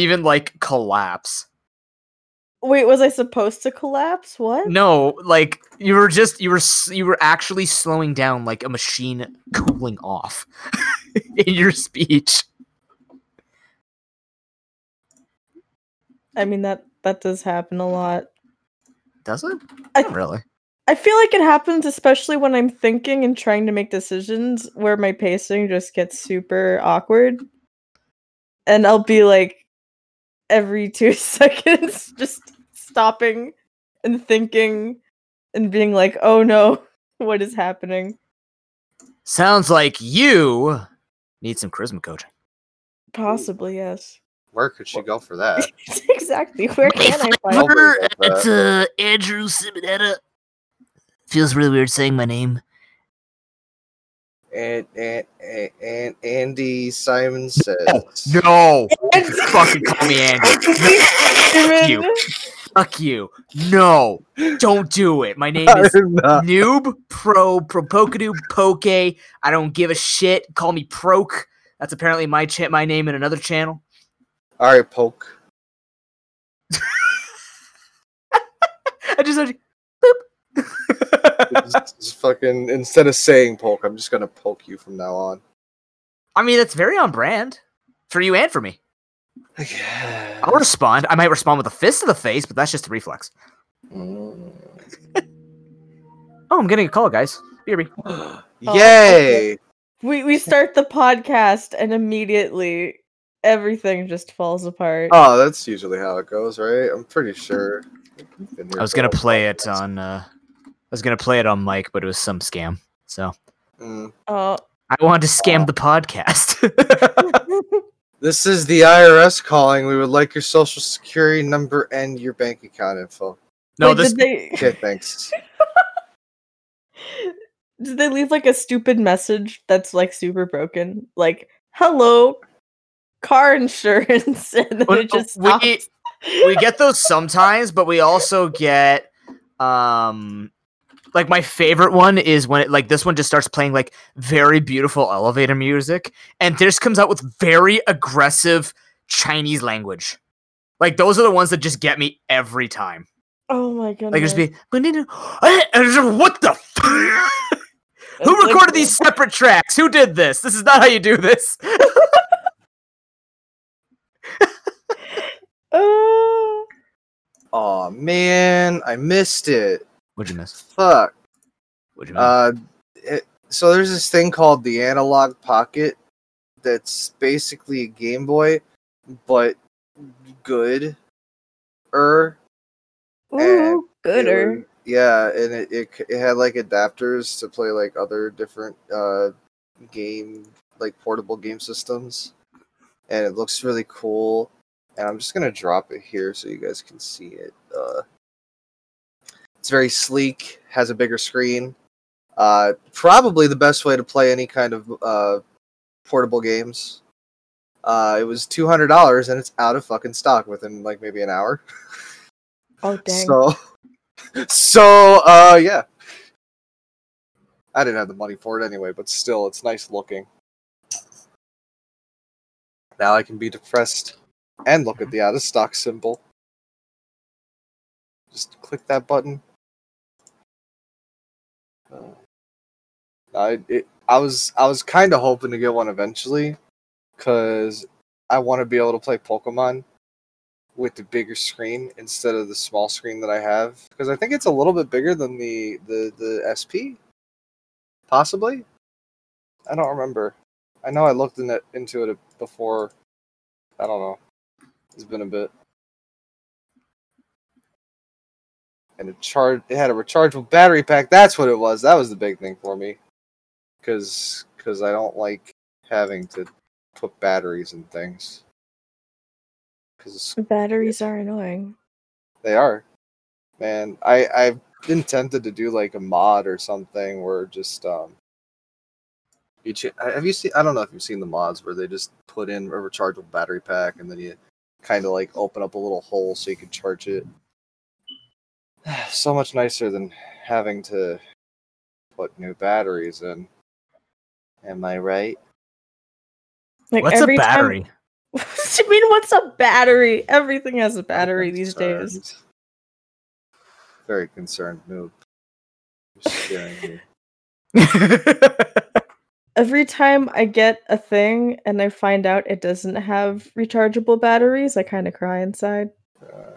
even like collapse. Wait, was I supposed to collapse? What? No, like you were just you were you were actually slowing down like a machine cooling off in your speech. I mean that that does happen a lot. Does it? I- Not really. I feel like it happens especially when I'm thinking and trying to make decisions where my pacing just gets super awkward. And I'll be like every 2 seconds just stopping and thinking and being like, "Oh no, what is happening?" Sounds like you need some charisma coaching. Possibly, yes. Where could she go for that? exactly. Where can I find Nobody does that. uh, Andrew Simonetta. Feels really weird saying my name. And, and, and, and Andy Simon says, oh, No, fucking call me Andy. Fuck you. Fuck you. No, don't do it. My name is Noob Pro Pro Pokadu Poke. I don't give a shit. Call me Proke. That's apparently my cha- my name in another channel. All right, poke. I just said, Just- just fucking instead of saying poke, I'm just gonna poke you from now on. I mean, that's very on brand for you and for me. Yeah. I'll respond. I might respond with a fist to the face, but that's just a reflex. Mm. Oh, I'm getting a call, guys. BRB. Yay! We we start the podcast and immediately everything just falls apart. Oh, that's usually how it goes, right? I'm pretty sure. We've been here I was gonna a play it on. uh I was gonna play it on mic, but it was some scam. So Mm. Oh. I wanted to scam the podcast. This is the IRS calling. We would like your social security number and your bank account info. no, Wait, this did they Okay, thanks. did they leave like a stupid message that's like super broken? Like, hello, car insurance, and then Well, it just we- stops. we get those sometimes, but we also get um like my favorite one is when it like this one just starts playing like very beautiful elevator music and this comes out with very aggressive Chinese language. Like those are the ones that just get me every time. oh my god Like just be and just, what the f- Who recorded these separate tracks? Who did this? This is not how you do this. Uh, Oh man, I missed it. What'd you miss? Fuck. What'd you miss? Uh, it, so there's this thing called the Analog Pocket that's basically a Game Boy, but good. Er, ooh, gooder. yeah, and it, it it had like adapters to play like other different uh game like portable game systems, and it looks really cool. And I'm just gonna drop it here so you guys can see it. Uh, it's very sleek, has a bigger screen. Uh, probably the best way to play any kind of uh portable games. Uh, it was two hundred dollars and it's out of fucking stock within like maybe an hour. Oh dang! So, so uh, yeah. I didn't have the money for it anyway, but still, it's nice looking. Now I can be depressed and look at the out of stock symbol. Just click that button. Uh, I it, I was I was kind of hoping to get one eventually, cause I want to be able to play Pokemon with the bigger screen instead of the small screen that I have because I think it's a little bit bigger than the the the SP. Possibly, I don't remember. I know I looked in it, into it before. I don't know. It's been a bit. And it charged. It had a rechargeable battery pack. That's what it was. That was the big thing for me. Cause, cause I don't like having to put batteries in things. Cause Batteries are annoying. they are. Man, I I've been tempted to do like a mod or something where just um you ch- have you seen I don't know if you've seen the mods where they just put in a rechargeable battery pack and then you kind of like open up a little hole so you can charge it. so much nicer than having to put new batteries in. Am I right? Like What's a every time- battery? What do you mean? What's a battery? Everything has a battery these days. Very concerned, noob. Scaring me. Every time I get a thing and I find out it doesn't have rechargeable batteries, I kind of cry inside. Uh,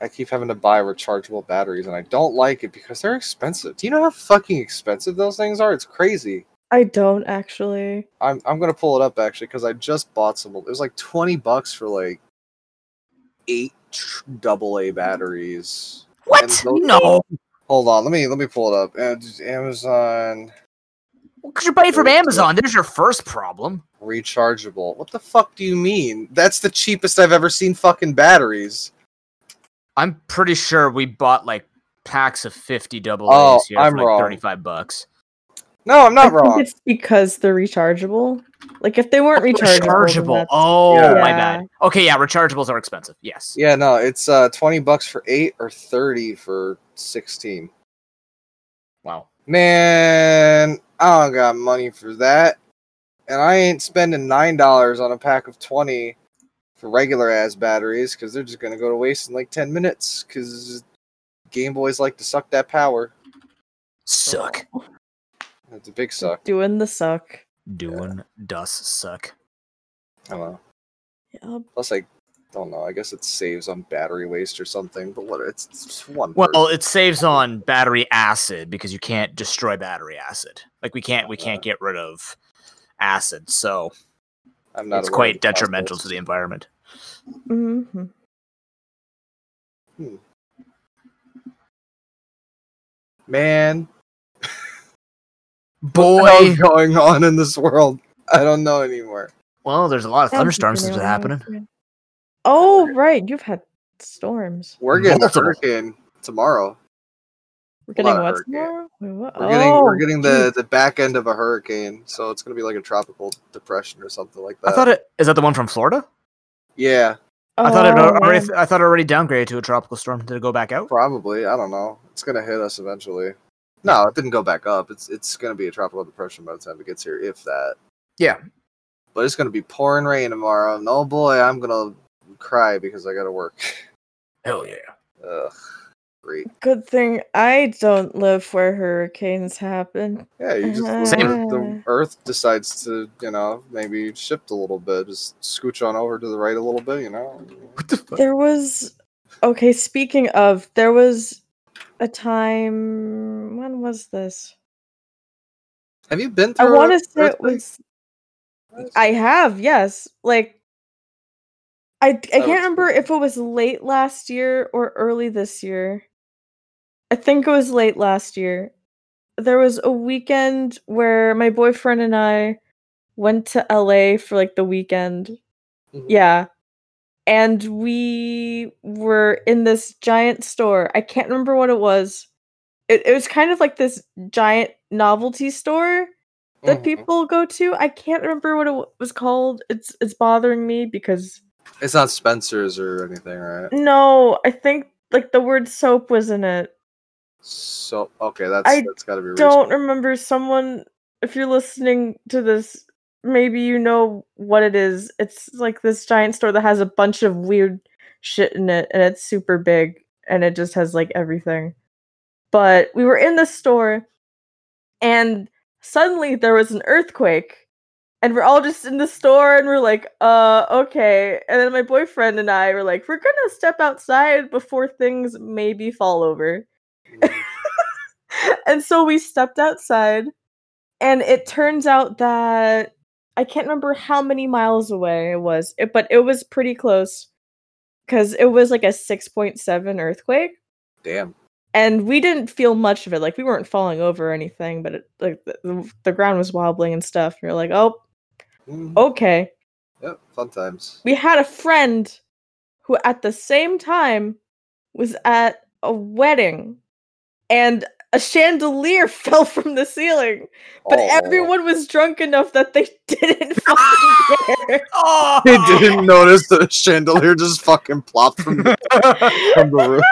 I keep having to buy rechargeable batteries, and I don't like it because they're expensive. Do you know how fucking expensive those things are? It's crazy. I don't actually. I'm I'm gonna pull it up actually because I just bought some. It was like twenty bucks for like eight double A batteries. what? Those- No, Hold on, let me let me pull it up. Amazon because you're buying from Amazon. There's your first problem. rechargeable. What the fuck do you mean? That's the cheapest I've ever seen fucking batteries. I'm pretty sure we bought like packs of 50 double Oh, A's here I'm for like wrong. 35 bucks. No, I'm not I think wrong. it's because they're rechargeable. Like if they weren't rechargeable, rechargeable. Oh, Yeah. my Yeah. bad. Okay, yeah, rechargeables are expensive. Yes. Yeah, no, it's uh twenty bucks for eight or thirty for sixteen. Wow. Man, I don't got money for that. And I ain't spending nine dollars on a pack of twenty for regular ass batteries because they're just gonna go to waste in like ten minutes because Game Boys like to suck that power. Suck. It's a big suck. doing the suck. Doing does suck. I don't know. Yep. Plus, I don't know. I guess it saves on battery waste or something. But what? It's, it's one. Well, person. it saves on battery acid because you can't destroy battery acid. Like we can't we can't get rid of acid, so I'm not. it's quite the detrimental to the environment. hmm Man, Boy, what the going on in this world? I don't know anymore. well, there's a lot of thunderstorms that's been happening. Oh right, you've had storms. We're getting Multiple. a hurricane tomorrow. We're getting what tomorrow? We're getting we're Oh, getting the the back end of a hurricane, so it's gonna be like a tropical depression or something like that. I thought it is that the one from Florida. Yeah, I thought it oh, already. man. I thought it already downgraded to a tropical storm. Did it go back out? probably. I don't know. It's gonna hit us eventually. No, it didn't go back up. It's it's gonna be a tropical depression by the time it gets here, if that. Yeah. But it's gonna be pouring rain tomorrow. And oh boy, I'm gonna cry because I gotta work. Hell yeah. Ugh, great. Good thing I don't live where hurricanes happen. Yeah, you just Uh, Same. the, the Earth decides to, you know, maybe shift a little bit, just scooch on over to the right a little bit, you know. What the fuck? There was okay. Speaking of, there was a time. When was this? Have you been through? I want to say it was. I have, yes. Like, I I can't remember if it was late last year or early this year. I think it was late last year. There was a weekend where my boyfriend and I went to LA for like the weekend. Mhm. Yeah. And we were in this giant store. I can't remember what it was. It, it was kind of like this giant novelty store that Mhm. people go to. I can't remember what it was called. It's it's bothering me because It's not Spencer's or anything, right? no, I think like the word soap was in it. So okay, that's I that's got to be. reached. Don't remember someone if you're listening to this, maybe you know what it is. It's like this giant store that has a bunch of weird shit in it and it's super big and it just has like everything. But we were in the store and suddenly there was an earthquake and we're all just in the store and we're like uh okay and then my boyfriend and i were like we're gonna step outside before things maybe fall over. and so we stepped outside and it turns out that i can't remember how many miles away it was but it was pretty close because it was like a 6.7 earthquake Damn. and we didn't feel much of it like we weren't falling over or anything but it, like the, the, ground was wobbling and stuff and you're like oh Mhm. okay Yep. Fun times. we had a friend who at the same time was at a wedding and a chandelier fell from the ceiling but Oh. everyone was drunk enough that they didn't fucking care Oh, They didn't notice that a chandelier just fucking plopped from the, from the roof.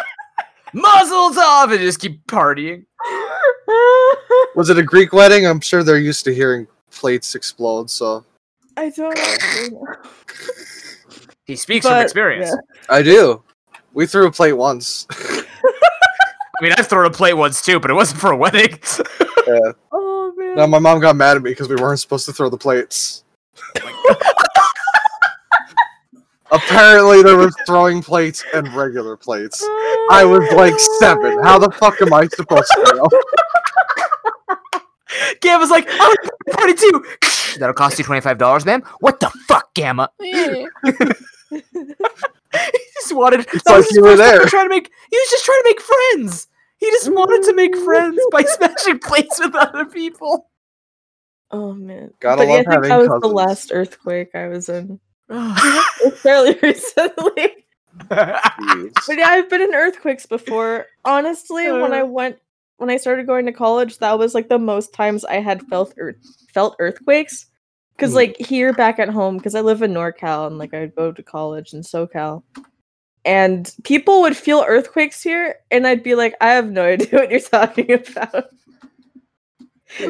Muzzles off and just keep partying. Was it a Greek wedding? I'm sure they're used to hearing plates explode. So i don't know He speaks from experience. yeah. I do. We threw a plate once. I mean, I've thrown a plate once too, but it wasn't for a wedding. yeah. Oh man. No, my mom got mad at me because we weren't supposed to throw the plates. Apparently, there was throwing plates and regular plates. I was like seven. How the fuck am I supposed to know? Gamma's like, oh, party too. That'll cost you twenty five dollars, ma'am. What the fuck, Gamma? he just wanted. It's that was like his you were there. Trying to make. He was just trying to make friends. He just wanted to make friends by smashing plates with other people. Oh man. Gotta but yeah, I think that was the last earthquake I was in. Fairly recently. But yeah, I've been in earthquakes before. Honestly, when I went when I started going to college, that was like the most times I had felt earth felt earthquakes. Cause Hmm. like here back at home, because I live in NorCal and like I'd go to college in SoCal. And people would feel earthquakes here, and I'd be like, I have no idea what you're talking about.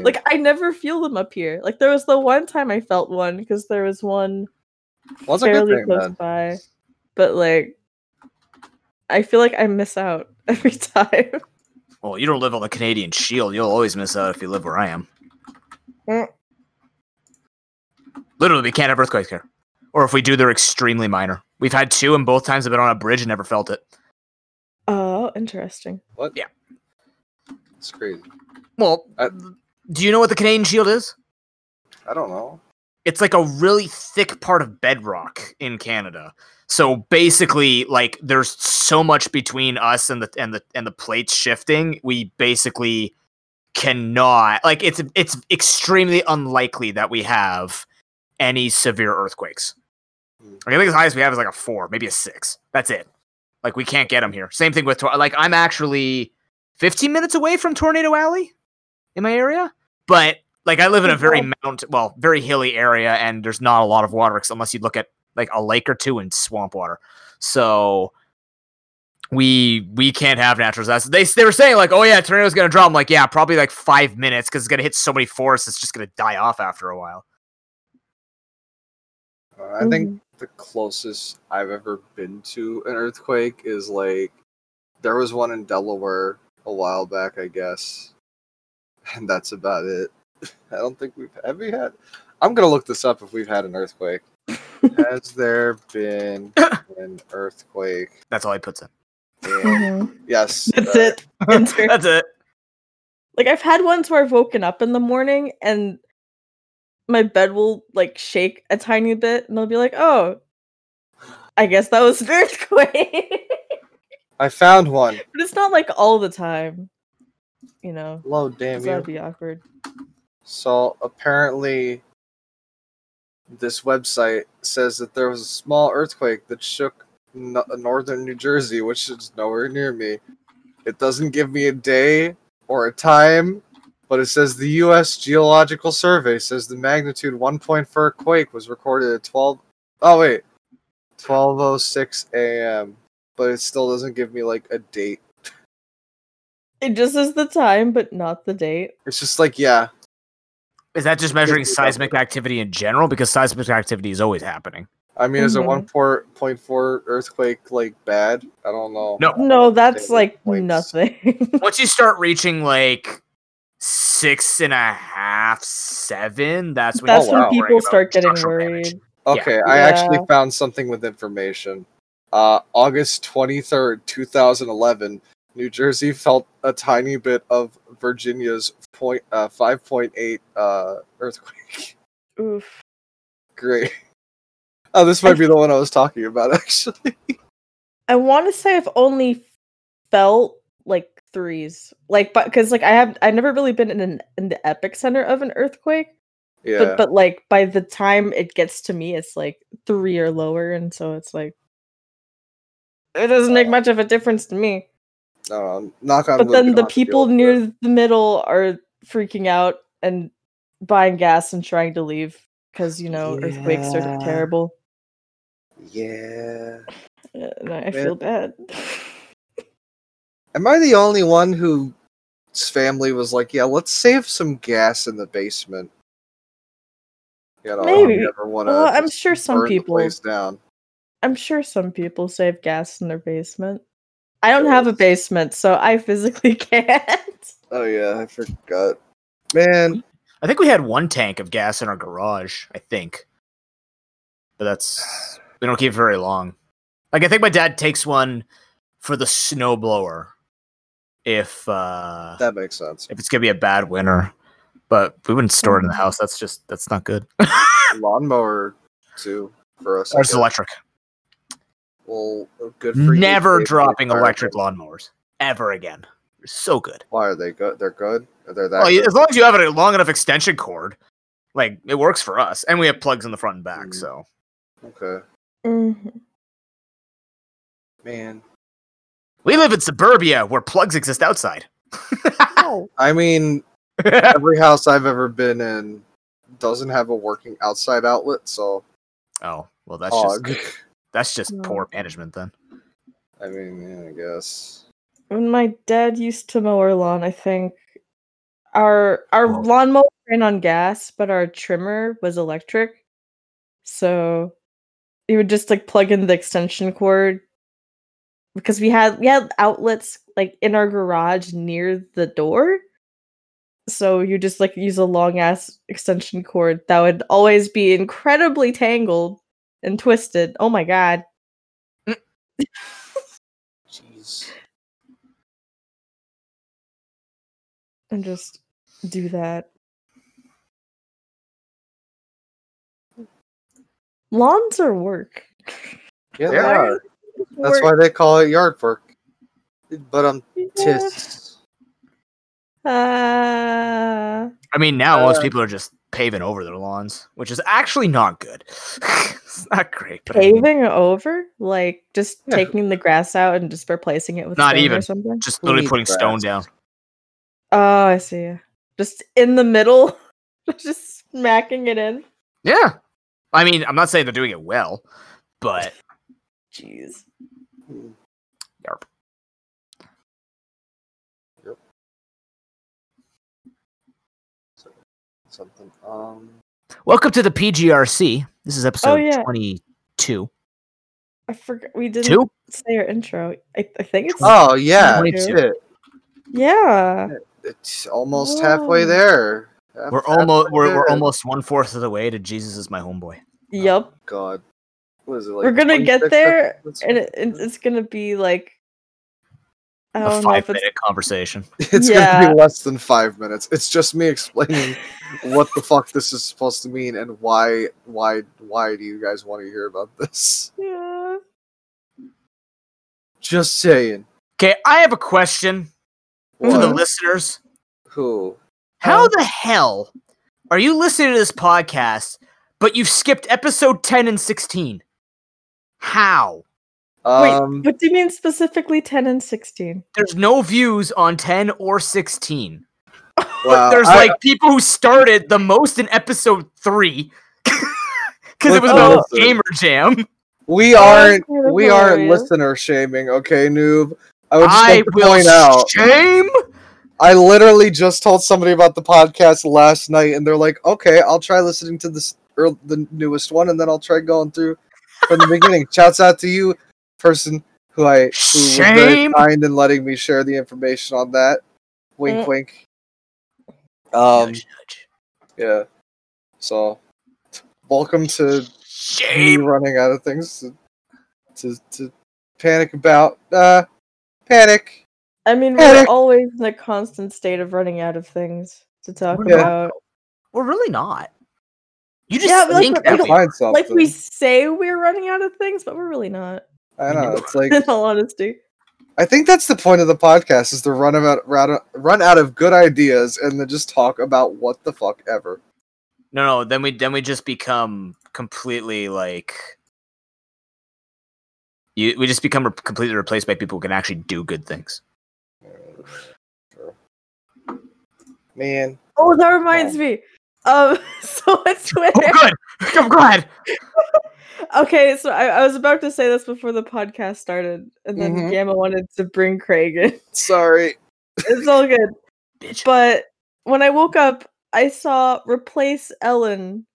like I never feel them up here. Like there was the one time I felt one because there was one Well, that's a good fairly thing, close man. by. But like I feel like I miss out every time. well, you don't live on the Canadian Shield. You'll always miss out if you live where I am. Mm. Literally, we can't have earthquakes here. Or if we do, they're extremely minor. We've had two, and both times I've been on a bridge and never felt it. Oh, interesting. What? Yeah. It's crazy. Well, I- do you know what the Canadian Shield is? I don't know. It's like a really thick part of bedrock in Canada. So basically, like there's so much between us and the and the and the plates shifting, we basically cannot like it's it's extremely unlikely that we have any severe earthquakes. Like, I think the highest we have is like a four, maybe a six. That's it. Like we can't get them here. Same thing with tor- like I'm actually 15 minutes away from Tornado Alley in my area, but like I live in a very mount, well, very hilly area, and there's not a lot of water unless you look at like a lake or two and swamp water. So we we can't have natural disasters. They they were saying like, oh yeah, tornado's gonna drop. I'm like, yeah, probably like five minutes because it's gonna hit so many forests, it's just gonna die off after a while. Uh, I think Mhm. The closest I've ever been to an earthquake is like there was one in Delaware a while back, I guess, and that's about it. I don't think we've have we had. I'm gonna look this up if we've had an earthquake. Has there been an earthquake? That's all he puts in. in- Mhm. yes, That's uh, it. That's it. like I've had ones where I've woken up in the morning and my bed will like shake a tiny bit and I'll be like, oh, I guess that was an earthquake. I found one. but it's not like all the time. You know. Low, damn That'd you. be awkward. So apparently, this website says that there was a small earthquake that shook no- northern New Jersey, which is nowhere near me. It doesn't give me a day or a time, but it says the U.S. Geological Survey says the magnitude 1.4 quake was recorded at 12. Oh wait, 12:06 a.m. But it still doesn't give me like a date. It just is the time, but not the date. It's just like yeah, Is that just measuring Gives me seismic activity in general? Because seismic activity is always happening. I mean, is a Mhm. 1.4 earthquake like bad? I don't know. No. No, that's like points. nothing. Once you start reaching like six and a half, seven, that's when that's when people start getting worried. damage. Okay, I actually found something with information. Uh, August 23rd, 2011, New Jersey felt a tiny bit of Virginia's point, uh, 5.8 uh, earthquake. Oof. Great. Oh, this might be the one I was talking about, actually. I want to say I've only felt like threes, like, but because like I have, I've never really been in an in the epicenter of an earthquake. Yeah. But but like by the time it gets to me, it's like three or lower, and so it's like it doesn't make much of a difference to me. no, knock on But then the don't have to people deal with it. near the middle are freaking out and buying gas and trying to leave because you know earthquakes are terrible. Yeah. Uh, And I feel bad. Am I the only one whose family was like, yeah, let's save some gas in the basement? You know, Maybe. never want to. Well, I'm sure some people- place down. I'm sure some people save gas in their basement. I don't have a basement, so I physically can't. Oh yeah, I forgot. Man, I think we had one tank of gas in our garage. I think, but that's we don't keep very long. Like I think my dad takes one for the snowblower if uh that makes sense. if it's gonna be a bad winter. But we wouldn't store Mm-hmm. it in the house. That's just that's not good. Lawnmower too for us. I Ours is electric. Well, good for you, Never Dave, dropping electric lawnmowers ever again. They're so good. Why are they good? They're good. Are they that? Well, good? as long as you have a long enough extension cord, like it works for us, and we have plugs in the front and back. Mhm. So Okay, Mhm. man. We live in suburbia where plugs exist outside. Oh, I mean, every house I've ever been in doesn't have a working outside outlet, so oh well, that's hog. just that's just No. poor management then. I mean, yeah, I guess. when my dad used to mow our lawn, I think our our Whoa. lawnmower ran on gas, but our trimmer was electric. So you would just like plug in the extension cord because we had we had outlets like in our garage near the door. So you just like use a long ass extension cord that would always be incredibly tangled and twisted. Oh my god. Jeez. And just do that. Lawns are work. Yeah, they are. That's why they call it yard work. But I'm Yeah. tis. Uh, I mean, now most Uh, people are just paving over their lawns, which is actually not good. it's not great, but I mean, paving over, like just Yeah. taking the grass out and just replacing it with Not stone or even. something. just literally needs putting stone down. Oh, I see. Just in the middle, just smacking it in. Yeah, I mean, I'm not saying they're doing it well, but Jeez. yarp. Yep. Something. Um. welcome to the PGRC. This is episode Oh, yeah. 22. I forgot we didn't Two? say our intro. I, I think it's Oh yeah, Twenty-two. yeah. It's almost halfway there. Half- We're almost we're, we're almost one fourth of the way to Jesus is my homeboy. Yup. God. What is it like? We're gonna get there, and it, it- it's gonna be like I A don't know five if it's minute conversation. It's Yeah. gonna be less than five minutes. It's just me explaining what the fuck this is supposed to mean and why why why do you guys want to hear about this? yeah. Just saying. Okay, I have a question for the listeners. Who? How Uh, the hell are you listening to this podcast, but you've skipped episode 10 and 16? How? Um Wait, what do you mean specifically ten and sixteen? There's no views on 10 or 16. wow, There's I- like people who started the most in episode 3 because it was about listen. Gamer Jam. we Oh, aren't we aren't listener shaming, okay, noob. I would just I like to will point out shame. I literally just told somebody about the podcast last night, and they're like, "Okay, I'll try listening to this or the newest one, and then I'll try going through from the beginning." Shouts out to you, person who I who was very kind in letting me share the information on that. Wink, Mm. wink. Um, Nudge, nudge. yeah. So, welcome to me running out of things to to, to panic about. Uh, panic. I mean, Panic. we're always in a constant state of running out of things to talk We're about. We're really not. You just Yeah, but, like, we that don't- we are. Find something. Like we say we're running out of things, but we're really not. I know. It's like In all honesty. I think that's the point of the podcast is to run out run, run out of good ideas and then just talk about what the fuck ever. No, no. Then we then we just become completely like you. We just become re- completely replaced by people who can actually do good things. Man, Oh, that reminds me. Um, so on Twitter. Oh, good. I'm glad. Okay, so I, I was about to say this before the podcast started, and then Mhm. Gamma wanted to bring Craig in. sorry. It's all good. Bitch. But when I woke up, I saw replace Ellen.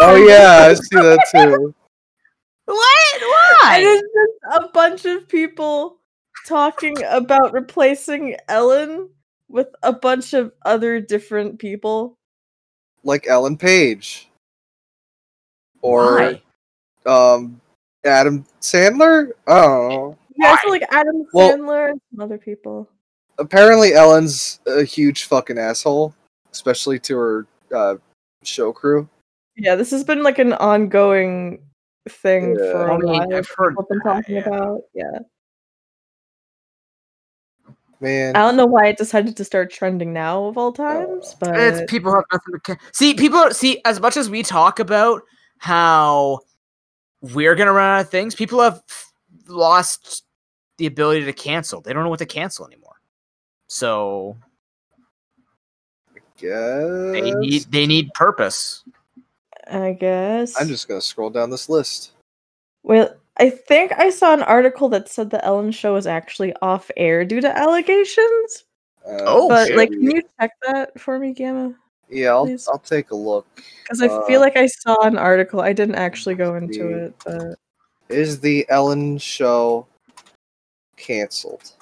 Oh yeah, I see that too. What? And Why? it's just a bunch of people talking about replacing Ellen with a bunch of other different people. Like Ellen Page or Why? um Adam Sandler. I. Yeah, I feel like Adam Well- Sandler and some other people. Apparently, Ellen's a huge fucking asshole, especially to her uh, show crew. Yeah, this has been like an ongoing thing Yeah. for I a mean, while. I've heard People been that, talking yeah. about. Yeah, Man, I don't know why it decided to start trending now of all times, oh. but It's people have nothing to ca- see. People see as much as we talk about how we're gonna run out of things. People have lost the ability to cancel. They don't know what to cancel anymore. So guess they need they need purpose. I guess I'm just gonna scroll down this list. Well, I think I saw an article that said the Ellen show is actually off air due to allegations. Uh, Oh, but shit. like, can you check that for me, Gamma? yeah, I'll, please? I'll take a look. Because I Uh, feel like I saw an article. I didn't actually go into the- it, but Is the Ellen show canceled?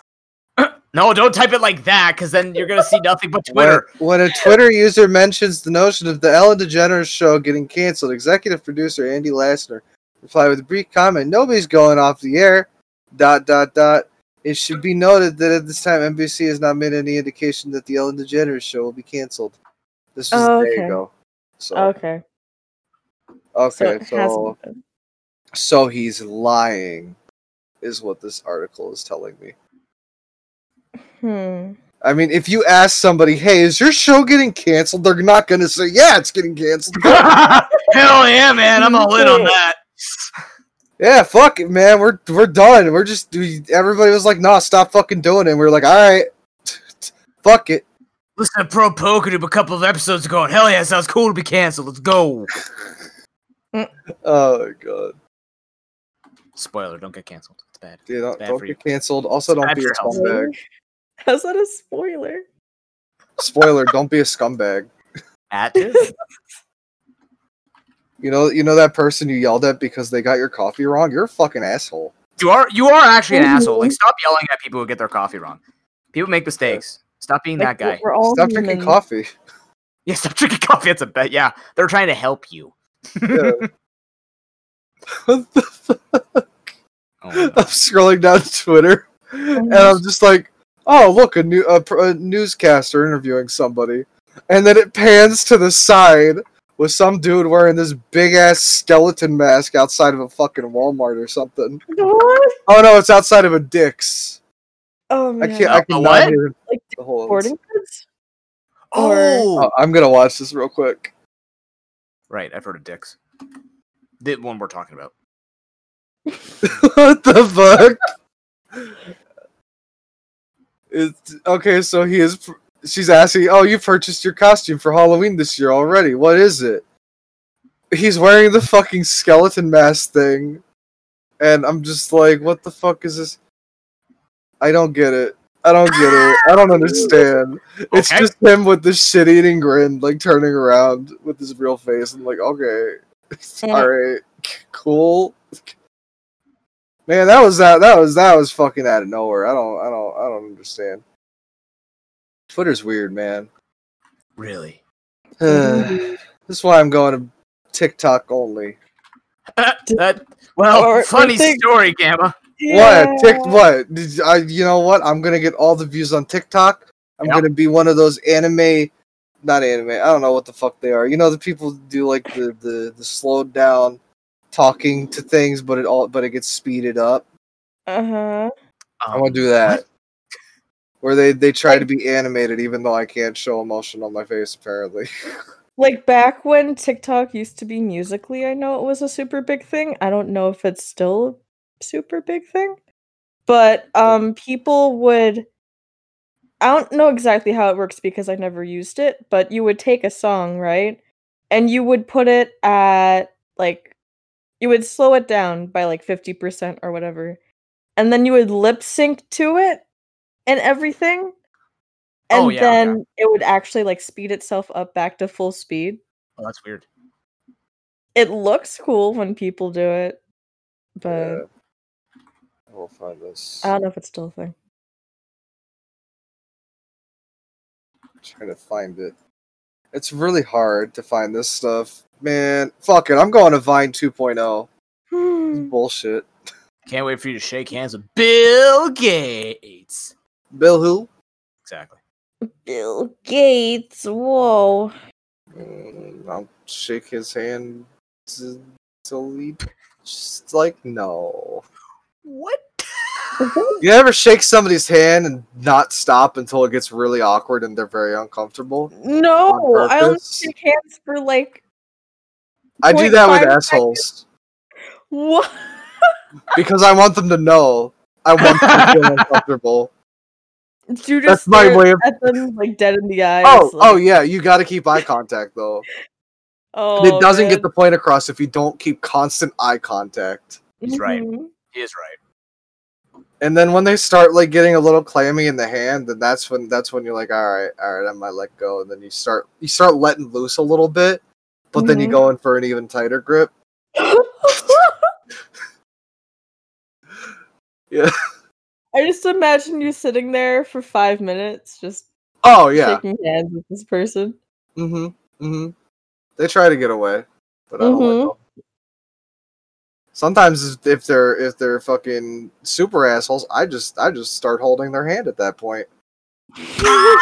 No, don't type it like that, because then you're gonna see nothing but When, Twitter. when a Twitter user mentions the notion of the Ellen DeGeneres show getting canceled, executive producer Andy Lassner replied with a brief comment, "Nobody's going off the air." Dot dot dot. It should be noted that at this time, NBC has not made any indication that the Ellen DeGeneres show will be canceled. This was Oh, a day okay. ago. So okay. So okay, it so so he's lying, is what this article is telling me. Hmm. I mean, if you ask somebody, "Hey, is your show getting canceled?" They're not going to say, "Yeah, it's getting canceled." Hell yeah, man! I'm all in on that. Yeah, fuck it, man. We're we're done. We're just we, everybody was like, "Nah, stop fucking doing it." And we are like, "All right, fuck it." Listen to Pro Poker a couple of episodes ago, and hell yeah, sounds cool to be canceled. Let's go. Oh my god, Spoiler: Don't get canceled. It's bad. dude, don't, bad don't get you. canceled. Also, don't be a your scumbag. How's that a spoiler? Spoiler: Don't be a scumbag. At You know, you know that person you yelled at because they got your coffee wrong. You're a fucking asshole. you are you are actually an asshole. Like Mhm. stop yelling at people who get their coffee wrong. People make mistakes. Stop being Like, that guy. We're all Stop drinking human. coffee. Yeah, stop drinking coffee. That's a bet. Yeah, they're trying to help you. Yeah. what the fuck? Oh, I'm scrolling down Twitter. and I'm just like, oh look, a new a, a newscaster interviewing somebody, and then it pans to the side with some dude wearing this big ass skeleton mask outside of a fucking Walmart or something. What? Oh no, it's outside of a Dick's. Oh I man. can't. I A cannot what? hear Like the whole. sporting goods? oh, Oh, I'm gonna watch this real quick. right. I've heard of dicks. The one we're talking about. what the fuck? It's okay. So he is. She's asking, "Oh, you purchased your costume for Halloween this year already? What is it?" He's wearing the fucking skeleton mask thing, and I'm just like, "What the fuck is this?" I don't get it. I don't get it. I don't understand. It's just him with this shit-eating grin, like turning around with his real face, and like, okay, all right, cool. Man, that was that. That was that was fucking out of nowhere. I don't. I don't. I don't understand. Twitter's weird, man. Really? Mhm. this is why I'm going to TikTok only. that well, Or- or funny think- story, Gamma. What? Tick? What? Did I? You know what? I'm gonna get all the views on TikTok. I'm Yep. gonna be one of those anime, not anime. I don't know what the fuck they are. You know the people do like the the the slowed down talking to things, but it all but it gets speeded up. Uh-huh. I want to do that. Where they they try to be animated even though I can't show emotion on my face apparently. Like back when TikTok used to be Musical.ly, I know it was a super big thing. I don't know if it's still a super big thing. But um people would I don't know exactly how it works because I've never used it, but you would take a song, right? And you would put it at like you would slow it down by like 50% or whatever. And then you would lip sync to it and everything. And Oh, yeah, then it would actually like speed itself up back to full speed. Oh, that's weird. It looks cool when people do it. but Yeah. We'll find this. I don't know if it's still a thing. trying to find it. It's really hard to find this stuff. Man, fuck it. I'm going to Vine 2.0. Hmm. bullshit. Can't wait for you to shake hands with Bill Gates. Bill who? Exactly. Bill Gates. Whoa. Mm, I'll shake his hand to, till he just like no. What? You ever shake somebody's hand and not stop until it gets really awkward and they're very uncomfortable? No, On I only shake hands for like I do that with 0.5 assholes what? because I want them to know. I want them to feel uncomfortable. Do you That's my way of- at them like dead in the eyes? Oh, like, oh yeah, you got to keep eye contact though. oh, And it doesn't man. get the point across if you don't keep constant eye contact. He's right. Mhm. He is right. And then when they start like getting a little clammy in the hand, then that's when that's when you're like, all right, all right, I might let go. And then you start you start letting loose a little bit, but then you Mhm. go in for an even tighter grip. Yeah. I just imagine you sitting there for five minutes, just Oh yeah. shaking hands with this person. Mm-hmm. Mm-hmm. They try to get away, but I don't Mhm. them. Sometimes if they're if they're fucking super assholes, I just I just start holding their hand at that point.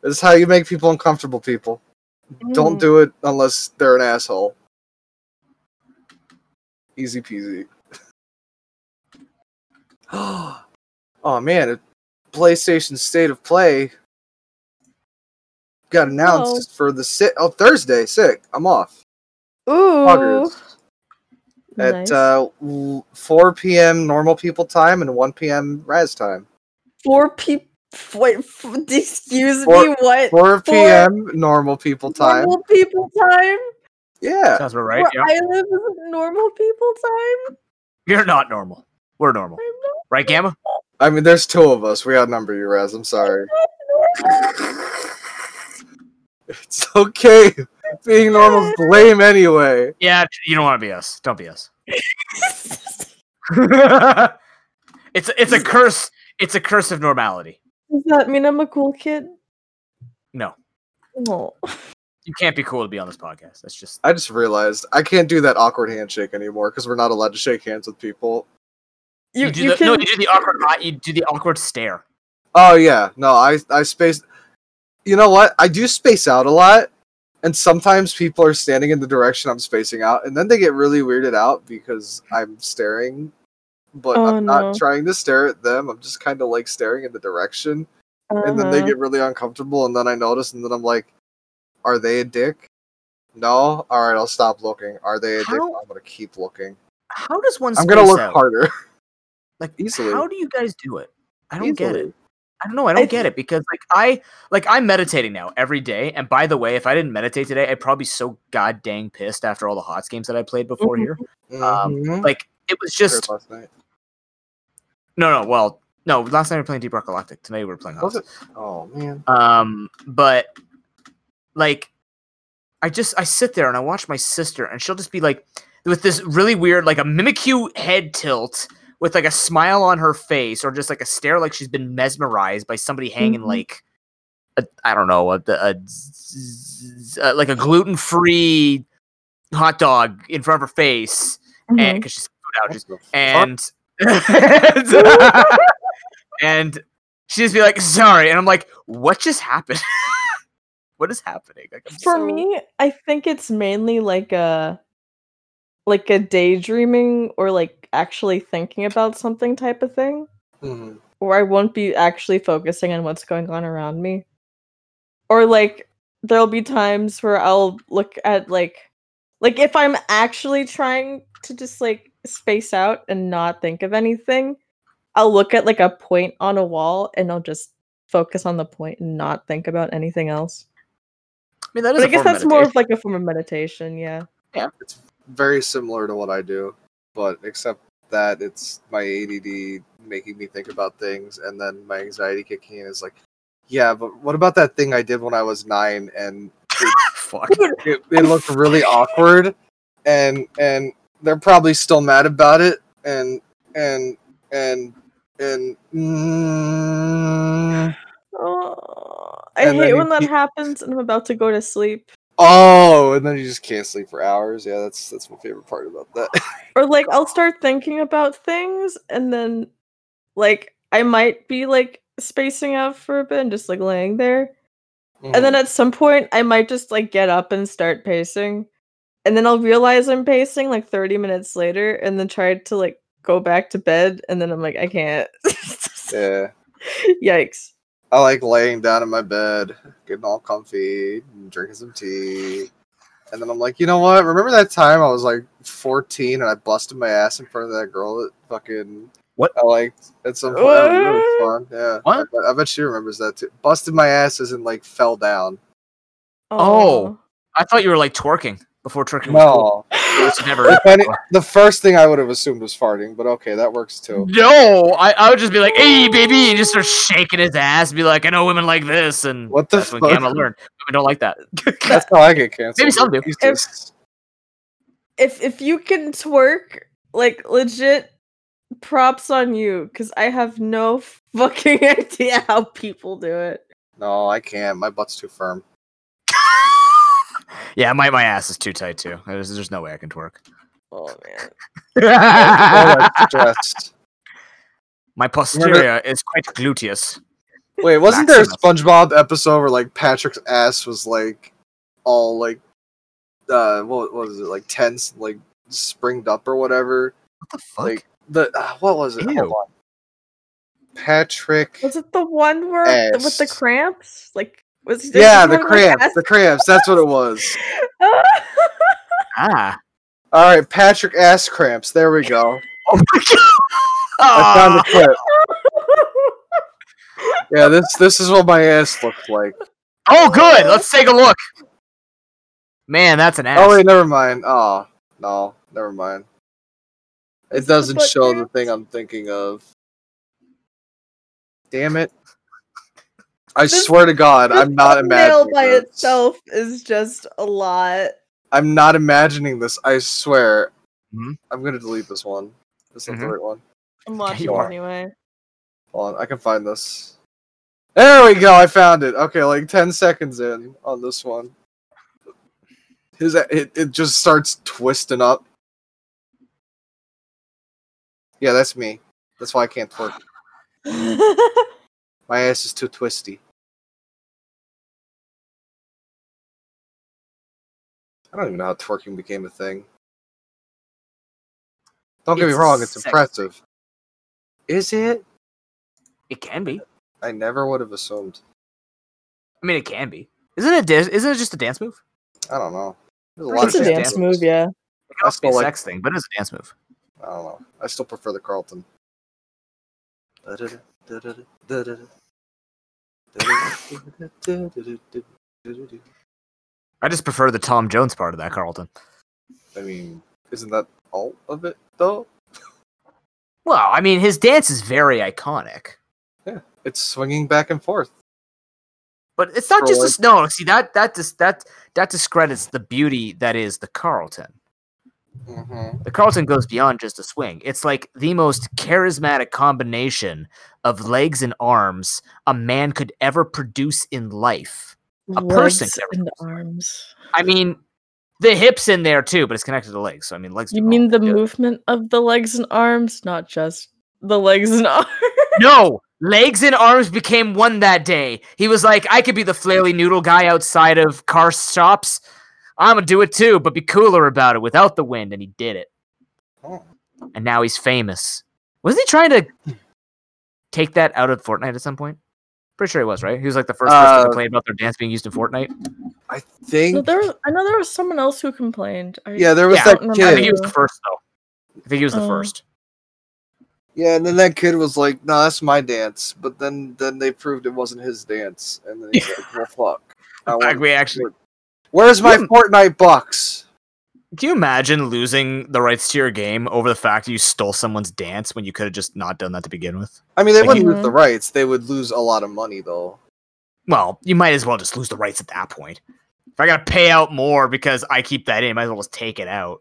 This is how you make people uncomfortable, people. Don't Mm. do it unless they're an asshole. Easy peasy. oh man, a PlayStation State of Play got announced for the sit oh Thursday. Sick. I'm off. Ooh. August. At Nice. uh, 4 p.m. normal people time and 1 p.m. Razz time. Four people. Wait, f- excuse Four- me. What? 4 p.m. normal people time. Normal people time. Yeah. Sounds about right. Where Yeah. I live isn't normal people time. You're not normal. We're normal. I'm not Right, Gamma? I mean, there's two of us. We outnumber you, Razz. I'm sorry. It's okay. Being normal's lame anyway. Yeah, you don't want to be us. Don't be us. it's it's a curse. It's a curse of normality. Does that mean I'm a cool kid? No, Oh. you can't be cool to be on this podcast. That's just I just realized I can't do that awkward handshake anymore because we're not allowed to shake hands with people. You, you do you the can. no. You do the awkward. eye- You do the awkward stare. Oh yeah, no, I I spaced. You know what? I do space out a lot, and sometimes people are standing in the direction I'm spacing out, and then they get really weirded out because I'm staring, but Oh, I'm no. not trying to stare at them. I'm just kind of like staring in the direction, and then they Uh-huh. get really uncomfortable, and then I notice, and then I'm like, "Are they a dick?" No. All right, I'll stop looking. Are they a dick? I'm gonna keep looking. How does one? I'm gonna look out? harder. Like easily. How do you guys do it? I don't get it. I don't know. I don't I get it because like I like I'm meditating now every day. And by the way, if I didn't meditate today, I'd probably be so god dang pissed after all the HOTS games that I played before Mhm. here. Um, Mhm. Like it was just last night. no, no. Well, no. Last night we were playing Deep Rock Galactic. Tonight we were playing HOTS. Oh man. Um, but like, I just I sit there and I watch my sister, and she'll just be like with this really weird, like a Mimikyu head tilt with like a smile on her face, or just like a stare, like she's been mesmerized by somebody hanging Mhm. like a I don't know a, a, z- uh, like a gluten free hot dog in front of her face, and Mhm. because she's food allergies, the and and she just be like, "Sorry," and I'm like, "What just happened? what is happening?" Like, For so- me, I think it's mainly like a like a daydreaming or like actually thinking about something type of thing. Mhm. Where I won't be actually focusing on what's going on around me. Or like there'll be times where I'll look at like like if I'm actually trying to just like space out and not think of anything, I'll look at like a point on a wall and I'll just focus on the point and not think about anything else. I mean, that is. But I guess that's more of like a form of meditation, Yeah. yeah. It's very similar to what I do, but except that it's my ADD making me think about things, and then my anxiety kicking in is like, yeah, but what about that thing I did when I was nine and fuck. it, it looked really awkward, and and they're probably still mad about it, and and and and. Mm, Oh, I And hate you when that keep- happens and I'm about to go to sleep. Oh, and then you just can't sleep for hours. Yeah, that's that's my favorite part about that. Or like I'll start thinking about things and then like I might be like spacing out for a bit and just like laying there. And Mm. then at some point I might just like get up and start pacing. And then I'll realize I'm pacing like 30 minutes later and then try to like go back to bed and then I'm like I can't. yeah. Yikes. I like laying down in my bed, getting all comfy, and drinking some tea. And then I'm like, you know what? Remember that time I was like 14 and I busted my ass in front of that girl that fucking What? I liked at some point. That was really fun. Yeah. What? I, bet- I bet she remembers that too. Busted my ass isn't like fell down. Oh. oh. I thought you were like twerking before twerking was cool. No. Never. If any- the first thing I would have assumed was farting, but okay, that works too. No, I, I would just be like, "Hey, baby," and just start shaking his ass, and be like, "I know women like this," and What the that's when fuck? Gamma learned. Women don't like that. That's how I get canceled. Maybe some do. Jesus. if if you can twerk like legit props on you because i have no fucking idea how people do it No, I can't. My butt's too firm. Yeah, my, my ass is too tight too. There's, there's no way I can twerk. oh man Oh, I'm my posterior is quite gluteous. Wait, wasn't there a SpongeBob episode where like Patrick's ass was like all like uh what was it like tense like springed up or whatever? What the fuck? Like the uh, what was it? Hold on. Patrick. was it the one where th- with the cramps like was he Yeah, the one with cramps. The cramps. That's what it was. ah. All right, Patrick ass cramps. There we go. Oh my god. I found the Ah. clip. Yeah, this this is what my ass looked like. oh, good. Let's take a look. Man, that's an ass. Oh wait, never mind. Oh no, never mind. It doesn't show the thing I'm thinking of. Damn it! I This- swear to God, I'm not thumbnail imagining by this. itself is just a lot I'm not imagining this. I swear. Mhm. I'm gonna delete this one. This is not the right one. i'm watching you anyway Hold on, I can find this. There we go. I found it. Okay, like ten seconds in on this one. His it, it just starts twisting up. Yeah, that's me. That's why I can't twerk. My ass is too twisty. I don't even know how twerking became a thing. Don't get me wrong, it's sex. impressive. Is it? It can be. I never would have assumed. I mean, it can be. Isn't it? Dis- isn't it just a dance move? I don't know. A It's it's of a just dance moves. move yeah It can also be a like- sex thing, but it's a dance move. I don't know. I still prefer the Carlton. I just prefer the Tom Jones part of that, Carlton. I mean, isn't that all of it though? Well, I mean, his dance is very iconic, Yeah, It's swinging back and forth. but it's not For just like- this. No, see that that dis- that that discredits the beauty that is the Carlton. Mm-hmm. The Carlton goes beyond just a swing. It's like the most charismatic combination of legs and arms a man could ever produce in life. A person Legs could ever and arms I mean, the hips in there too, but it's connected to the legs. So I mean, legs. you mean the good. movement of the legs and arms not just the legs and arms No, legs and arms became one that day. He was like, I could be the flaily noodle guy outside of car shops. I'm gonna do it too, but be cooler about it without the wind, and he did it. Oh. And now he's famous. Wasn't he trying to take that out of Fortnite at some point? Pretty sure he was, right? He was like the first person to Uh, complain about their dance being used in Fortnite. I no, think. there was, i know there was someone else who complained I Yeah, there was Yeah, that don't I think he was the first, though. I think he was the Oh. first. Yeah, and then that kid was like, "No, that's my dance." But then, then they proved it wasn't his dance, and then he's like, "Well, fuck." I Like, we actually. Where's my Hmm. Fortnite bucks? Can you imagine losing the rights to your game over the fact that you stole someone's dance when you could have just not done that to begin with? I mean, they Like, wouldn't you- lose the rights; they would lose a lot of money, though. Well, you might as well just lose the rights at that point. If I gotta pay out more because I keep that in, I might as well just take it out.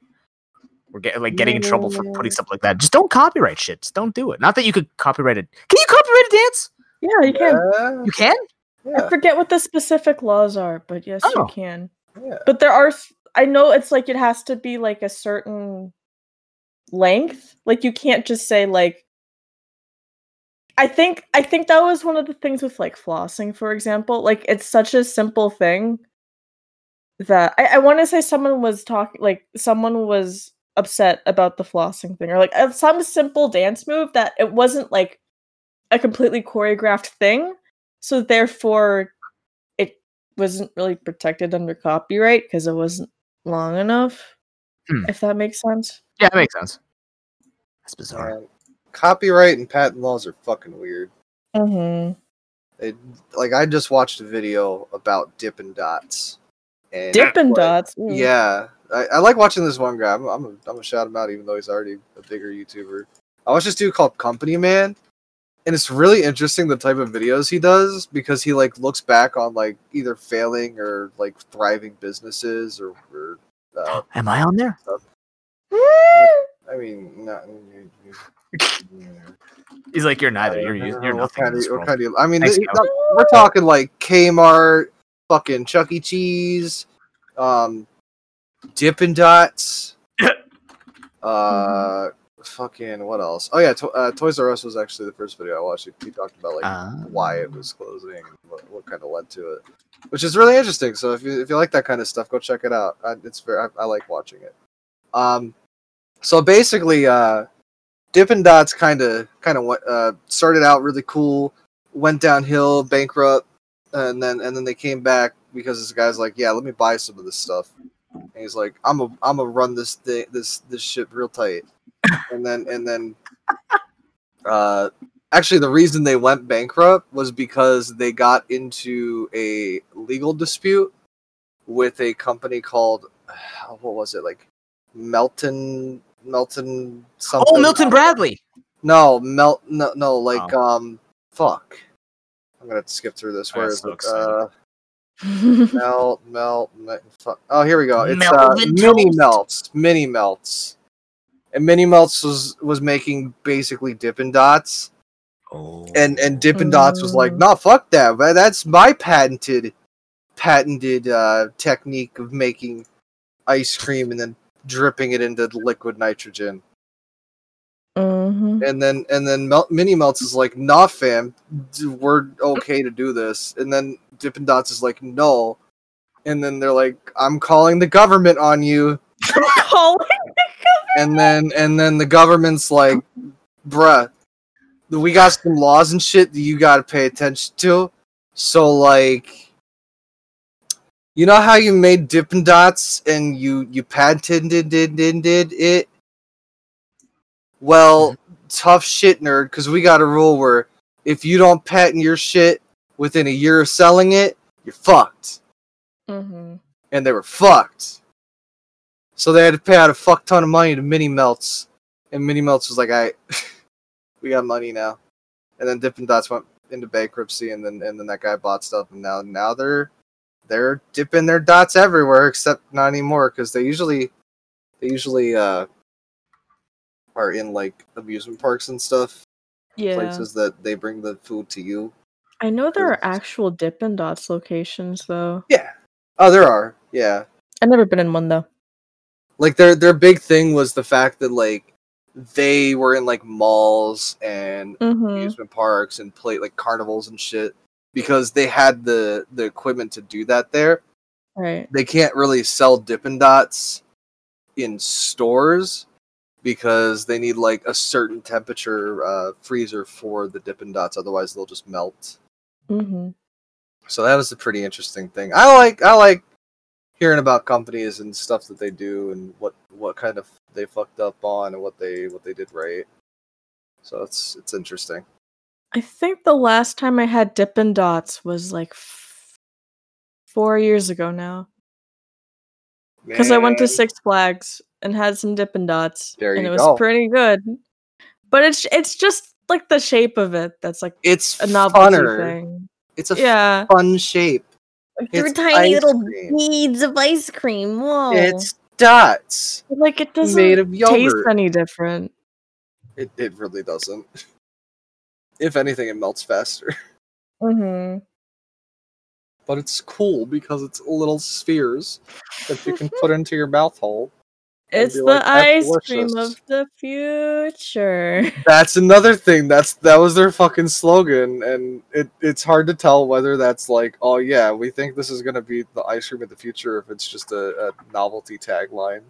we're get, like getting in trouble for Yeah. putting stuff like that. Just don't copyright shit. Just don't do it. Not that you could copyright it. Can you copyright a dance? Yeah, you can. Yeah, You can. I forget what the specific laws are, but yes, Oh. you can. yeah. But there are. s- I know it's like it has to be like a certain length. Like you can't just say like. I think I think that was one of the things with like flossing, for example. Like it's such a simple thing that I, I want to say someone was talking like someone was upset about the flossing thing or like some simple dance move that it wasn't like a completely choreographed thing so therefore it wasn't really protected under copyright because it wasn't long enough Hmm. if that makes sense Yeah, that makes sense. That's bizarre. Man, Copyright and patent laws are fucking weird. mm-hmm. It, like I just watched a video about Dippin' Dots. And dippin' what- dots ooh. Yeah, I, I like watching this one guy. I'm, I'm, a, I'm gonna shout him out, even though he's already a bigger YouTuber. I watched this dude called Company Man, and it's really interesting the type of videos he does because he like looks back on like either failing or like thriving businesses or, or uh, Am I on there? I mean, not. He's like, you're neither. You're I don't you're what nothing. kind of- what kind of- I mean, Thanks, they- Cal. we're talking like Kmart, fucking Chuck E. Cheese, um, Dippin' Dots, uh, fucking what else? Oh yeah, to- uh, Toys R Us was actually the first video I watched. He talked about like Ah. why it was closing, and what, what kind of led to it, which is really interesting. So if you if you like that kind of stuff, go check it out. I, it's very I, I like watching it. Um, so basically, uh, Dippin' Dots kind of kind of went uh started out really cool, went downhill, bankrupt, and then and then they came back because this guy's like, yeah, let me buy some of this stuff. And he's like, I'm a I'm gonna run this thing this this shit real tight, and then and then, uh, actually the reason they went bankrupt was because they got into a legal dispute with a company called what was it like Melton Melton something. Oh, Milton Bradley. No, Melt. No, no, like um, fuck. I'm gonna skip through this. I Where got is so it? Uh, melt, melt, melt. Fuck. Oh, here we go. It's uh, mini melts. Mini melts. And mini melts was was making basically Dippin' Dots, Oh. and and Dippin' Dots was like, nah, fuck that. man. That's my patented, patented uh, technique of making ice cream and then dripping it into liquid nitrogen. Mhm. and then and then Mel- mini melts is like nah fam we're okay to do this and then dippin' dots is like no and then they're like i'm calling the government on you Calling and then and then the government's like bruh we got some laws and shit that you gotta pay attention to so like you know how you made dippin' dots and you you patented it well tough shit nerd because we got a rule where if you don't patent your shit within a year of selling it you're fucked Mhm. and they were fucked. So they had to pay out a fuck ton of money to Mini Melts, and Mini Melts was like, "I, we got money now." And then Dippin' Dots went into bankruptcy, and then and then that guy bought stuff, and now now they're they're dipping their dots everywhere, except not anymore because they usually they usually uh are in like amusement parks and stuff, Yeah. places that they bring the food to you. I know there are actual Dippin' Dots locations though. Yeah. Oh, there are. Yeah. I've never been in one though. Like their their big thing was the fact that like they were in like malls and Mm-hmm. amusement parks and play like carnivals and shit because they had the the equipment to do that there. Right. They can't really sell Dippin' Dots in stores because they need like a certain temperature uh, freezer for the Dippin' Dots, otherwise they'll just melt. Mm-hmm. So that was a pretty interesting thing. I like I like hearing about companies and stuff that they do and what what kind of they fucked up on and what they what they did right. So it's it's interesting. I think the last time I had Dippin' Dots was like f- four years ago now. Because I went to Six Flags and had some Dippin' Dots, There and it was go. pretty good. But it's it's just like the shape of it that's like It's a novelty funner. thing. It's a Yeah, fun shape. Like It's they're tiny little cream. beads of ice cream. Whoa! It's dots Like it doesn't made of taste any different. It it really doesn't. If anything, it melts faster. Mm-hmm. But it's cool because it's little spheres that you can put into your mouth hole. It's the like, ice cream delicious." of the future. That's another thing. That's that was their fucking slogan, and it it's hard to tell whether that's like, oh yeah, we think this is gonna be the ice cream of the future, if it's just a, a novelty tagline.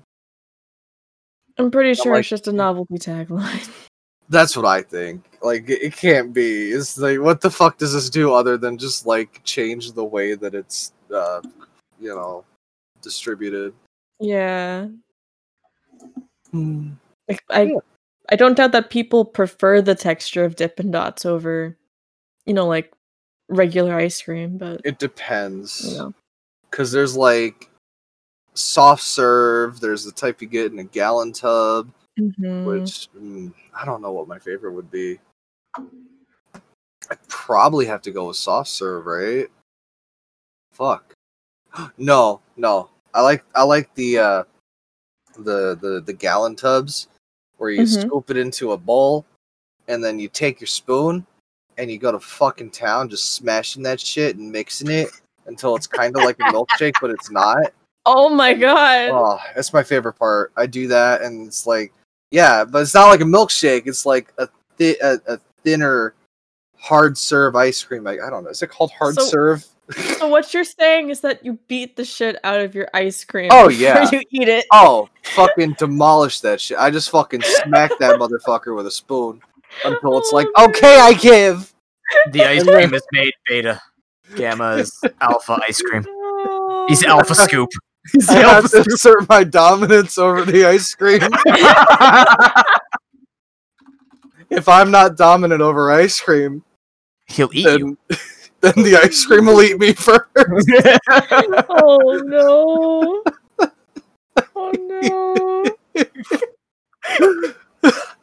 I'm pretty sure like- it's just a novelty tagline. That's what I think. Like it, it can't be. It's like what the fuck does this do other than just like change the way that it's uh you know distributed. yeah. Like, I Yeah. I don't doubt that people prefer the texture of Dippin' Dots over, you know, like regular ice cream, but It depends. you know. Cause there's like soft serve, there's the type you get in a gallon tub, Mhm. which mm, I don't know what my favorite would be. I'd probably have to go with soft serve, right? Fuck. No, no. I like I like the uh the the the gallon tubs where you Mhm. scoop it into a bowl and then you take your spoon and you go to fucking town just smashing that shit and mixing it until it's kind of like a milkshake but it's not. Oh my god. Oh, that's my favorite part. I do that, and it's like, yeah, but it's not like a milkshake. It's like a thi- a, a thinner, hard serve ice cream. Like I don't know. Is it called hard So- serve? So what you're saying is that you beat the shit out of your ice cream Oh, before yeah. you eat it. oh, fucking demolish that shit. I just fucking smack that motherfucker with a spoon until it's like, Oh, okay, I give. The ice cream is made beta. Gamma is alpha ice cream. He's alpha scoop. He's I the have alpha to scoop. assert my dominance over the ice cream. if I'm not dominant over ice cream, He'll eat you. Then then the ice cream will eat me first. Oh no. Oh no.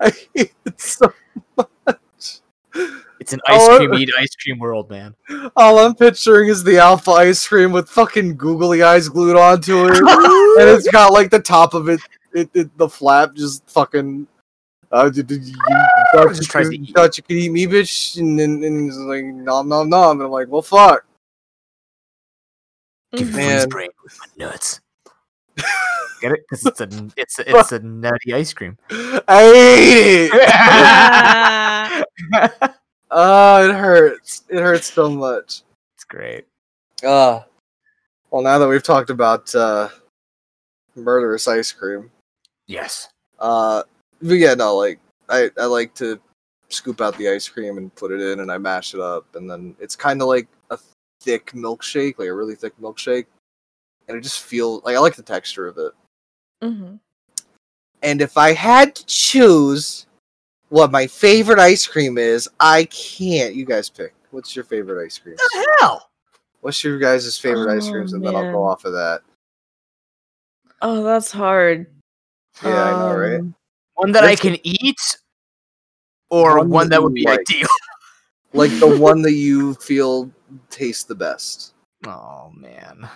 I hate it so much. It's an ice cream eat ice cream world, man. all I'm picturing is the alpha ice cream with fucking googly eyes glued onto it, and it's got like the top of it, it, it the flap just fucking. Uh, did, did you, you thought, Just you could, to eat thought you could eat me, bitch, and then and he's like, nom nom nom, and I'm like, well, fuck. Give me Man. freeze brain with my nuts. Get it? Because it's a it's a, it's a nutty ice cream. I hate it. Oh, it hurts. It hurts so much. It's great. Uh, well, now that we've talked about uh, murderous ice cream, Yes. uh, but yeah, no, like I, I like to scoop out the ice cream and put it in, and I mash it up, and then it's kind of like a thick milkshake, like a really thick milkshake, and I just feel like I like the texture of it. Mm-hmm. And if I had to choose what my favorite ice cream is, I can't. You guys pick. What's your favorite ice cream? the hell? What's your guys' favorite ice Oh, creams, and then I'll go off of that. Oh, that's hard. Yeah, I know, right? One that I can eat, or One one, that that would be like. ideal. Like the one that you feel tastes the best. Oh man.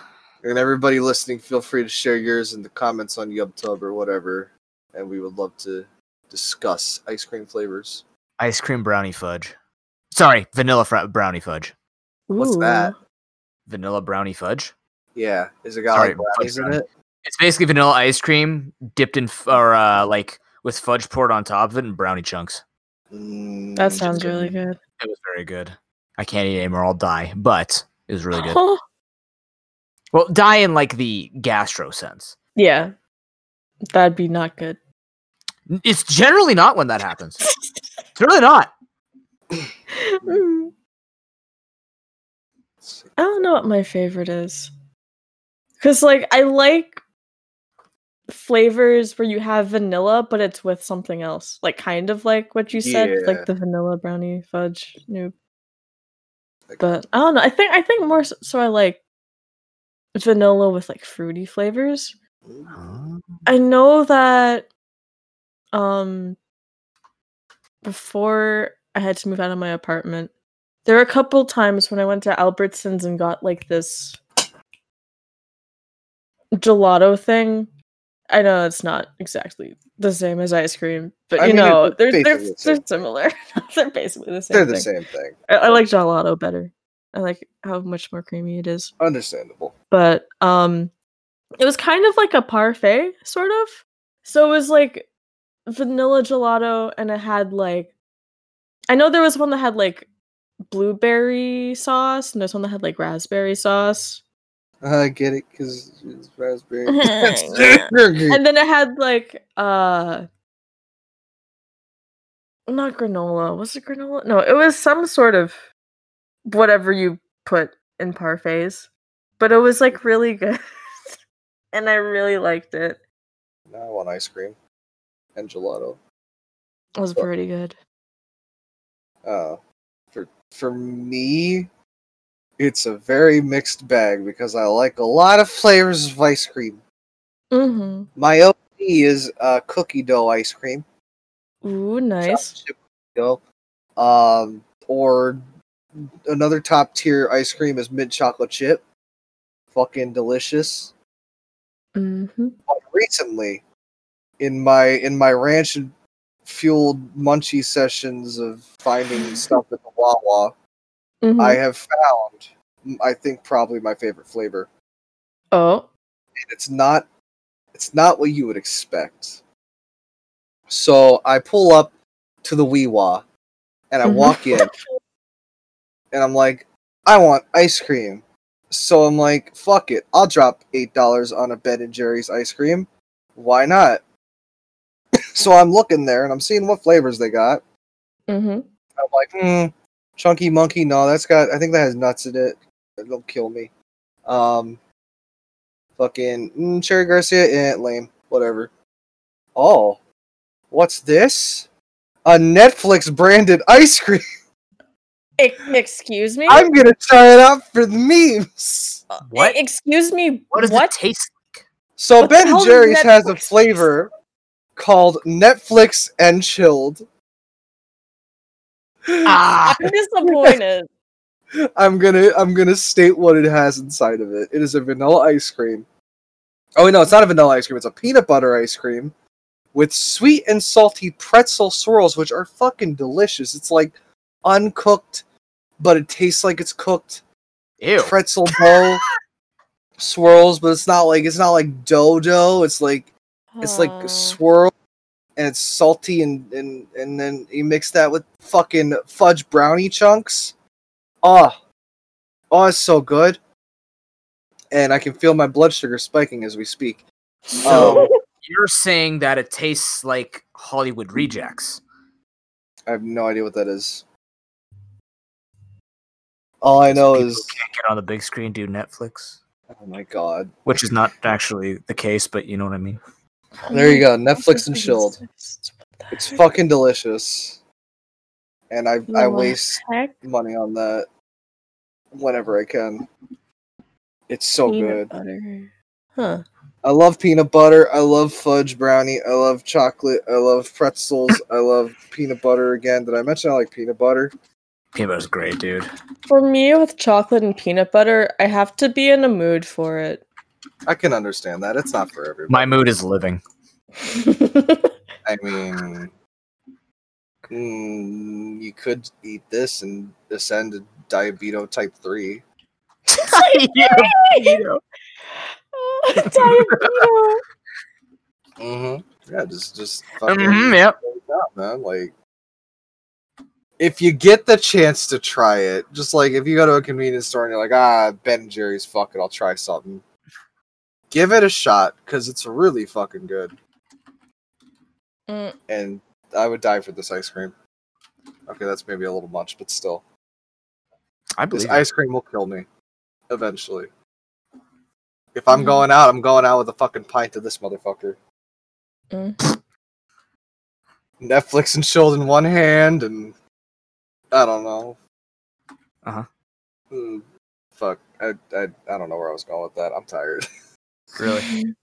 And everybody listening, feel free to share yours in the comments on YubTub or whatever, and we would love to discuss ice cream flavors. Ice cream brownie fudge. Sorry, vanilla fr- brownie fudge. What's that? Vanilla brownie fudge. Yeah, is it got Sorry, like brownies in it? It's basically vanilla ice cream dipped in f- or uh, like with fudge poured on top of it and brownie chunks. Mm, That sounds really good. It was very good. I can't eat anymore. I'll die, but it was really good. Well, die in like the gastro sense. yeah. That'd be not good. It's generally not when that happens. It's really not. Mm. I don't know what my favorite is. Cause like I like flavors where you have vanilla, but it's with something else. Like kind of like what you said, Yeah. like the vanilla brownie fudge noob. Like- But I don't know. I think I think more so, so I like vanilla with like fruity flavors. I know that um before I had to move out of my apartment, there were a couple times when I went to Albertsons and got like this gelato thing I know it's not exactly the same as ice cream, but I you mean, know they're they're, the they're similar. they're basically the same. They're the thing. same thing. I, I like gelato better. I like how much more creamy it is. Understandable. But um, it was kind of like a parfait, sort of. So it was like vanilla gelato, and it had like, I know there was one that had like blueberry sauce, and there's one that had like raspberry sauce. I get it because it's raspberry. And then it had like uh not granola. Was it granola? No it was some sort of whatever you put in parfaits but it was like really good and i really liked it. Now I want ice cream and gelato. it was Well- pretty good. Uh, for for me, it's a very mixed bag because I like a lot of flavors of ice cream. mm-hmm My OP is uh, cookie dough ice cream. ooh nice chocolate chip cookie dough. Um, or another top tier ice cream is mint chocolate chip. Fucking delicious. mm-hmm recently, in my in my ranch fueled munchie sessions of finding stuff at the Wawa, mm-hmm. I have found, I think probably my favorite flavor. oh And it's not, it's not what you would expect. So I pull up to the Weewa, and I Mhm. walk in, and I'm like, I want ice cream. So I'm like, fuck it, I'll drop eight dollars on a Ben and Jerry's ice cream. Why not? so I'm looking there, and I'm seeing what flavors they got. mm-hmm I'm like, hmm, chunky monkey. No, that's got. I think that has nuts in it. It'll kill me. Um, fucking mm, cherry Garcia. Eh, lame. Whatever. Oh, what's this? A Netflix branded ice cream. Excuse me I'm gonna try it out for the memes. Uh, What? excuse me What does what it taste? like? So What Ben hell does Jerry's has a flavor called Netflix and chilled. Ah, i'm disappointed I'm gonna I'm gonna state what it has inside of it. It is a vanilla ice cream. Oh no, it's not a vanilla ice cream. It's a peanut butter ice cream with sweet and salty pretzel swirls, which are fucking delicious. It's like uncooked, but it tastes like it's cooked. ew. Pretzel dough swirls, but it's not like it's not like dough dough. It's like it's like a swirl and it's salty and, and and then you mix that with fucking fudge brownie chunks. Oh. Oh, it's so good. And I can feel my blood sugar spiking as we speak. So Um, you're saying that it tastes like Hollywood rejects? I have no idea what that is. All I know is can't get on the big screen do Netflix, oh my god. which is not actually the case, but you know what I mean. There you go, Netflix and chilled. It's fucking delicious. And I I waste Heck, money on that whenever I can. It's so peanut good. butter. Huh. I love peanut butter. I love fudge brownie. I love chocolate. I love pretzels. I love peanut butter again. Did I mention I like peanut butter? Peanut butter's great, dude. For me, with chocolate and peanut butter, I have to be in a mood for it. I can understand that. It's not for everybody. My mood is living. I mean, mm, you could eat this and ascend to diabetes type 3. Diabetes. Mm-hmm. Yeah, just, just fucking Mhm, yep. go down, man. Like, if you get the chance to try it, just like if you go to a convenience store and you're like, ah, Ben and Jerry's, fuck it, I'll try something. Give it a shot because it's really fucking good. Mm, And I would die for this ice cream. Okay, that's maybe a little much, but still, I this believe. it. ice cream will kill me eventually. If I'm Mhm. going out, I'm going out with a fucking pint of this motherfucker. mm. Netflix and chilled in one hand, and I don't know. Uh-huh. Hmm, fuck, I, I I don't know where I was going with that. I'm tired. Really?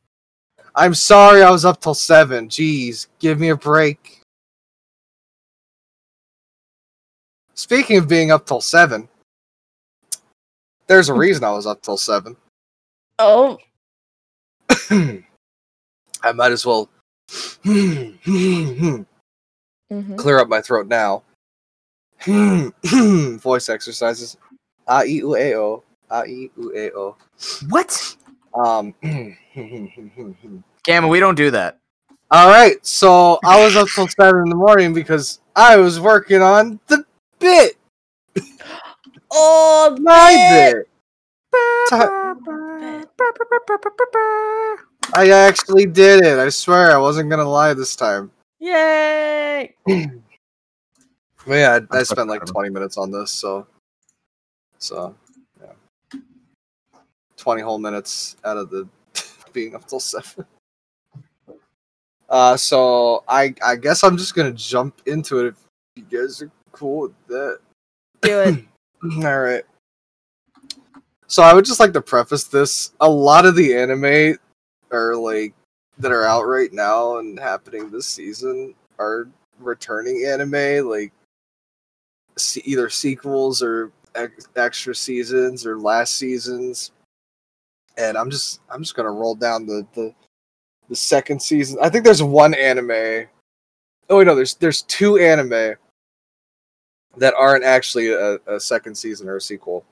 I'm sorry, I was up till seven. Jeez, give me a break. Speaking of being up till seven, there's a reason I was up till seven. Oh, I might as well Mhm. clear up my throat now. Voice exercises. A e u a o. A e u a o. What? Um. Gamma, we don't do that. All right, so I was up till seven in the morning because I was working on the bit, Oh, my bit. I actually did it. I swear I wasn't gonna lie this time. Yay! But yeah, I, I spent like twenty minutes on this, so so 20 whole minutes out of the being up till seven. Uh, so I I guess I'm just gonna jump into it if you guys are cool with that. Do it. All right. So I would just like to preface this. A lot of the anime are like that are out right now and happening this season are returning anime, like either sequels or ex- extra seasons or last seasons and I'm just I'm just gonna roll down the the the second season. I think there's one anime. Oh wait, no, there's there's two anime that aren't actually a, a second season or a sequel.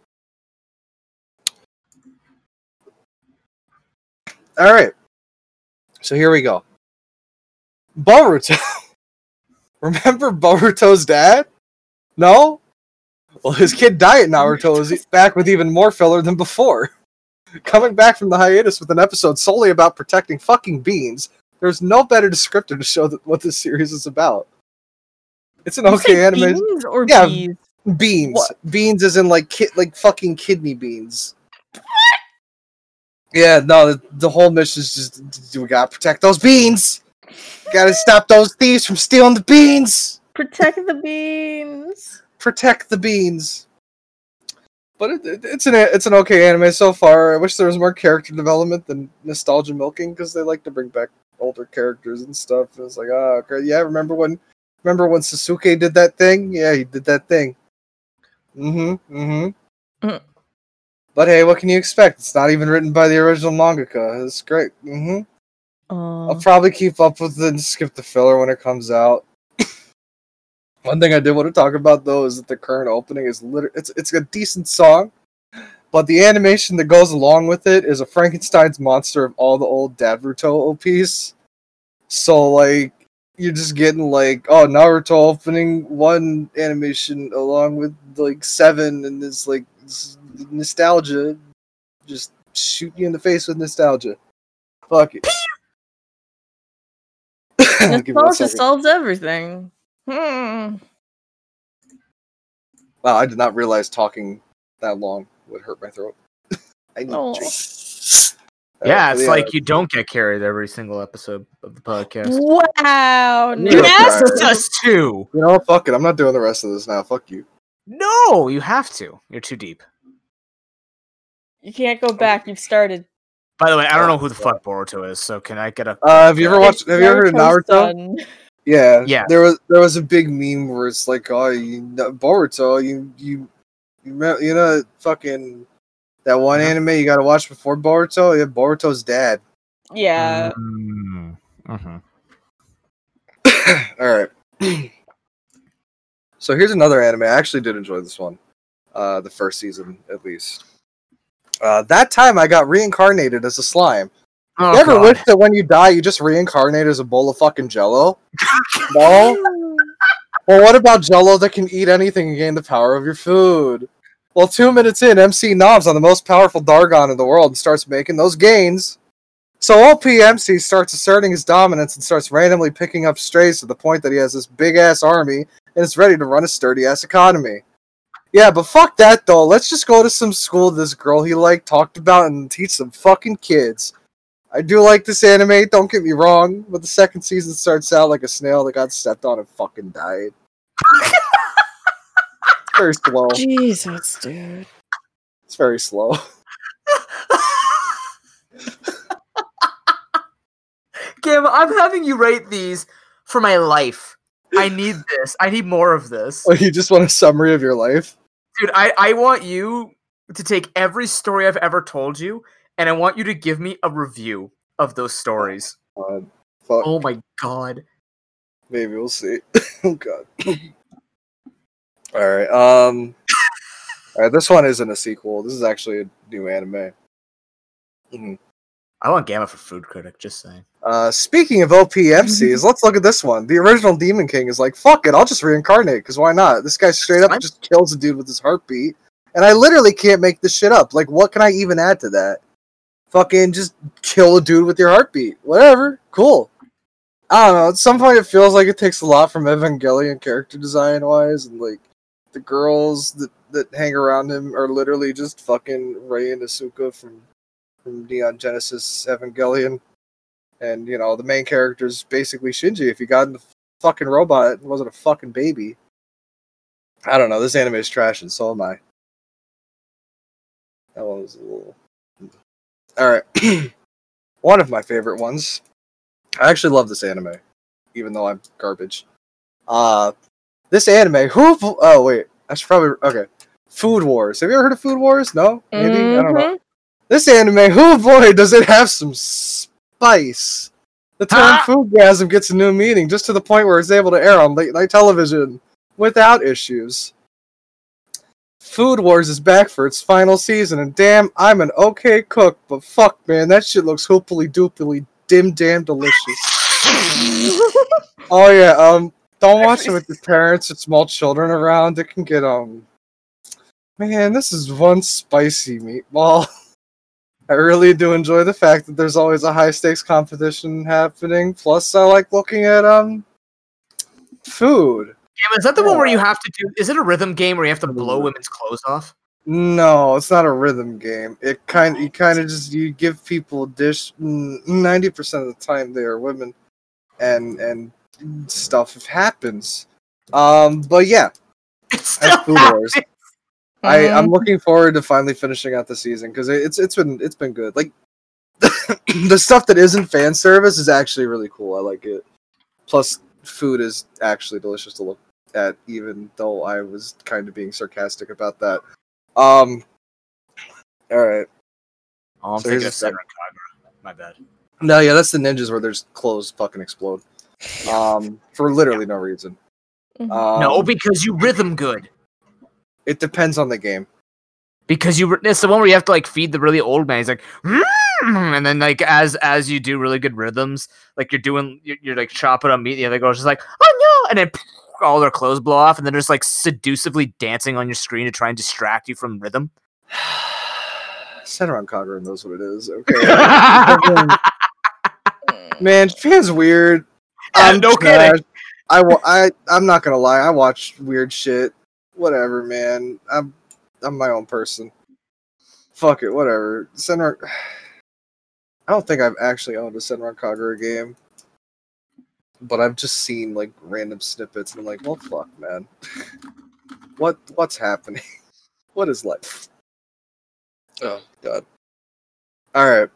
All right. So here we go. Boruto. Remember Boruto's dad? No? Well, his kid died Diet Naruto is back with even more filler than before. Coming back from the hiatus with an episode solely about protecting fucking beans, there's no better descriptor to show that what this series is about. It's an You okay anime. beans or Yeah. bees? Beans. What? Beans is in like ki- like fucking kidney beans. Yeah, no, the, the whole mission is just we gotta protect those beans. Gotta stop those thieves from stealing the beans. Protect the beans. Protect the beans. But it, it- it's an it's an okay anime so far. I wish there was more character development than nostalgia milking because they like to bring back older characters and stuff. It's like, oh, okay, yeah, remember when remember when Sasuke did that thing? Yeah, he did that thing. Mm-hmm. Mm-hmm. Mm. But hey, what can you expect? It's not even written by the original mangaka. It's great. Mm-hmm. I'll Oh, probably keep up with it and skip the filler when it comes out. One thing I did want to talk about though is that the current opening is literally it's it's a decent song, but the animation that goes along with it is a Frankenstein's monster of all the old Naruto OPs. So like you're just getting like oh Naruto opening one animation along with like seven and this like this nostalgia just shoot you in the face with nostalgia. Fuck it. Nostalgia solves everything. Hmm. Wow, I did not realize talking that long would hurt my throat. I know. Oh. a drink. Yeah, Uh, it's like you don't get carried every single episode of the podcast. Wow. You You asked us to. you know? Fuck it. I'm not doing the rest of this now. Fuck you. No, you have to. You're too deep. You can't go back. You've started. By the way, I don't know who the fuck Boruto is, so can I get a? Uh, have you ever watched? Have you ever heard of Naruto? son. Yeah. Yeah. There was there was a big meme where it's like, oh, you know, Boruto, you you you know, you know fucking that one Yeah. anime you got to watch before Boruto. Yeah, Boruto's dad. Yeah. Mm, mhm. All right. so here's another anime. I actually did enjoy this one. Uh, the first season, at least. Uh, that time I got reincarnated as a slime. Oh, you ever God. wish that when you die you just reincarnate as a bowl of fucking jello? no? Well, what about jello that can eat anything and gain the power of your food? Well, two minutes in, MC knobs on the most powerful Dargon in the world and starts making those gains. So OPMC starts asserting his dominance and starts randomly picking up strays to the point that he has this big ass army and is ready to run a sturdy ass economy. Yeah, but fuck that though. Let's just go to some school this girl he like talked about and teach some fucking kids. I do like this anime, don't get me wrong, but the second season starts out like a snail that got stepped on and fucking died. very slow. Jesus, dude. It's very slow. Kim, I'm having you rate these for my life. I need this. I need more of this. Like, you just want a summary of your life? Dude, I, I want you to take every story I've ever told you, and I want you to give me a review of those stories. Uh, fuck. Oh my god. Maybe we'll see. oh god. all right. Um. All right. This one isn't a sequel. This is actually a new anime. Mhm. I want Gamma for Food Critic, just saying. Uh, speaking of OPMCs, let's look at this one. The original Demon King is like, fuck it, I'll just reincarnate, because why not? This guy straight up just kills a dude with his heartbeat. And I literally can't make this shit up. Like, what can I even add to that? Fucking just kill a dude with your heartbeat. Whatever. Cool. I don't know. At some point, it feels like it takes a lot from Evangelion character design wise, and like the girls that, that hang around him are literally just fucking Rei and Asuka from from Neon Genesis Evangelion. And you know, the main character is basically Shinji if he got in the fucking robot and wasn't a fucking baby. I don't know. This anime is trash, and so am I. That one was a little. All right, one of my favorite ones. I actually love this anime, even though I'm garbage. Uh, this anime. Who? Oh wait, I should probably okay. Food Wars. Have you ever heard of Food Wars? No, maybe I don't know. Mhm. This anime, oh boy, does it have some spice. The term Ah! foodgasm gets a new meaning, just to the point where it's able to air on late night television without issues. Food Wars is back for its final season, and damn, I'm an okay cook, but fuck, man, that shit looks hoopily doopily dim damn delicious. oh yeah, um, don't watch it with your parents or small children around. It can get um, man, this is one spicy meatball. I really do enjoy the fact that there's always a high stakes competition happening. Plus, I like looking at um food. Is that the one where you have to do? Is it a rhythm game where you have to blow women's clothes off? No, it's not a rhythm game. It kind you kind of just you give people a dish. Ninety percent of the time they are women, and and stuff happens. Um, but yeah, It's Food Wars. I, I'm Mhm. looking forward to finally finishing out the season because it's it's been it's been good. Like the stuff that isn't fan service is actually really cool. I like it. Plus, food is actually delicious to look at, even though I was kind of being sarcastic about that. Um. All right. Oh, I'm So thinking here's of a second- Senran Kagura. My bad. No, yeah, that's the ninjas where there's clothes fucking explode. Um, for literally no reason. Mhm. Um, no, because you rhythm good. it depends on the game. Because you, it's the one where you have to like feed the really old man. He's like, "Mm," and then like as as you do really good rhythms, like you're doing, you're, you're like chopping up meat. The other girl's just like, oh no, and then all their clothes blow off, and then just like seducevely dancing on your screen to try and distract you from rhythm. Senran Kagura knows what it is. Okay. Man, Japan's weird. I'm no trash. kidding. I, wa- I I'm not gonna lie. I watch weird shit. Whatever, man. I'm I'm my own person. Fuck it. Whatever. Senran. I don't think I've actually owned a Senran Kagura game, but I've just seen like random snippets, and I'm like, well, fuck, man. what what's happening? what is life? Oh god. All right.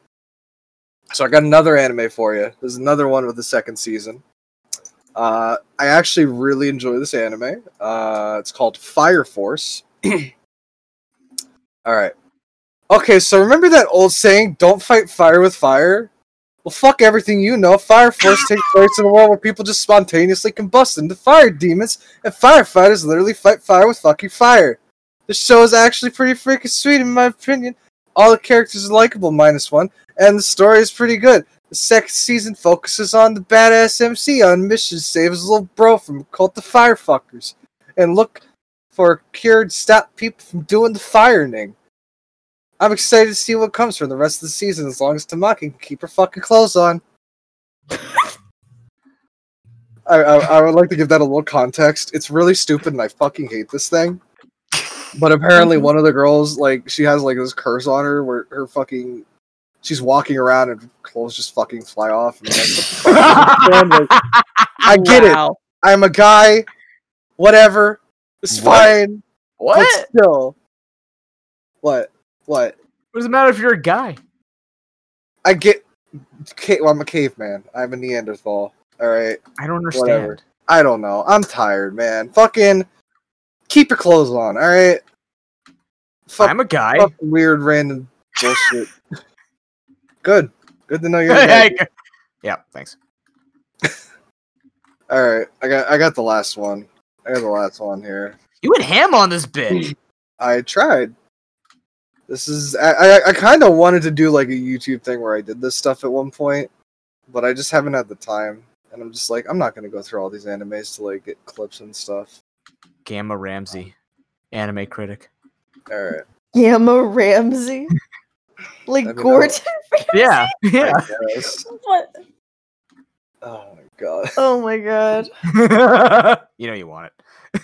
So I got another anime for you. There's another one with the second season. Uh, I actually really enjoy this anime. Uh, it's called Fire Force. All right. Okay, so remember that old saying, "Don't fight fire with fire." Well, fuck everything you know. Fire Force takes place in a world where people just spontaneously combust into fire demons, and firefighters literally fight fire with fucking fire. The show is actually pretty freaking sweet, in my opinion. All the characters are likable, minus one, and the story is pretty good. The second season focuses on the badass MC on missions to save his little bro from cult of firefuckers, and look for a cure to stop people from doing the firing. I'm excited to see what comes from the rest of the season as long as Tamaki can keep her fucking clothes on. I, I, I would like to give that a little context. It's really stupid and I fucking hate this thing. But apparently mhm. one of the girls, like, she has like this curse on her where her fucking she's walking around and clothes just fucking fly off. And I'm like, what the fuck is this, man? Like, I get it. I'm a guy. Whatever. It's What? fine. what? But still. What? What? What does it matter if you're a guy? I get. Well, I'm a caveman. I'm a Neanderthal. All right. I don't understand. Whatever. I don't know. I'm tired, man. Fucking keep your clothes on. All right. Fuck, I'm a guy. fuck weird random bullshit. Good. Good to know you're. a Hey, guy. Yeah, thanks. All right, I got I got the last one. I got the last one here. You went ham on this bit. I tried. This is I I, I kind of wanted to do like a YouTube thing where I did this stuff at one point, but I just haven't had the time, and I'm just like I'm not gonna go through all these animes to like get clips and stuff. Gamma Ramsey, anime critic. All right, Gamma Ramsey. Like I mean, Gordon. Yeah, yeah. What? Oh my god. Oh my god. you know you want it.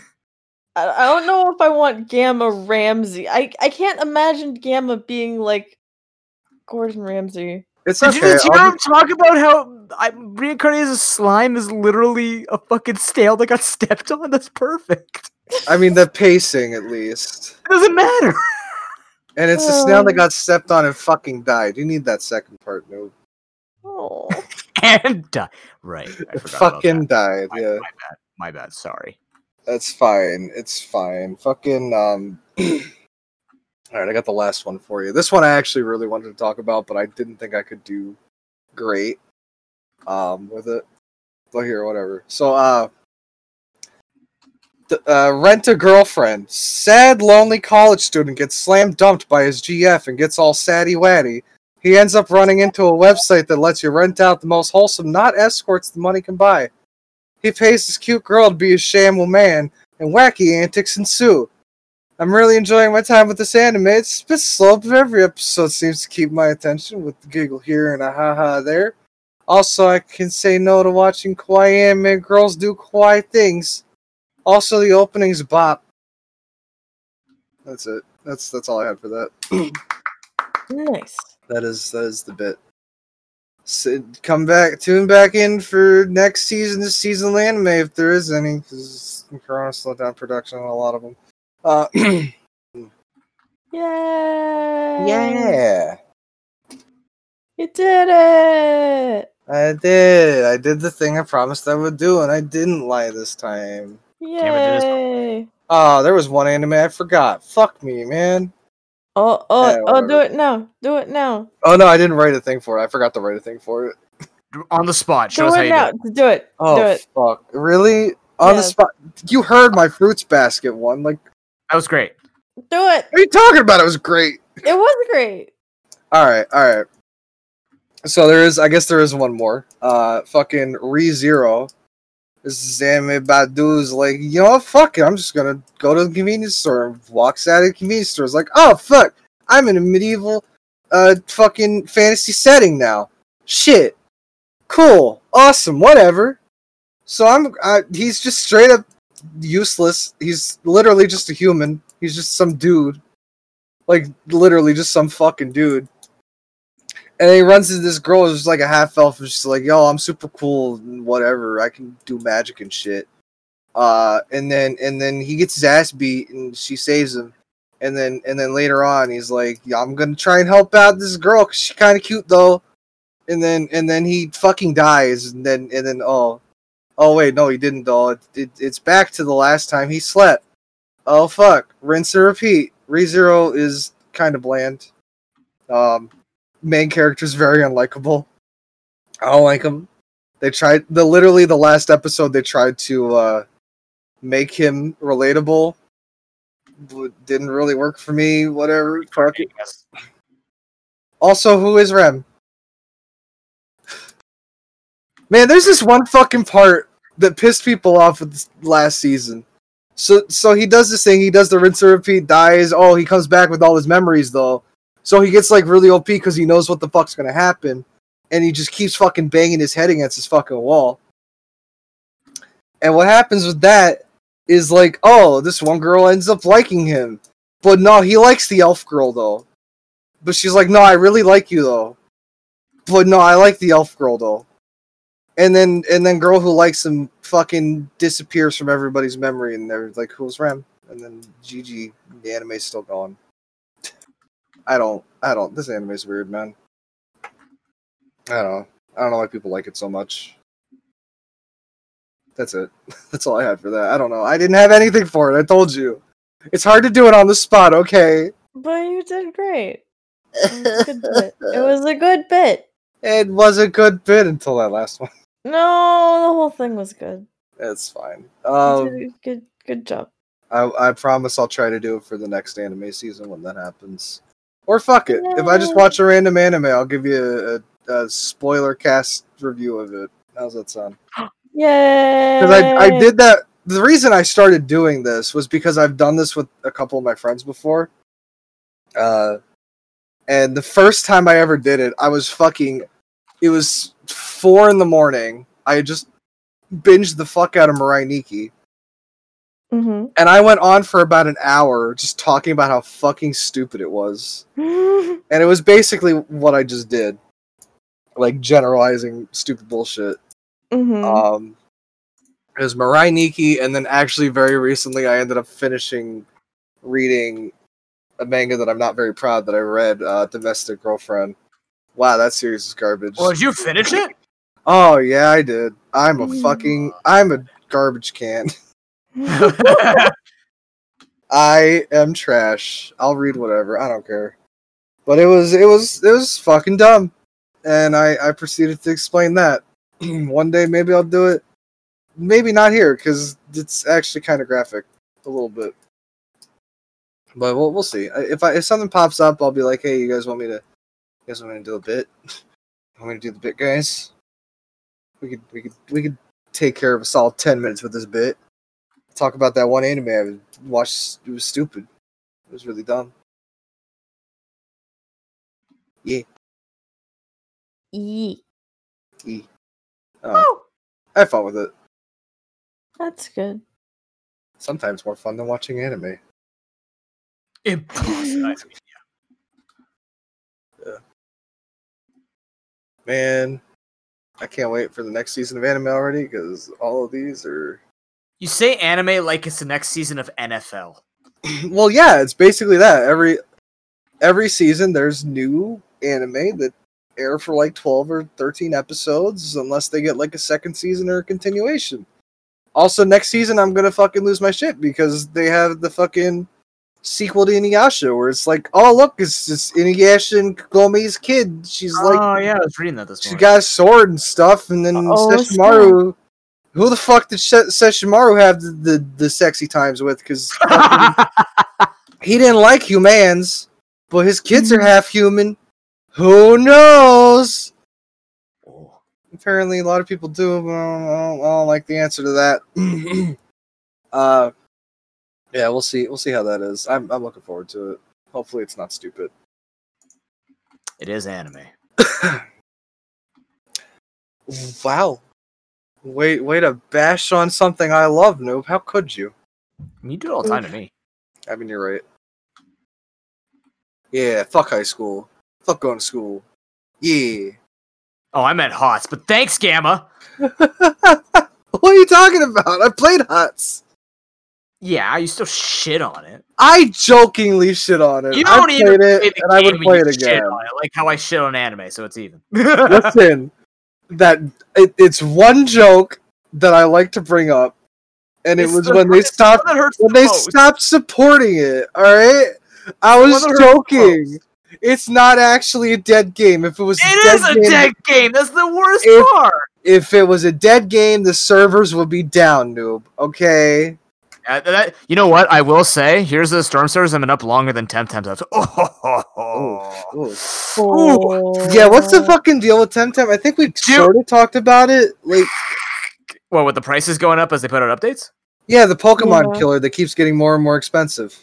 I, I don't know if I want Gamma Ramsey. I I can't imagine Gamma being like Gordon Ramsay. It's Did okay. you just hear I'll him talk about how I, reincarnated as a slime is literally a fucking snail that got stepped on? That's perfect. I mean the pacing at least, It doesn't matter. and it's a oh. snail that got stepped on and fucking died. You need that second part, no? Oh. and died. Right. I It about fucking that. died. My, Yeah. my bad. My bad. Sorry. That's fine. It's fine. Fucking um All right, I got the last one for you. This one I actually really wanted to talk about, but I didn't think I could do great um with it. But here, whatever. So uh th- uh, rent a girlfriend. Sad, lonely college student gets slam dumped by his GF and gets all saddy waddy. He ends up running into a website that lets you rent out the most wholesome, not escorts the money can buy. He pays this cute girl to be his shamu man, and wacky antics ensue. I'm really enjoying my time with this anime. It's a bit slow, but every episode seems to keep my attention with the giggle here and a haha there. Also, I can say no to watching kawaii anime girls do kawaii things. Also, the opening's bop. That's it. That's that's all I had for that. Nice. That is that is the bit. So, come back, tune back in for next season, this season of anime if there is any, because Corona slowed down production on a lot of them. Uh, Yay! yeah, You did it! I did. I did the thing I promised I would do, and I didn't lie this time. Damn Yay! Oh, there was one anime I forgot. Fuck me, man. Oh, oh, Yeah, oh, do it now. Do it now. Oh no, I didn't write a thing for it. I forgot to write a thing for it. On the spot. Show Do us how it you now. do it. Do it. Oh do it. fuck! Really? On the spot? You heard my fruits basket one. Like, That was great. Do it. what are you talking about? It was great. It was great. All right, all right. So there is, I guess there is one more. Uh, fucking Re Zero. About dudes like, you know what? Fuck it. I'm just gonna go to the convenience store. Walks out of the convenience store. It's like, oh fuck, I'm in a medieval, uh, fucking fantasy setting now. Shit. Cool. Awesome. Whatever. So I'm. Uh, he's just straight up useless. He's literally just a human. He's just some dude. Like literally just some fucking dude. And he runs into this girl who's like a half elf, and she's like, "Yo, I'm super cool, and whatever. I can do magic and shit." Uh, and then and then he gets his ass beat, and she saves him. And then and then later on, he's like, yeah, "I'm gonna try and help out this girl because she's kind of cute though." And then and then he fucking dies, and then and then oh, oh wait, no, he didn't though. It, it, it's back to the last time he slept. Oh fuck, rinse and repeat. ReZero is kind of bland. Um, main character is very unlikable. I don't like him. They tried the literally the last episode they tried to uh make him relatable. but Didn't really work for me. Whatever. Fuck it. Yes. Also, who is Rem? Man, there's this one fucking part that pissed people off with last season. So, so he does this thing. He does the rinse and repeat. Dies. Oh, he comes back with all his memories though. So he gets like really OP because he knows what the fuck's gonna happen, and he just keeps fucking banging his head against his fucking wall. And what happens with that is like, oh, this one girl ends up liking him, but no, he likes the elf girl though. But she's like, no, I really like you though. But no, I like the elf girl though. And then and then girl who likes him fucking disappears from everybody's memory and they're like, Who's Rem? And then GG, the anime's still going. I don't I don't this anime's weird, man. I don't know. I don't know why people like it so much. That's it. That's all I had for that. I don't know. I didn't have anything for it. I told you. It's hard to do it on the spot, okay? But you did great. It was a good bit. It was a good bit. It was a good bit until that last one. No, the whole thing was good. It's fine. Um, good, good job. I, I promise I'll try to do it for the next anime season when that happens. Or fuck it. If I just watch a random anime, I'll give you a, a, a spoiler cast review of it. How's that sound? Yay! Because I, I did that. The reason I started doing this was because I've done this with a couple of my friends before. Uh, and the first time I ever did it, I was fucking. It was four in the morning. I just binged the fuck out of Mirai Nikki. Mhm. and I went on for about an hour just talking about how fucking stupid it was. And it was basically what I just did. Like generalizing stupid bullshit. Mhm. Um it was Mirai Nikki, and then actually very recently I ended up finishing reading a manga that I'm not very proud that I read, uh Domestic Girlfriend. Wow, that series is garbage. Well, did you finish it? Oh yeah, I did. I'm a Mm. fucking I'm a garbage can. I am trash. I'll read whatever. I don't care. But it was it was it was fucking dumb. And I I proceeded to explain that. One day maybe I'll do it. Maybe not here cuz it's actually kind of graphic a little bit. But we'll we'll see. If I if something pops up, I'll be like, "Hey, you guys want me to you guys want me to do a bit? want me to do the bit, guys? We could we could we could take care of a solid 10 minutes with this bit." Talk about that one anime I watched. It was stupid. It was really dumb. Yeah. Yee. E. Oh, uh, Oh, I had fun with it. that's good. Sometimes more fun than watching anime. Impossible. Yeah. Man, I can't wait for the next season of anime already because all of these are. You say anime like it's the next season of NFL. well, yeah, it's basically that. Every every season, there's new anime that air for like twelve or thirteen episodes, unless they get like a second season or a continuation. Also, next season, I'm gonna fucking lose my shit because they have the fucking sequel to Inuyasha, where it's like, oh look, it's just Inuyasha and Gomi's kid. She's oh, like, oh yeah, I was reading that this she got a sword and stuff, and then Oh, Sesshomaru. Who the fuck did Se- Sesshomaru have the, the, the sexy times with? Because he didn't like humans, but his kids are half human. Who knows? Oh. Apparently, a lot of people do, but I don't, I don't, I don't like the answer to that. uh, yeah, we'll see. We'll see how that is. I'm I'm looking forward to it. Hopefully, it's not stupid. It is anime. Wow. Wait, way to bash on something I love, noob. How could you? You do it all the time to me. I mean, you're right. Yeah, fuck high school. Fuck going to school. Yeah. Oh, I meant HOTS, but thanks, Gamma. what are you talking about? I played HOTS. Yeah, you still shit on it. I jokingly shit on it. You I don't played even it, play the and I would play it shit again. on it, like how I shit on anime, so it's even. Listen, that it, it's one joke that I like to bring up, and it It's was the- when they stopped one that hurts when the they most. stopped supporting it. All right, I was the one that hurts the joking. It's not actually a dead game. If it was It dead is a game, dead game. That's the worst If- part. if it was a dead game, the servers would be down, noob. Okay. Uh, that- you know what? I will say, here's the storm servers have been up longer than Temtem. Temtem. Oh, Ooh. Ooh. Yeah, what's the fucking deal with Temtem? I think we sort of talked about it. Like, What with the prices going up as they put out updates? yeah, the Pokemon Yeah. killer that keeps getting more and more expensive.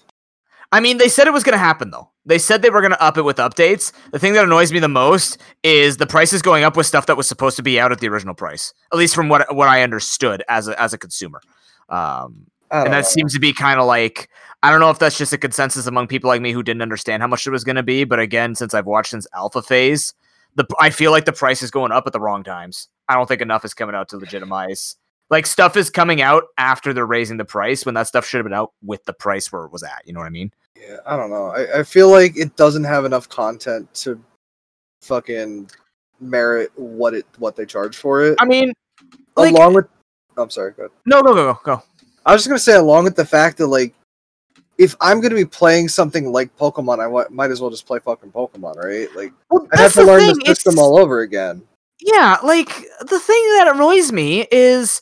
I mean, they said it was going to happen though. They said they were going to up it with updates. The thing that annoys me the most is the prices going up with stuff that was supposed to be out at the original price. At least from what what I understood as a as a consumer. Um, I don't and that know. seems to be kind of like I don't know if that's just a consensus among people like me who didn't understand how much it was going to be. But again, since I've watched since alpha phase, the I feel like the price is going up at the wrong times. I don't think enough is coming out to legitimize. Like stuff is coming out after they're raising the price when that stuff should have been out with the price where it was at. You know what I mean? Yeah, I don't know. I, I feel like it doesn't have enough content to fucking merit what it what they charge for it. I mean, like- along with, I'm sorry, go ahead. no, go go go go. I was just gonna say, along with the fact that like if I'm gonna be playing something like Pokemon, I might as well just play fucking Pokemon, right? Like Well, I'd have to the learn thing. the system it's- all over again. Yeah, like the thing that annoys me is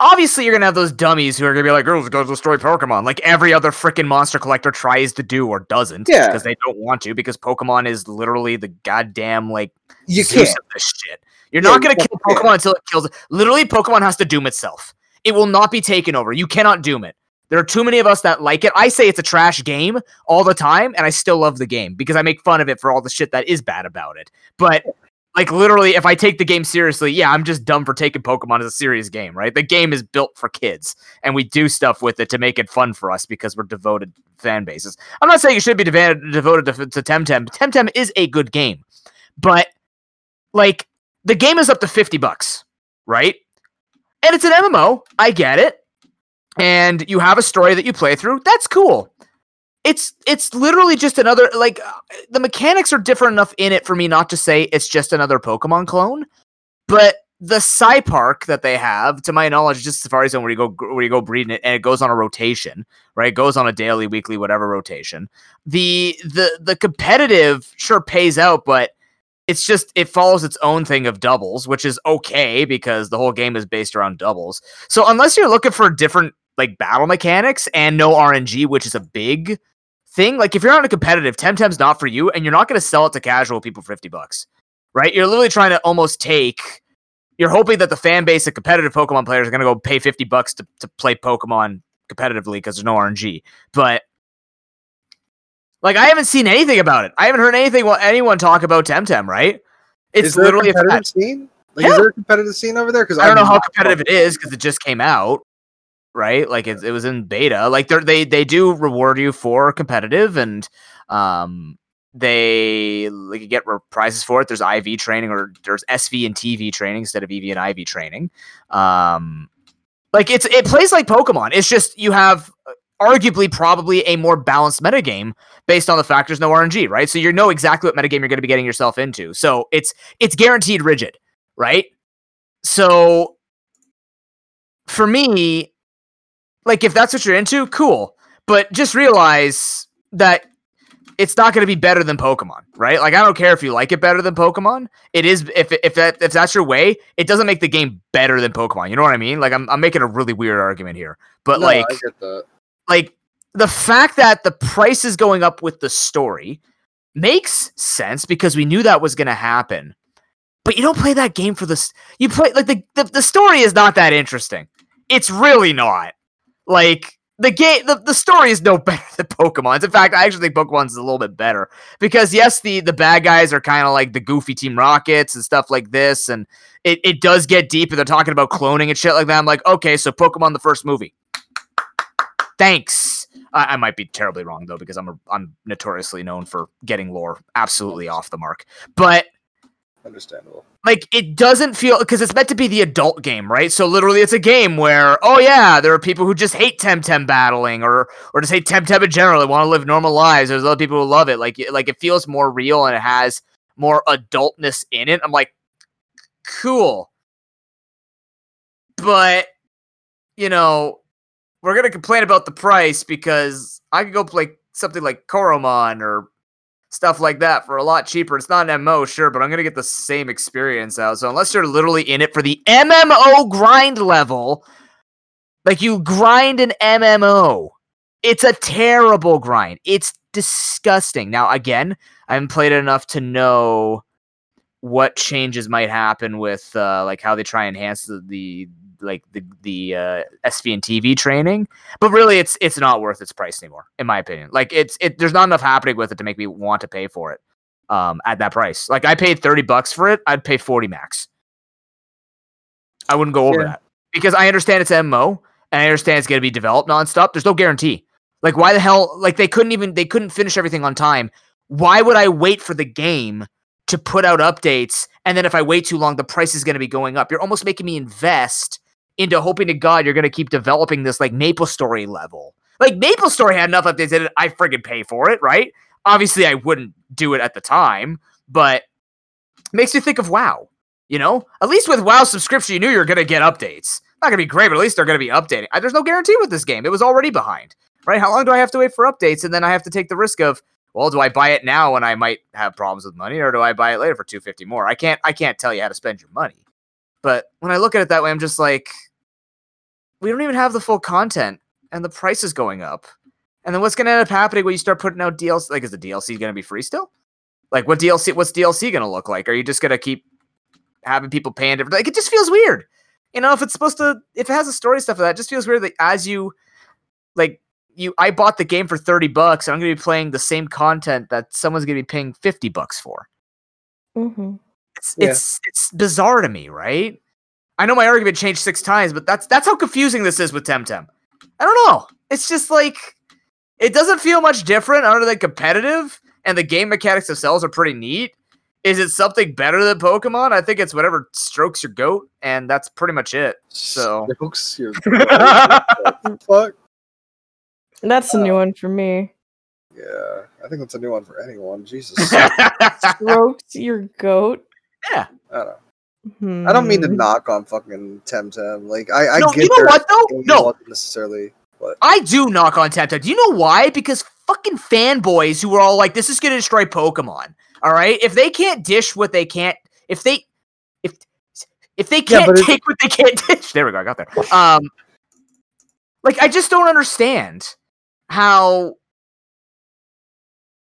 obviously you're gonna have those dummies who are gonna be like, oh, "Girls, go destroy Pokemon," like every other freaking monster collector tries to do or doesn't, Yeah. because they don't want to, because Pokemon is literally the goddamn like You Zeus can't. of this shit. You're Yeah, not gonna you kill. Pokemon until it kills. Literally, Pokemon has to doom itself. It will not be taken over. You cannot doom it. There are too many of us that like it. I say it's a trash game all the time, and I still love the game because I make fun of it for all the shit that is bad about it. But like literally, if I take the game seriously, yeah, I'm just dumb for taking Pokemon as a serious game, right? The game is built for kids, and we do stuff with it to make it fun for us because we're devoted fan bases. I'm not saying you should be devoted devoted to, to Temtem. Temtem is a good game, but like the game is up to 50 bucks, right? And it's an MMO. I get it. And you have a story that you play through. That's cool. It's it's literally just another like the mechanics are different enough in it for me not to say it's just another Pokemon clone. But the Saipark that they have, to my knowledge, just Safari Zone where you go where you go breeding it and it goes on a rotation, right? It goes on a daily, weekly, whatever rotation. The the the competitive sure pays out, but it's just it follows its own thing of doubles, which is okay because the whole game is based around doubles. So unless you're looking for different like battle mechanics and no RNG, which is a big thing, like if you're not a competitive, Temtem's not for you, and you're not going to sell it to casual people for fifty bucks, right? You're literally trying to almost take. You're hoping that the fan base of competitive Pokemon players are going to go pay fifty bucks to to play Pokemon competitively because there's no RNG, but. Like I haven't seen anything about it. I haven't heard anything well anyone talk about Temtem, right? It's is there literally a a competitive fat- scene? Like, Yeah. is there a competitive scene over there? Because I don't know how competitive it is because it just came out, right? Like it, it was in beta. Like they they they do reward you for competitive, and um they like you get prizes for it. There's IV training or there's SV and TV training instead of EV and IV training. Um, like it's it plays like Pokemon. It's just you have uh, arguably probably a more balanced metagame based on the fact there's no RNG, right? So you know exactly what metagame you're going to be getting yourself into. So it's it's guaranteed rigid, right? So for me, like if that's what you're into, cool. But just realize that it's not going to be better than Pokemon, right? Like I don't care if you like it better than Pokemon. It is if if that if that's your way, it doesn't make the game better than Pokemon. You know what I mean? Like I'm I'm making a really weird argument here. But No, like I get that. Like the fact that the price is going up with the story makes sense because we knew that was going to happen. But you don't play that game for this. You play like the, the the story is not that interesting. It's really not. Like the game, the, the story is no better than Pokemon's. In fact, I actually think Pokemon's is a little bit better because yes, the the bad guys are kind of like the goofy Team Rockets and stuff like this, and it, it does get deep. And they're talking about cloning and shit like that. I'm like, okay, so Pokemon the first movie. Thanks. I, I might be terribly wrong though because I'm a, I'm notoriously known for getting lore absolutely off the mark. But Understandable. like it doesn't feel because it's meant to be the adult game, right? So literally, it's a game where oh yeah, there are people who just hate Temtem battling, or or just hate Temtem in general. They want to live normal lives. There's other people who love it. Like like it feels more real and it has more adultness in it. I'm like, cool, but you know, we're gonna complain about the price because I could go play something like Coromon or stuff like that for a lot cheaper. It's not an MMO, sure, but I'm gonna get the same experience out. So unless you're literally in it for the MMO grind level, like you grind an MMO, it's a terrible grind. It's disgusting. Now, again, I haven't played it enough to know what changes might happen with uh, like how they try and enhance the, the like the the uh, SV and TV training. But really, it's it's not worth its price anymore, in my opinion. Like it's it there's not enough happening with it to make me want to pay for it um, at that price. Like I paid thirty bucks for it, I'd pay forty max. I wouldn't go over Yeah. that because I understand it's MMO and I understand it's going to be developed nonstop. There's no guarantee. Like why the hell? Like they couldn't even they couldn't finish everything on time. Why would I wait for the game to put out updates and then if I wait too long, the price is going to be going up? You're almost making me invest into hoping to God you're going to keep developing this like Maple Story level. Like Maple Story had enough updates in it, I friggin' pay for it, right? Obviously, I wouldn't do it at the time, but makes you think of WoW. You know, at least with WoW subscription, you knew you were going to get updates. Not going to be great, but at least they're going to be updating. There's no guarantee with this game; it was already behind, right? How long do I have to wait for updates? And then I have to take the risk of, well, do I buy it now when I might have problems with money, or do I buy it later for two fifty more? I can't I can't tell you how to spend your money. But when I look at it that way, I'm just like, we don't even have the full content, and the price is going up. And then what's going to end up happening when you start putting out DLC? Like, is the DLC going to be free still? Like, what DLC? What's DLC going to look like? Are you just going to keep having people paying different? Like, it just feels weird. You know, if it's supposed to, if it has a story stuff like that, just feels weird that as you, like, you, I bought the game for thirty bucks, and I'm going to be playing the same content that someone's going to be paying fifty bucks for. hmm It's Yeah. it's it's bizarre to me, right? I know my argument changed six times, but that's that's how confusing this is with Temtem. I don't know. It's just like it doesn't feel much different other than competitive, and the game mechanics themselves are pretty neat. Is it something better than Pokemon? I think it's whatever strokes your goat, and that's pretty much it. So- Jokes, you're- fuck. That's a new one for me. Yeah, I think that's a new one for anyone. Jesus, Strokes your goat. I don't know. I don't mean to Hmm. knock on fucking Temtem. Like I, I no, get you know what though? No, necessarily. But I do knock on Temtem. Do you know why? Because fucking fanboys who are all like, "This is gonna destroy Pokemon." All right, if they can't dish what they can't, if they, if if they can't but it- take what they can't dish, there we go. I got there. Um, like I just don't understand how.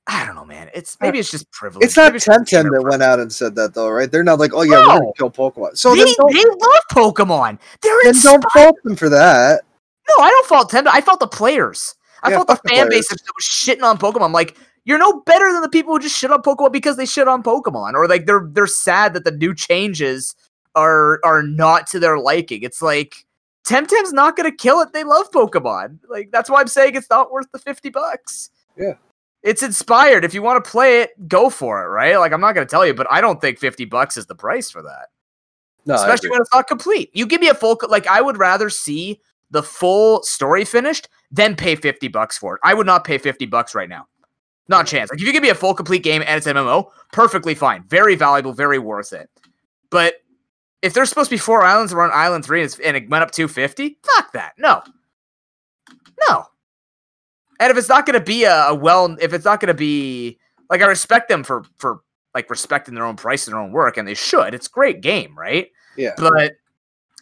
I don't know, man. It's uh, maybe it's just privilege. it's not Temtem gamer that went out and said that though, right? They're not like, oh yeah, we're gonna kill Pokemon. So they, they love Pokemon. They're then don't inspired. fault them for that. No, I don't fault Temtem. I fault the players. I Yeah, fault the fan base that was shitting on Pokemon. Like, you're no better than the people who just shit on Pokemon because they shit on Pokemon, or like they're they're sad that the new changes are are not to their liking. It's like Temtem's not gonna kill it. They love Pokemon. Like that's why I'm saying it's not worth the fifty bucks. Yeah. It's inspired. If you want to play it, go for it, right? Like I'm not gonna tell you, but I don't think fifty bucks is the price for that No, especially when it's not complete. You give me a full like I would rather see the full story finished than pay 50 bucks for it. I would not pay 50 bucks right now. Not a chance. Like if you give me a full complete game and it's MMO, perfectly fine. Very valuable, very worth it. But if there's supposed to be four islands, we're on island 3 and, and it went up 250, fuck that. No. No. And if it's not going to be a, a well if it's not going to be like I respect them for for like respecting their own price and their own work and they should. It's a great game, right? Yeah. but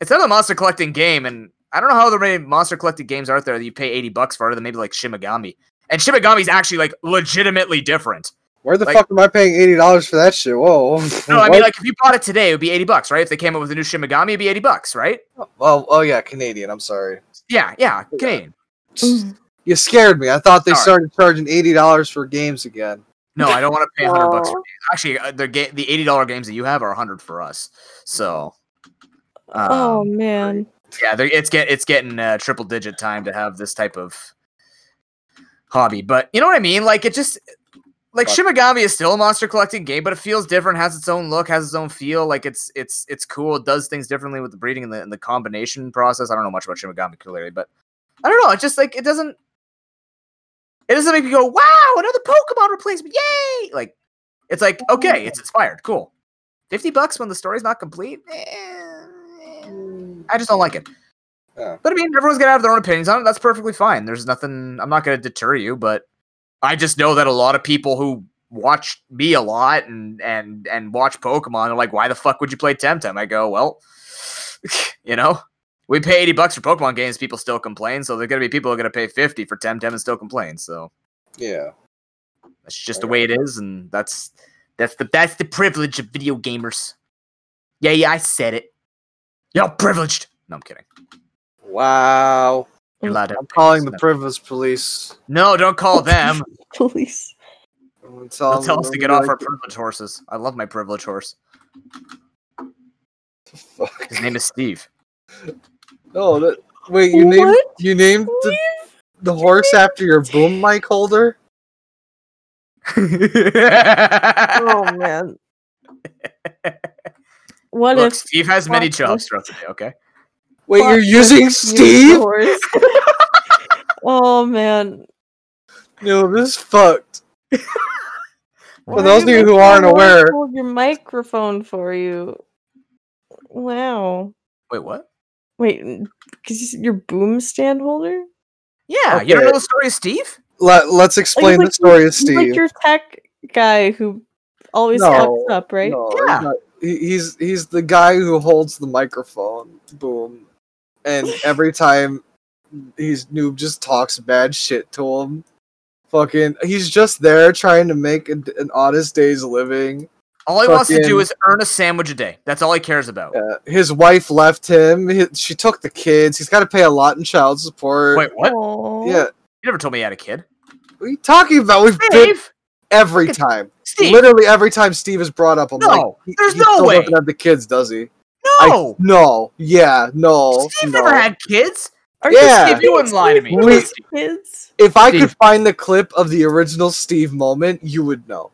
it's not a monster collecting game, and I don't know how there many monster collecting games are out there that you pay eighty bucks for, other than maybe like Shin Megami. And Shin Megami's actually like legitimately different. Where the like- fuck am I paying eighty dollars for that shit? Whoa. No, I mean like if you bought it today, it would be eighty bucks, right? If they came up with a new Shin Megami, it'd be eighty bucks, right? oh, oh yeah, Canadian. I'm sorry. Yeah, yeah, Canadian. Mm-hmm. You scared me. I thought they Sorry. started charging eighty dollars for games again. No, I don't want to pay hundred bucks. For games. Actually, uh, the ga- the eighty dollar games that you have are hundred for us. So, oh um, man. yeah, it's get it's getting uh, triple digit time to have this type of hobby. But you know what I mean? Like it just like Fuck. Shin Megami is still a monster collecting game, but it feels different, has its own look, has its own feel. Like it's it's it's cool. It does things differently with the breeding and the, and the combination process. I don't know much about Shin Megami clearly, but I don't know. It just like it doesn't. It doesn't make me go, "Wow, another Pokemon replacement! Yay!" Like it's like okay, it's inspired, cool. Fifty bucks when the story's not complete. Eh, I just don't like it. Yeah. But I mean, everyone's gonna have their own opinions on it. That's perfectly fine. There's nothing. I'm not gonna deter you, but I just know that a lot of people who watch me a lot and and and watch Pokemon are like, "Why the fuck would you play Temtem?" I go, "Well, you know, we pay 80 bucks for Pokemon games. People still complain, so there're gonna be people who are gonna pay 50 for Temtem and still complain. So Yeah. that's just the way it is, and that's that's the that's the privilege of video gamers. Yeah, yeah, I said it. You're privileged. No, I'm kidding. Wow. You're allowed to I'm calling the opinions. privilege police. No, don't call them. Police. I'm gonna They'll tell, tell us to get gonna off our be privilege horses. I love my privilege horse. like, Fuck. His name is Steve. No, that, wait. You named What? you named the, the horse after your boom mic holder. Oh man. What Look, if Steve has many Fuck jobs this. throughout the day. Okay. Wait, you're using use Steve? oh man. No, this is fucked. For those of did you who aren't phone aware, hold your microphone for you. Wow. Wait, what? Wait, mm, because your boom stand holder? Yeah, you don't know the story of Steve? Let, let's explain like the story of Steve. like your tech guy who always No, fucks up, right? No, Yeah. he's, not- he's he's the guy who holds the microphone. Boom, and every time he's noob just talks bad shit to him. Fucking, he's just there trying to make a, an honest day's living. All he wants to do is earn a sandwich a day. That's all he cares about. Uh, his wife left him. He, she took the kids. He's got to pay a lot in child support. Wait, what? Aw. Yeah, You never told me you had a kid. what are you talking about? We've been every time. Steve! Literally every time Steve is brought up, I'm No, like, he, there's he no still way. doesn't have the kids, does he? I- No! no. Yeah. No. Steve no. never had kids. Are Yeah. you Steve, you wouldn't lie to me. Wait. Kids. If I could find the clip of the original Steve moment, you would know.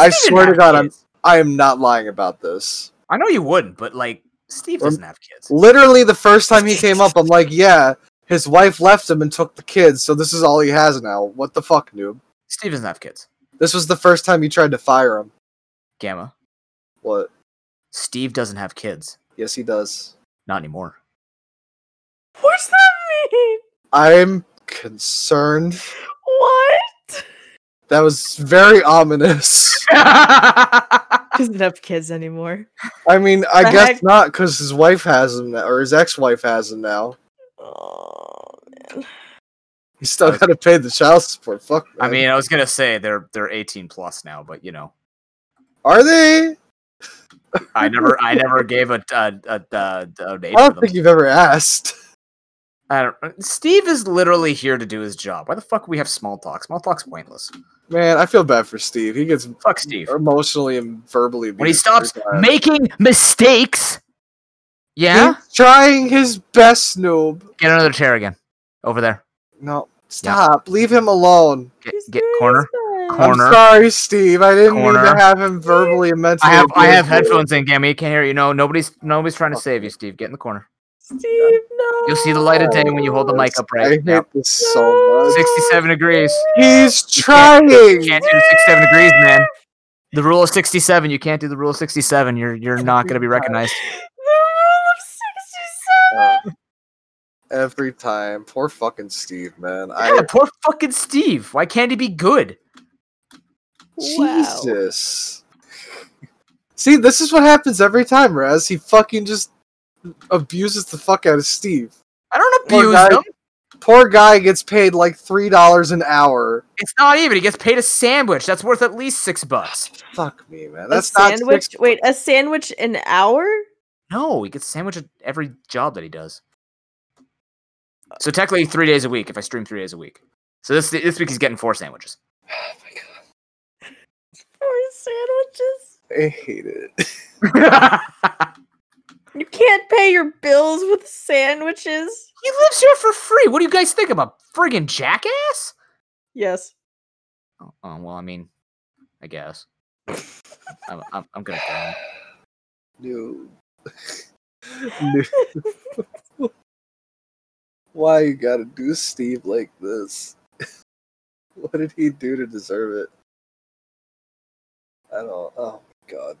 I swear to have God, I'm. I am not lying about this. I know you wouldn't, but like, Steve doesn't have kids. Literally, the first time he came up, I'm like, yeah, his wife left him and took the kids, so this is all he has now. What the fuck, noob? Steve doesn't have kids. This was the first time you tried to fire him. Gamma. What? Steve doesn't have kids. Yes, he does. Not anymore. What's that mean? I'm concerned. What? That was very ominous. Doesn't have kids anymore. I mean, I The guess heck? not, because his wife has him now, or his ex-wife has him now. Oh man. He's still got to pay the child support. Fuck. I mean, I was gonna say they're they're 18 plus now, but you know, are they? I never I never gave a a a, a, a age I don't for think them. you've ever asked. I don't. Steve is literally here to do his job. Why the fuck we have small talk? Small talk's pointless. Man, I feel bad for Steve. He gets Fuck Steve. emotionally and verbally When he stops making mistakes. Yeah. He's trying his best, noob. Get another chair again. Over there. No, stop. Leave him alone. Get, get corner. Corner. I'm sorry, Steve. I didn't mean to have him verbally and mentally. I have I have abuse you. headphones in, Gammy. You can't hear you. No, nobody's nobody's trying to save you, Steve. Get in the corner. Steve, no. You'll see the light of day when you hold the mic up right. I hate Yep. this so much. 67 degrees. He's You trying. can't do 67 degrees, man. The rule of 67. You can't do the rule of 67. You're you're not going to be recognized. The rule of 67. Uh, every time. Poor fucking Steve, man. Yeah, I poor fucking Steve. Why can't he be good? Wow. Jesus. See, this is what happens every time, Razz. He fucking just abuses the fuck out of Steve. I don't Poor abuse guy. him. Poor guy gets paid like three dollars an hour. It's not even. He gets paid a sandwich. That's worth at least six bucks. Fuck me, man. A That's not sandwich. six- Wait, a sandwich an hour? No, he gets a sandwich at every job that he does. So technically, three days a week if I stream three days a week. So this this week he's getting four sandwiches. Oh my god, Four sandwiches. I hate it. You can't pay your bills with sandwiches. he lives here for free. What do you guys think? I'm a friggin' jackass? Yes. Oh, oh, well, I mean, I guess. I'm, I'm, I'm gonna kill him. No. No. Why you gotta do Steve like this? what did he do to deserve it? I don't. Oh my god.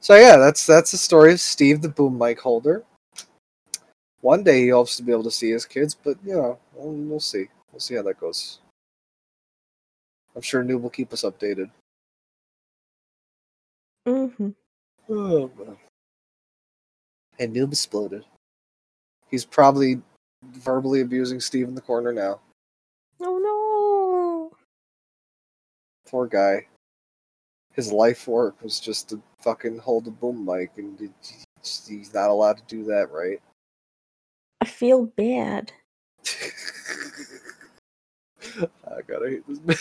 So yeah, that's that's the story of Steve, the boom mic holder. One day he hopes to be able to see his kids, but you know, we'll, we'll see. We'll see how that goes. I'm sure Noob will keep us updated. Mm-hmm. Oh, man. And Noob exploded. He's probably verbally abusing Steve in the corner now. Oh no! Poor guy. His life work was just to fucking hold a boom mic, and he's not allowed to do that, right? I feel bad. I gotta hate this man.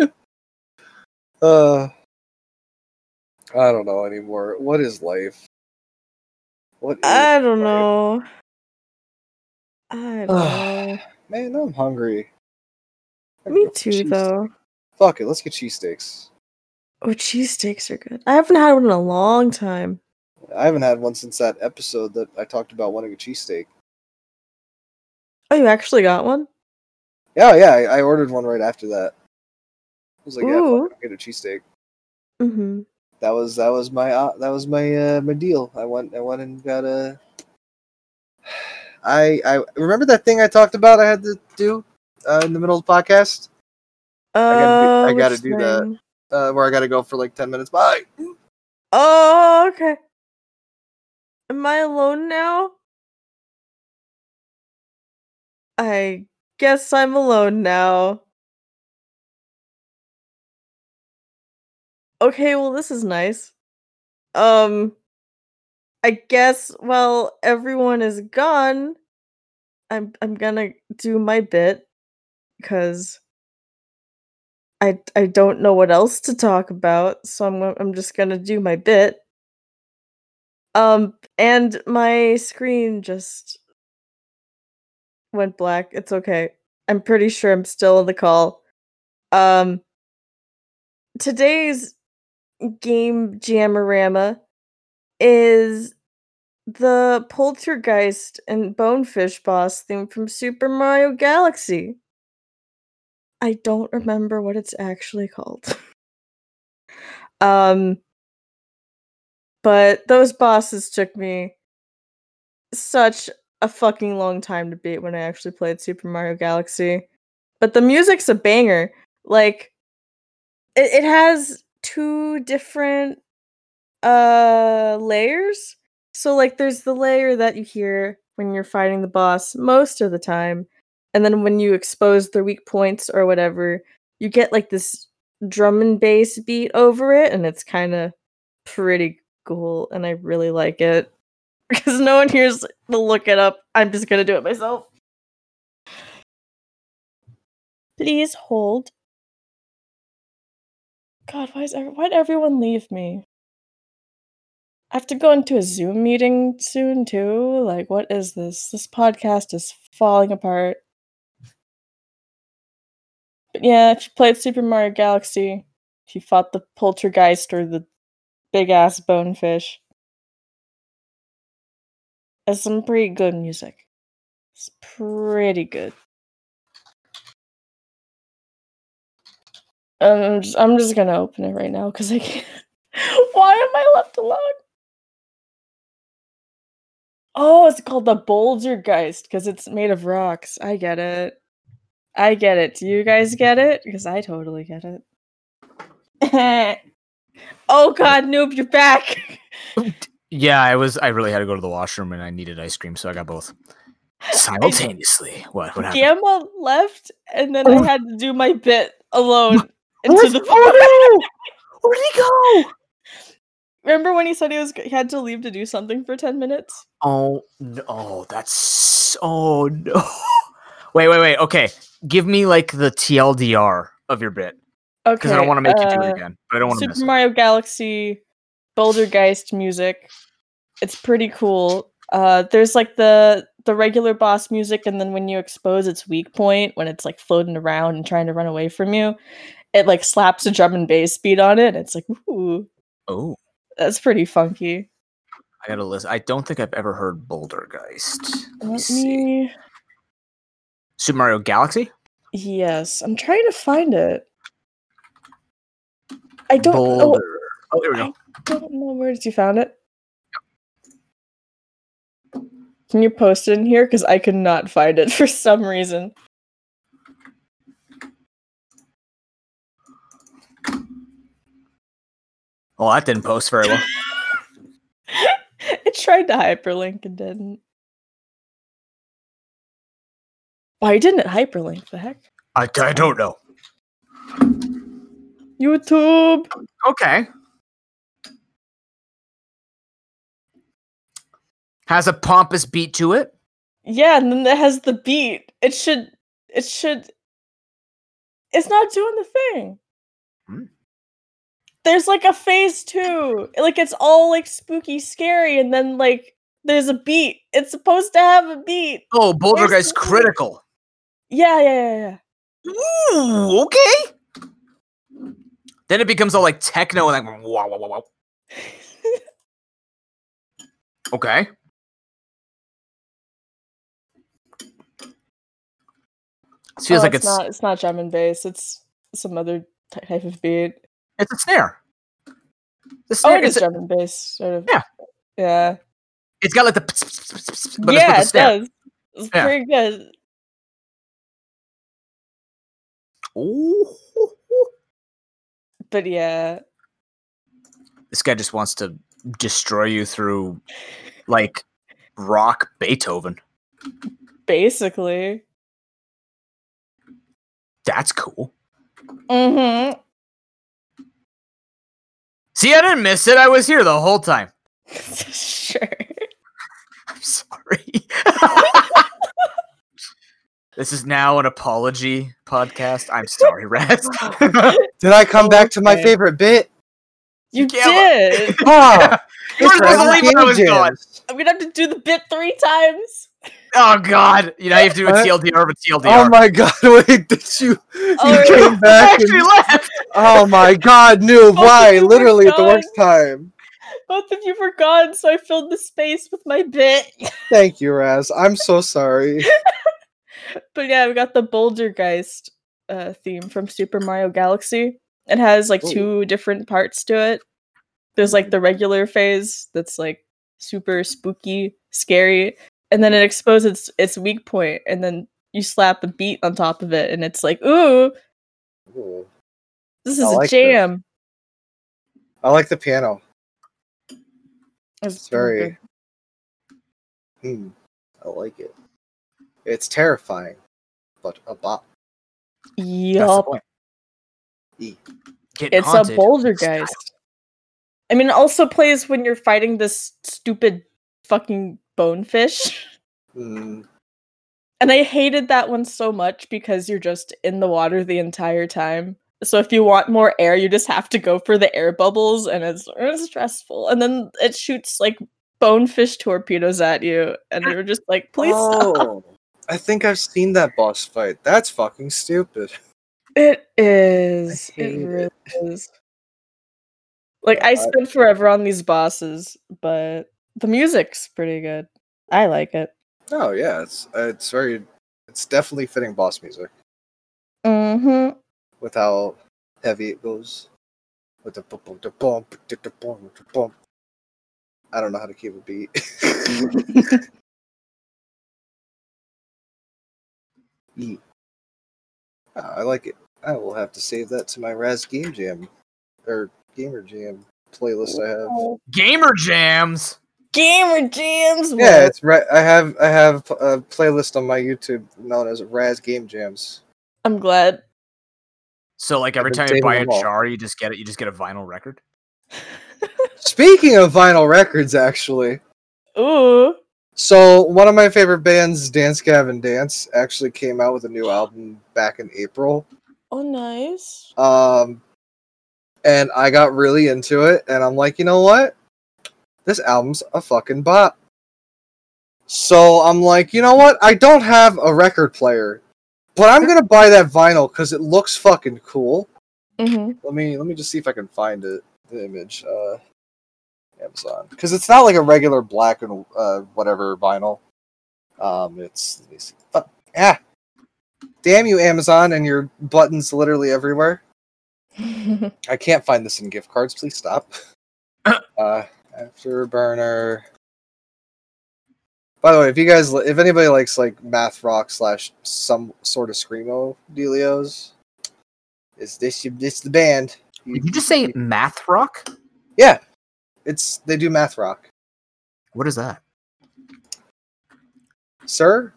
uh, I don't know anymore. What is life? What is I don't life? know. I don't know. Man, I'm hungry. Me too, though. Fuck it, let's get cheesesteaks. Oh, cheesesteaks are good. I haven't had one in a long time. I haven't had one since that episode that I talked about wanting a cheesesteak. Oh, you actually got one? Yeah, yeah, I, I ordered one right after that. I was like, yeah, Ooh. I'll get a cheesesteak. Mm-hmm. That was that was my uh, that was my uh, my deal. I went I went and got a I I remember that thing I talked about. I had to do uh, in the middle of the podcast, gotta do- Uh, I gotta do that. uh, where I got to go for like ten minutes. Bye. Oh, okay. Am I alone now? I guess I'm alone now. Okay, well this is nice. Um I guess while everyone is gone, I'm I'm gonna do my bit cuz I I don't know what else to talk about, so I'm I'm just gonna do my bit. Um, and my screen just went black. It's okay. I'm pretty sure I'm still on the call. Um, today's game Jamorama is the Poltergeist and Bonefish boss theme from Super Mario Galaxy. I don't remember what it's actually called. um, but those bosses took me such a fucking long time to beat when I actually played Super Mario Galaxy. But the music's a banger. Like it, it has two different uh layers. So like there's the layer that you hear when you're fighting the boss most of the time. And then when you expose their weak points or whatever, you get like this drum and bass beat over it and it's kind of pretty cool and I really like it. Because no one here's will look it up. I'm just gonna do it myself. Please hold. God, why is why'd everyone leave me? I have to go into a Zoom meeting soon too. Like, what is this? This podcast is falling apart. But yeah, if you played Super Mario Galaxy, if you fought the poltergeist or the big ass bonefish, it's some pretty good music. It's pretty good. Um, I'm just, I'm just gonna open it right now because I can't. Why am I left alone? Oh, it's called the Bouldergeist because it's made of rocks. I get it. I get it. Do you guys get it? Because I totally get it. oh god, noob, you're back. Yeah, I was. I really had to go to the washroom and I needed ice cream, so I got both simultaneously. What? What happened? Gamma left, and then Oh. I had to do my bit alone into the. oh no! Where'd he go? Remember when he said he was he had to leave to do something for ten minutes? Oh no! Oh, that's oh no! Wait, wait, wait. Okay, give me like the TLDR of your bit Okay, because I don't want to make you do uh, it again, but I don't want to Super miss it. Mario Galaxy Bouldergeist music. It's pretty cool. Uh, there's like the the regular boss music, and then when you expose its weak point, when it's like floating around and trying to run away from you, it like slaps a drum and bass beat on it. And it's like, ooh, Oh, that's pretty funky. I gotta listen. I don't think I've ever heard Bouldergeist. Let me Let see. me. Super Mario Galaxy. Yes, I'm trying to find it. I don't. Boulder. Oh, Oh, here we go. I don't know where did you found it. Can you post it in here? Because I could not find it for some reason. Oh, that didn't post very well. it tried to hyperlink and didn't. Why didn't it hyperlink? The heck? I, I don't know. YouTube. Okay. Has a pompous beat to it. Yeah, and then it has the beat. It should. It should. It's not doing the thing. Hmm. There's like a phase two. Like it's all like spooky, scary, and then like there's a beat. It's supposed to have a beat. Oh, Boulder Where's the- critical. Yeah, yeah, yeah, yeah. Ooh, okay. Then it becomes all like techno and like wow, wow, wow, wow. Okay. This feels Oh, like it's not. It's not drum and bass. It's some other type of beat. it's a snare. The Oh, snare it is it's, drum and bass, sort of. Yeah. Yeah. it's got like the but yeah, it's it does. It's Yeah. pretty good. Ooh. But yeah. This guy just wants to destroy you through like rock Beethoven. Basically. That's cool. Mm-hmm. See, I didn't miss it. I was here the whole time. sure. I'm sorry. this is now an apology podcast. I'm sorry, Razz. Did I come back to my favorite bit? You Yeah, did. Oh, You were it's supposed to Razz's I was gone. I'm gonna have to do the bit three times. oh God! You know you have to do a What? TLDR, but TLDR. Oh my god! Wait, did you? You Oh, yeah. came back actually and left. oh my god, noob! Both of Why? Literally at the worst time. Both of you were gone, so I filled the space with my bit. Thank you, Razz. I'm so sorry. But yeah, we got the Bouldergeist uh, theme from Super Mario Galaxy. It has like Ooh. two different parts to it. There's like the regular phase that's like super spooky, scary, and then it exposes its weak point, and then you slap a beat on top of it, and it's like, ooh, Ooh. this is a like this. jam. I like the piano. It's It's very. Hmm. I like it. It's terrifying, but a bop. Yup. E. It's haunted a Bouldergeist. I mean, it also plays when you're fighting this stupid fucking bonefish. Hmm. And I hated that one so much because you're just in the water the entire time. So if you want more air, you just have to go for the air bubbles, and it's, it's stressful. And then it shoots like bonefish torpedoes at you, and you're just like, please stop. I think I've seen that boss fight. That's fucking stupid. It is. It really it. is. Like I I- spent forever on these bosses, but the music's pretty good. I like it. Oh yeah, it's uh, it's very, it's definitely fitting boss music Mm-hmm. with how heavy it goes. With the bump, bump, the bump, the the bump, the bump. I don't know how to keep a beat. Ah, I like it. I will have to save that to my Razz Game Jam or Gamer Jam playlist I have. Gamer jams. Gamer jams. Yeah, Whoa. it's right. I have I have a playlist on my YouTube known as Razz Game Jams. I'm glad. So like every time you buy a them jar, you just get it. You just get a vinyl record. Speaking of vinyl records, actually, Ooh. So one of my favorite bands, Dance Gavin Dance, actually came out with a new album back in April. Oh, nice. Um, and I got really into it, and I'm like, you know what? This album's a fucking bop. So I'm like, you know what? I don't have a record player, but I'm gonna buy that vinyl because it looks fucking cool. Mm-hmm. Let me let me just see if I can find it. The image, uh, Amazon, because it's not like a regular black and uh, whatever vinyl. Um, it's let me see. Uh, ah, damn you, Amazon, and your buttons literally everywhere. I can't find this in gift cards. Please stop. uh, Afterburner. By the way, if you guys, if anybody likes like math rock slash some sort of screamo dealios, is this this the band? Did you just say math rock? Yeah, it's they do math rock, What is that? sir.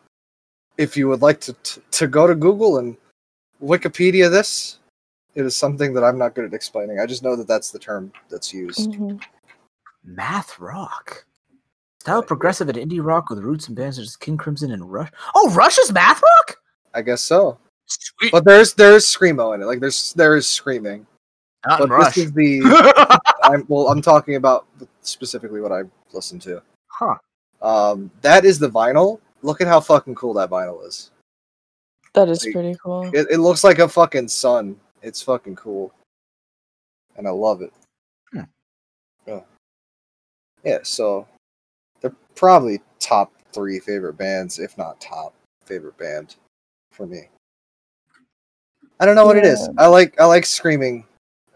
If you would like to t- to go to Google and Wikipedia this, it is something that I'm not good at explaining. I just know that that's the term that's used. Mhm. Math rock. Style progressive and indie rock with roots and bands such as King Crimson and Rush. Oh, Rush is math rock. I guess so. Sweet. But there's there's screamo in it. Like there's there is screaming. Not in But Rush. this is the I'm well I'm talking about specifically what I listened to. huh. Um that is the vinyl. Look at how fucking cool that vinyl is. That is Like, pretty cool. It, it looks like a fucking sun. It's fucking cool. And I love it. Hmm. Yeah. Yeah, so they're probably top three favorite bands, if not top favorite band for me. I don't know what it is. I like I like screaming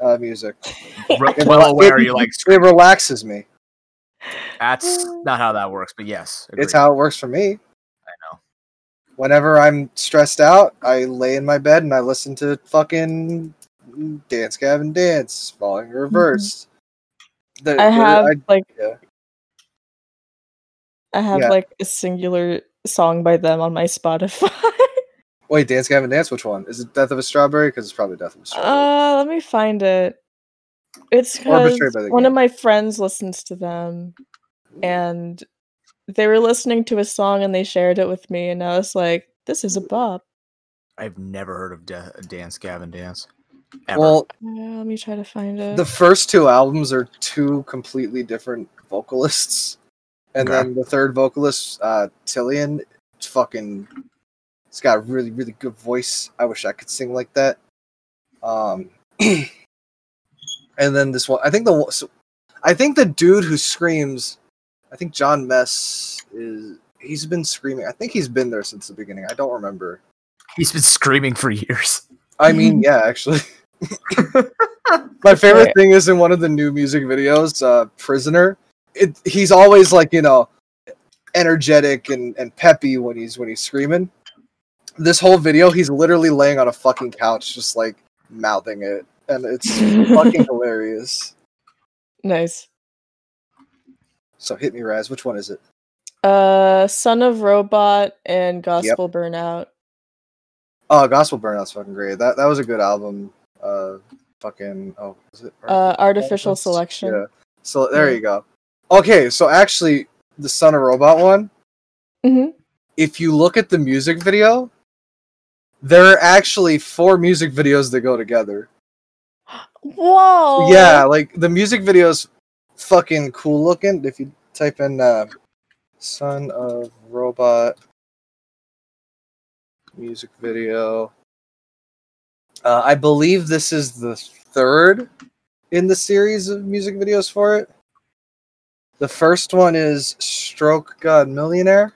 uh, music. Re- well rela- aware it- you like. It relaxes me. That's not how that works, but yes. It's how it works for me. I know. whenever I'm stressed out, I lay in my bed and I listen to fucking Dance Gavin Dance, Falling Reversed. The- Mm-hmm. I the- have I- like yeah. I have Yeah. like a singular song by them on my Spotify. wait, Dance Gavin Dance. Which one is it? Death of a Strawberry? Because it's probably Death of a Strawberry. uh, let me find it. It's because Betrayed by the one Game. of my friends listens to them, and they were listening to a song and they shared it with me, and I was like, "This is a bop." I've never heard of Da- Dance Gavin Dance. Ever. well, Uh, let me try to find it. the first two albums are two completely different vocalists, and Okay. then the third vocalist, uh, Tilian, it's fucking, it's got a really really good voice. I wish I could sing like that. Um, and then this one, I think the so, I think the dude who screams, I think Jon Mess is. He's been screaming. I think he's been there since the beginning. I don't remember. He's been screaming for years. I mean, yeah, actually. My favorite thing is in one of the new music videos, uh, Prisoner. It, he's always like, you know, energetic and, and peppy when he's when he's screaming. This whole video, he's literally laying on a fucking couch, just like mouthing it, and it's fucking hilarious. nice. So hit me, Razz. Which one is it? Uh, Son of Robot and Gospel Burnout. Oh, Gospel Burnout's fucking great. That that was a good album. Uh, fucking oh, is it? Uh, Artificial? Selection. Yeah. So there Yeah. you go. Okay, so actually, the Son of Robot one. hmm if you look at the music video, there are actually four music videos that go together. Whoa. Yeah, like the music video's fucking cool looking. If you type in uh, "Son of Robot" music video, uh, I believe this is the third in the series of music videos for it. The first one is "Stroke God Millionaire."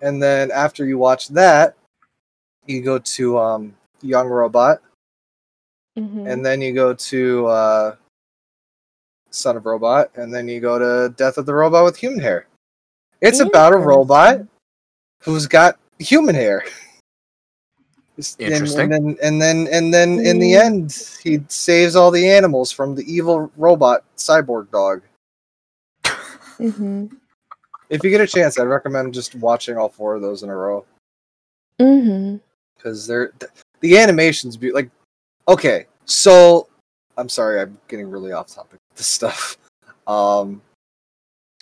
and then after you watch that, you go to um, Young Robot, Mhm. and then you go to uh, Son of Robot, and then you go to Death of the Robot with human hair. It's about a robot who's got human hair. It's- and- Interesting. And, then, and then, and then, in the Mm. end, he saves all the animals from the evil robot cyborg dog. Mhm. If you get a chance, I'd recommend just watching all four of those in a row. Mhm. Because they're th- the animations be like okay so i'm sorry i'm getting really off topic with this stuff. Um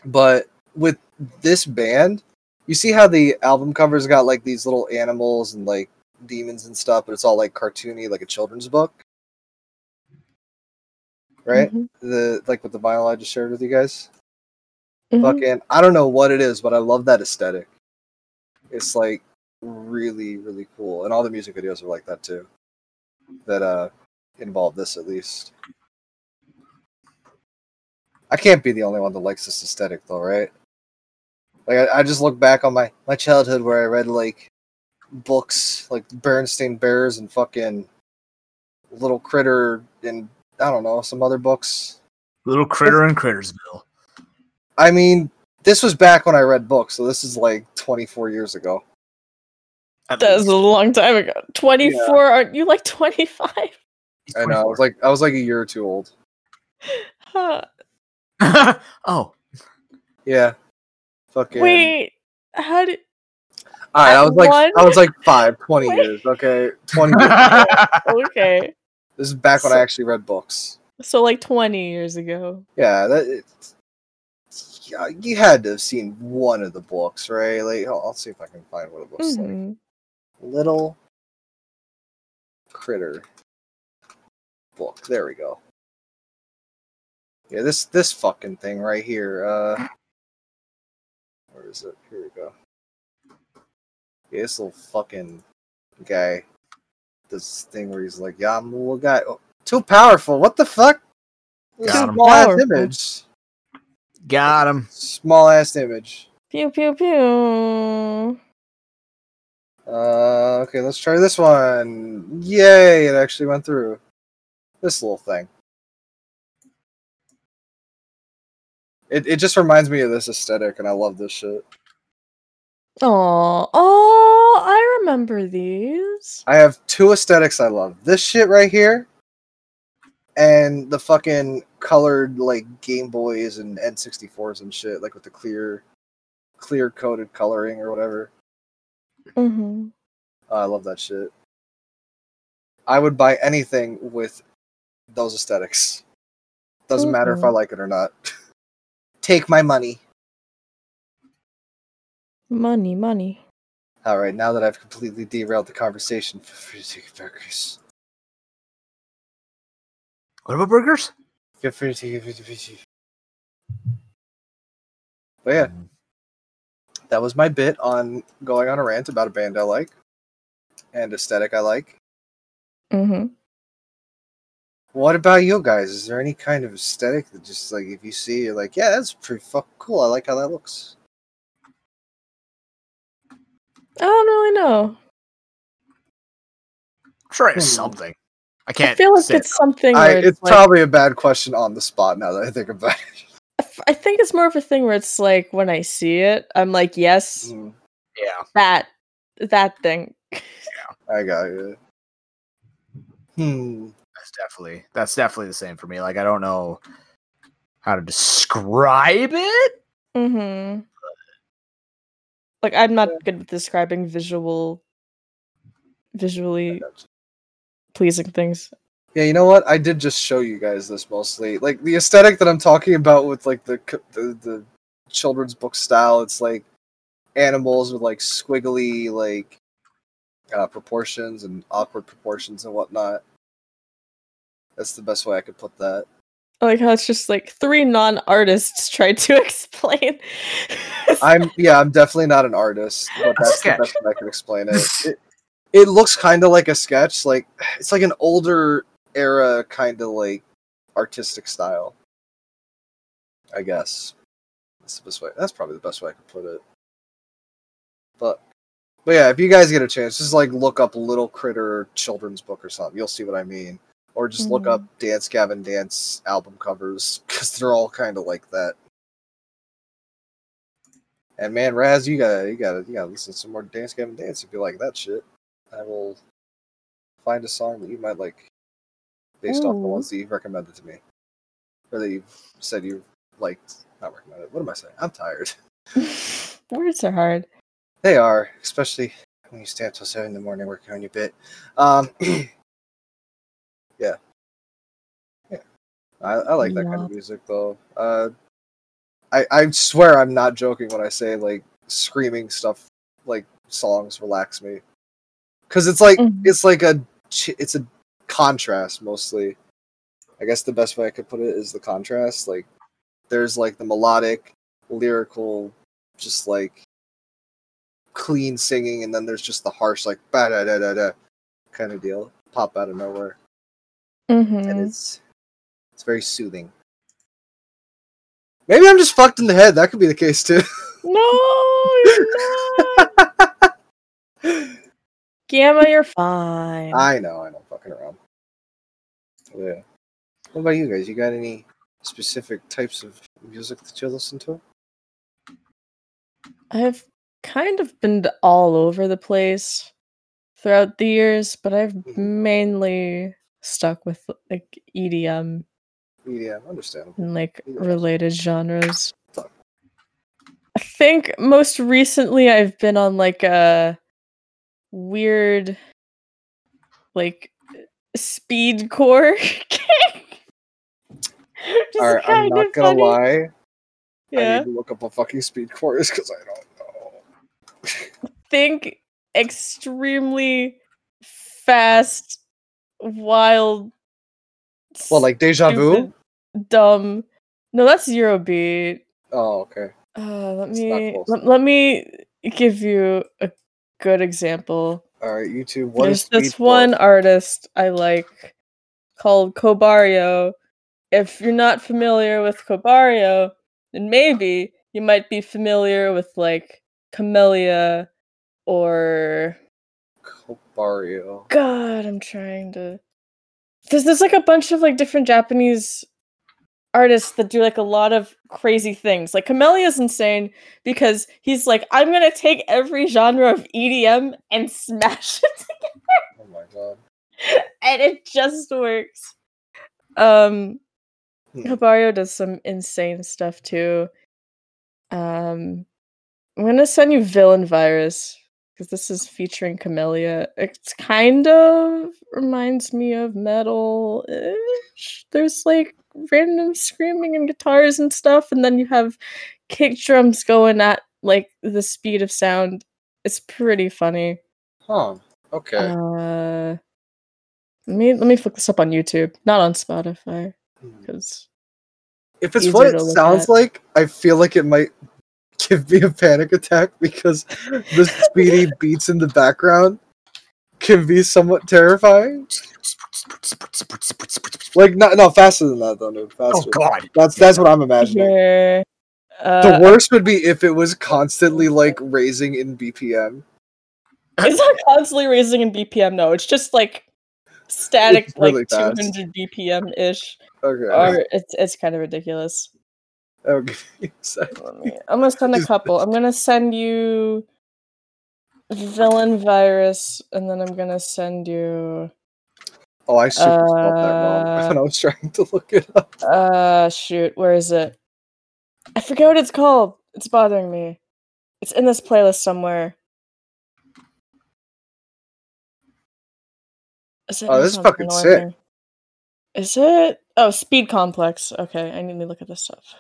but with this band you see how the album covers got like these little animals and like demons and stuff but it's all like cartoony like a children's book? Right? Mhm. the like with the vinyl i just shared with you guys? Mhm. fucking i don't know what it is but i love that aesthetic. It's like really really cool. And all the music videos are like that too. That uh involve this at least. I can't be the only one that likes this aesthetic though right? Like i, I just look back on my my childhood where i read like books like bernstein bears and fucking little critter and i don't know some other books. Little critter in Crittersville. I mean, this was back when I read books, so this is like 24 years ago. At That was a long time ago. 24, aren't you like 25? I know. I was like, I was like a year or two old. Huh. oh, Yeah. Fucking. Wait, how did. All right, I was like, one- I was like five, 20 Wait. years. Okay, 20. years. Okay. This is back when I actually read books. So, like 20 years ago. Yeah, that. It's, yeah, you had to have seen one of the books, right? Like, I'll, I'll see if I can find what it looks like. Little critter book. There we go. Yeah, this this fucking thing right here. Uh where is it? Here we go. Yeah, this little fucking guy. This thing where he's like, yeah, I'm a little guy. Oh, too powerful. What the fuck? Got him. Small ass image. got him. Small ass image. Pew, pew, pew. Uh, okay, let's try this one. Yay, it actually went through. This little thing. It, it just reminds me of this aesthetic, and I love this shit. Oh, oh, I remember these. I have two aesthetics I love. This shit right here, and the fucking colored like Game Boys and N64s and shit, like with the clear, clear coated coloring or whatever. Mm-hmm. Oh, I love that shit. I would buy anything with those aesthetics. Doesn't matter if I Mhm. like it or not. Take my money. Money, money. All right, now that I've completely derailed the conversation, feel free to take burgers. What about burgers? Feel free to take it. But yeah, that was my bit on going on a rant about a band I like and aesthetic I like. Mm-hmm. What about you guys? Is there any kind of aesthetic that just like if you see you're like, yeah, that's pretty fucking cool. I like how that looks. I don't really know. I'm sure it's Hmm. something. I I can't. feel like it's something. I, it's it's like, probably a bad question on the spot now that I think about it. I f- I think it's more of a thing where it's like when I see it, I'm like, yes, Mm, Yeah. that that thing. yeah, I got you. Hmm. That's definitely that's definitely the same for me. Like I don't know how to describe it. Mm-hmm. Like I'm not good with describing visual, visually pleasing things. Yeah, you know what? I did just show you guys this mostly. Like the aesthetic that I'm talking about with like the the, the children's book style. It's like animals with like squiggly like uh, proportions and awkward proportions and whatnot. That's the best way I could put that. I like how it's just like three non-artists tried to explain. I'm yeah, I'm definitely not an artist, but that's the best way I can explain it. It, it looks kind of like a sketch, like it's like an older era kind of like artistic style. I guess that's the best way. That's probably the best way I could put it. But but yeah, if you guys get a chance, just like look up Little Critter children's book or something. You'll see what I mean. Or just look up mm-hmm. Dance Gavin Dance album covers because they're all kind of like that. And man, Razz, you gotta you gotta you gotta listen to some more Dance Gavin Dance if you like that shit. I will find a song that you might like based off the ones that you've recommended to me. Or that you've said you liked not recommended. What am I saying? I'm tired. Words are hard. They are, especially when you stay up till seven in the morning working on your bit. Um Yeah. Yeah. I, I like that kind of music though. Uh I, I swear I'm not joking when I say like screaming stuff like songs relax me. Cause it's like Mhm. it's like a it's a contrast mostly. I guess the best way I could put it is the contrast. Like there's like the melodic, lyrical, just like clean singing, and then there's just the harsh like ba da da da da kind of deal pop out of nowhere, and Mm-hmm. it's it's very soothing. Maybe I'm just fucked in the head. That could be the case too. No, you're not. Gamma, you're fine. I know, I know, fucking around. Yeah. What about you guys? You got any specific types of music that you listen to? I've kind of been all over the place throughout the years, but I've Mhm. mainly stuck with like EDM EDM, understandable. and like Yeah. related genres. Fuck. I think most recently I've been on like a weird like speedcore kick. Which All right, I'm not gonna funny. lie. I need to look up a fucking speed core is because I don't know. think extremely fast, wild. Well, like deja vu. dumb. No, that's Eurobeat. Oh, okay. Uh, let me let me give you a good example. All right, YouTube. What is There's this one artist I like called Kobaryo. If you're not familiar with Kobaryo, then maybe you might be familiar with like Camellia or Kobario. God, I'm trying to. There's there's like a bunch of like different Japanese artists that do like a lot of crazy things. Like Camellia's insane because he's like, I'm gonna take every genre of EDM and smash it together, Oh my god. and it just works. Um, Hmm. Habario does some insane stuff too. Um, I'm gonna send you Villain Virus because this is featuring Camellia. It's kind of reminds me of metal. Ish. There's like random screaming and guitars and stuff, and then you have kick drums going at like the speed of sound. It's pretty funny. Huh. Okay. Uh, let me let me look this up on YouTube, not on Spotify, Hmm. because if it's what it sounds at. like, I feel like it might give me a panic attack because the speedy beats in the background can be somewhat terrifying. Like not no faster than that though, no oh god. That's that's what I'm imagining. here. The Uh, worst would be if it was constantly like raising in BPM. it's not constantly raising in BPM. No, it's just like static, really like fast. 200 BPM ish, Okay. or it's it's kind of ridiculous. okay. So- Let me, I'm gonna send a couple. I'm gonna send you villain virus, and then I'm gonna send you Oh, I super spelled that wrong Uh, when I was trying to look it up. uh shoot, where is it? I forget what it's called. It's bothering me. It's in this playlist somewhere. Is it Oh, this is fucking sick. Is it? Oh, Speed Complex. Okay, I need to look at this stuff.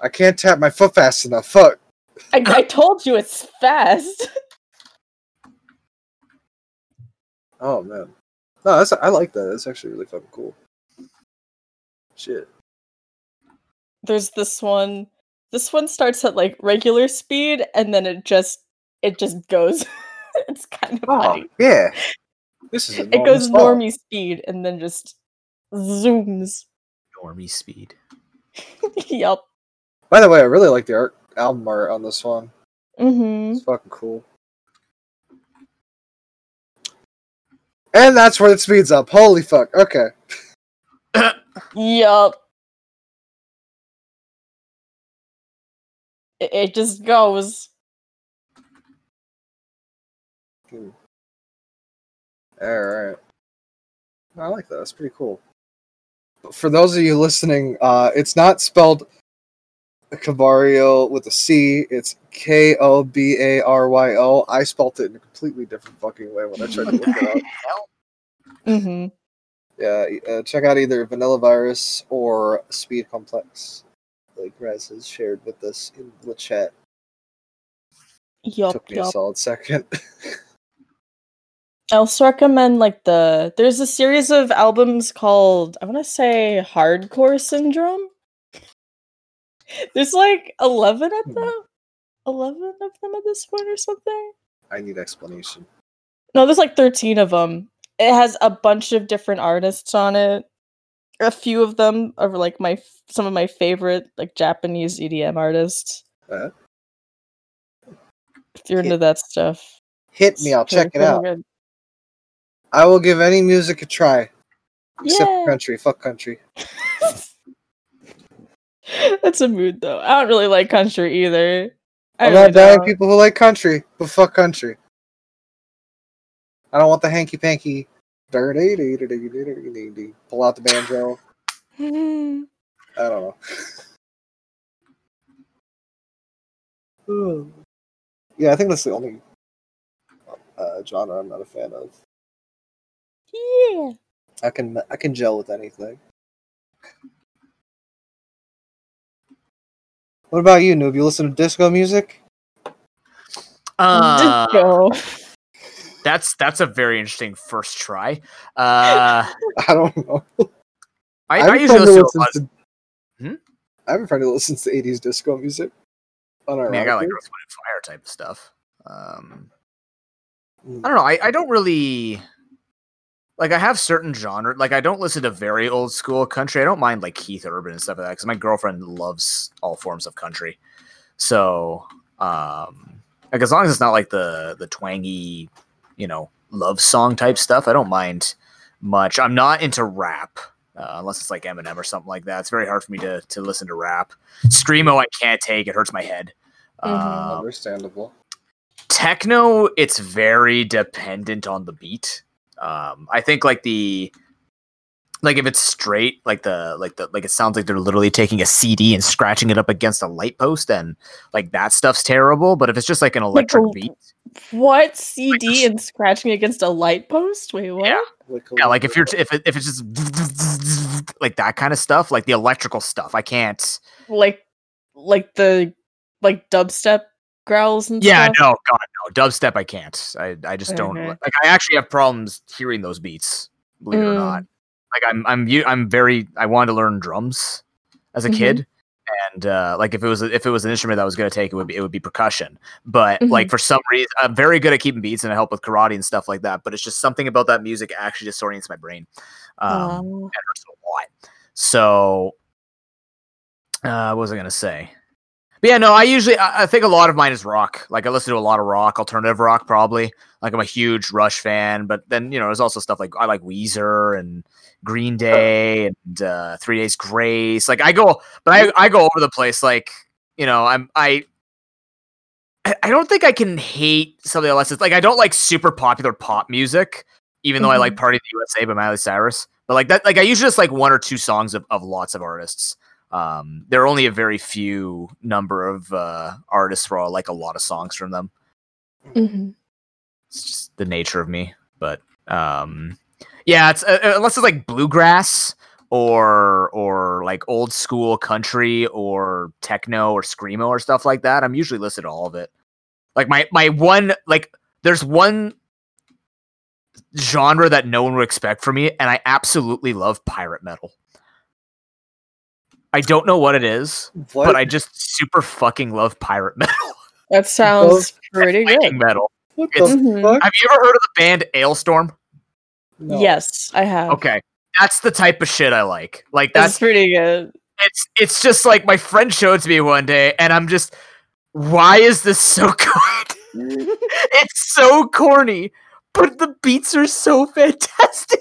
I can't tap my foot fast enough. Fuck. I, I told you it's fast. Oh man. No, that's I like that. That's actually really fucking cool. Shit. There's this one. This one starts at like regular speed, and then it just it just goes. it's kind of Oh funny. yeah. This is It goes song. normie speed, and then just zooms. Normie speed. yup. By the way, I really like the art album art on this one. Mm-hmm. It's fucking cool. And that's where it speeds up. Holy fuck. Okay. Yup. It, it just goes. Alright. I like that. That's pretty cool. For those of you listening, uh, it's not spelled Cabario with a C. It's K O B A R Y O. I spelt it in a completely different fucking way when I tried to look it up. Mm-hmm. Yeah, uh, check out either Villain Virus or Speed Complex. Like Razz has shared with us in the chat. Yup. Took me a solid second. I also recommend like the there's a series of albums called I want to say Hardcore Syndrome. There's like eleven of Hmm. them, eleven of them at this point or something. I need explanation. No, there's like thirteen of them. It has a bunch of different artists on it. A few of them are like my some of my favorite like Japanese EDM artists. Uh, If you're Hit- into that stuff, hit me, I'll check it out. good. I will give any music a try. Except Yeah. country. Fuck country. That's a mood though. I don't really like country either. I I'm really not down people who like country, but fuck country. I don't want the hanky panky. Dirty. Pull out the banjo. I don't know. yeah, I think that's the only uh, genre I'm not a fan of. yeah. I can I can gel with anything. What about you, noob? You listen to disco music? Uh, Disco. that's that's a very interesting first try. Uh, I don't know. I, have I a usually friend listen to, a listens lot- to- Hmm? I have a friend who listens to 80s disco music. I mean, I got like Unironically. Earth, Wind, and Fire type of stuff. Um, Mm. I don't know. I, I don't really like. I have certain genre. Like I don't listen to very old school country. I don't mind like Keith Urban and stuff like that because my girlfriend loves all forms of country. So, um, like as long as it's not like the the twangy, you know, love song type stuff, I don't mind. much. I'm not into rap. Uh, unless it's like Eminem or something like that, it's very hard for me to to listen to rap. Screamo, I can't take; it hurts my head. Mhm. Um, Understandable. techno it's very dependent on the beat um i think like the like if it's straight like the like the like it sounds like they're literally taking a cd and scratching it up against a light post and like that stuff's terrible but if it's just like an electric a- beat What CD and scratching against a light post? Wait, what? Yeah. Like, yeah like if you're if, it, if it's just like that kind of stuff like the electrical stuff i can't Like, like the like dubstep growls and yeah stuff. no god no dubstep i can't i i just don't like i actually have problems hearing those beats believe it or Mm. not like i'm i'm i'm very i wanted to learn drums as a Mhm. kid and uh like if it was if it was an instrument that I was going to take it would be it would be percussion but like for some reason i'm very good at keeping beats and i help with karate and stuff like that but it's just something about that music actually disorients my brain um Oh. it hurts a lot. So, uh, what was I gonna say? But yeah, no, I usually I, I think a lot of mine is rock. Like I listen to a lot of rock, alternative rock, probably. Like I'm a huge Rush fan, but then you know there's also stuff like I like Weezer and Green Day and uh, Three Days Grace. Like I go, but I I go over the place. Like you know I'm I. I- don't think I can hate something unless it's like I don't like super popular pop music, even though I like Party in the USA by Miley Cyrus. But like that, like I usually just like one or two songs of, of lots of artists. Um, there are only a very few number of uh, artists where I like a lot of songs from them. Mhm. It's just the nature of me. But um, yeah, it's uh, uh, unless it's like bluegrass or or like old school country or techno or screamo or stuff like that. I'm usually listed to all of it. Like my my one like there's one genre that no one would expect from me, and I absolutely love pirate metal. I don't know what it is, what? but I just super fucking love pirate metal. That sounds pretty good. metal. what the Mhm. fuck? Have you ever heard of the band Alestorm? No. Yes, I have. Okay. That's the type of shit I like. Like That's that's pretty good. it's it's just like my friend showed it to me one day and I'm just why is this so good? it's so corny, but the beats are so fantastic.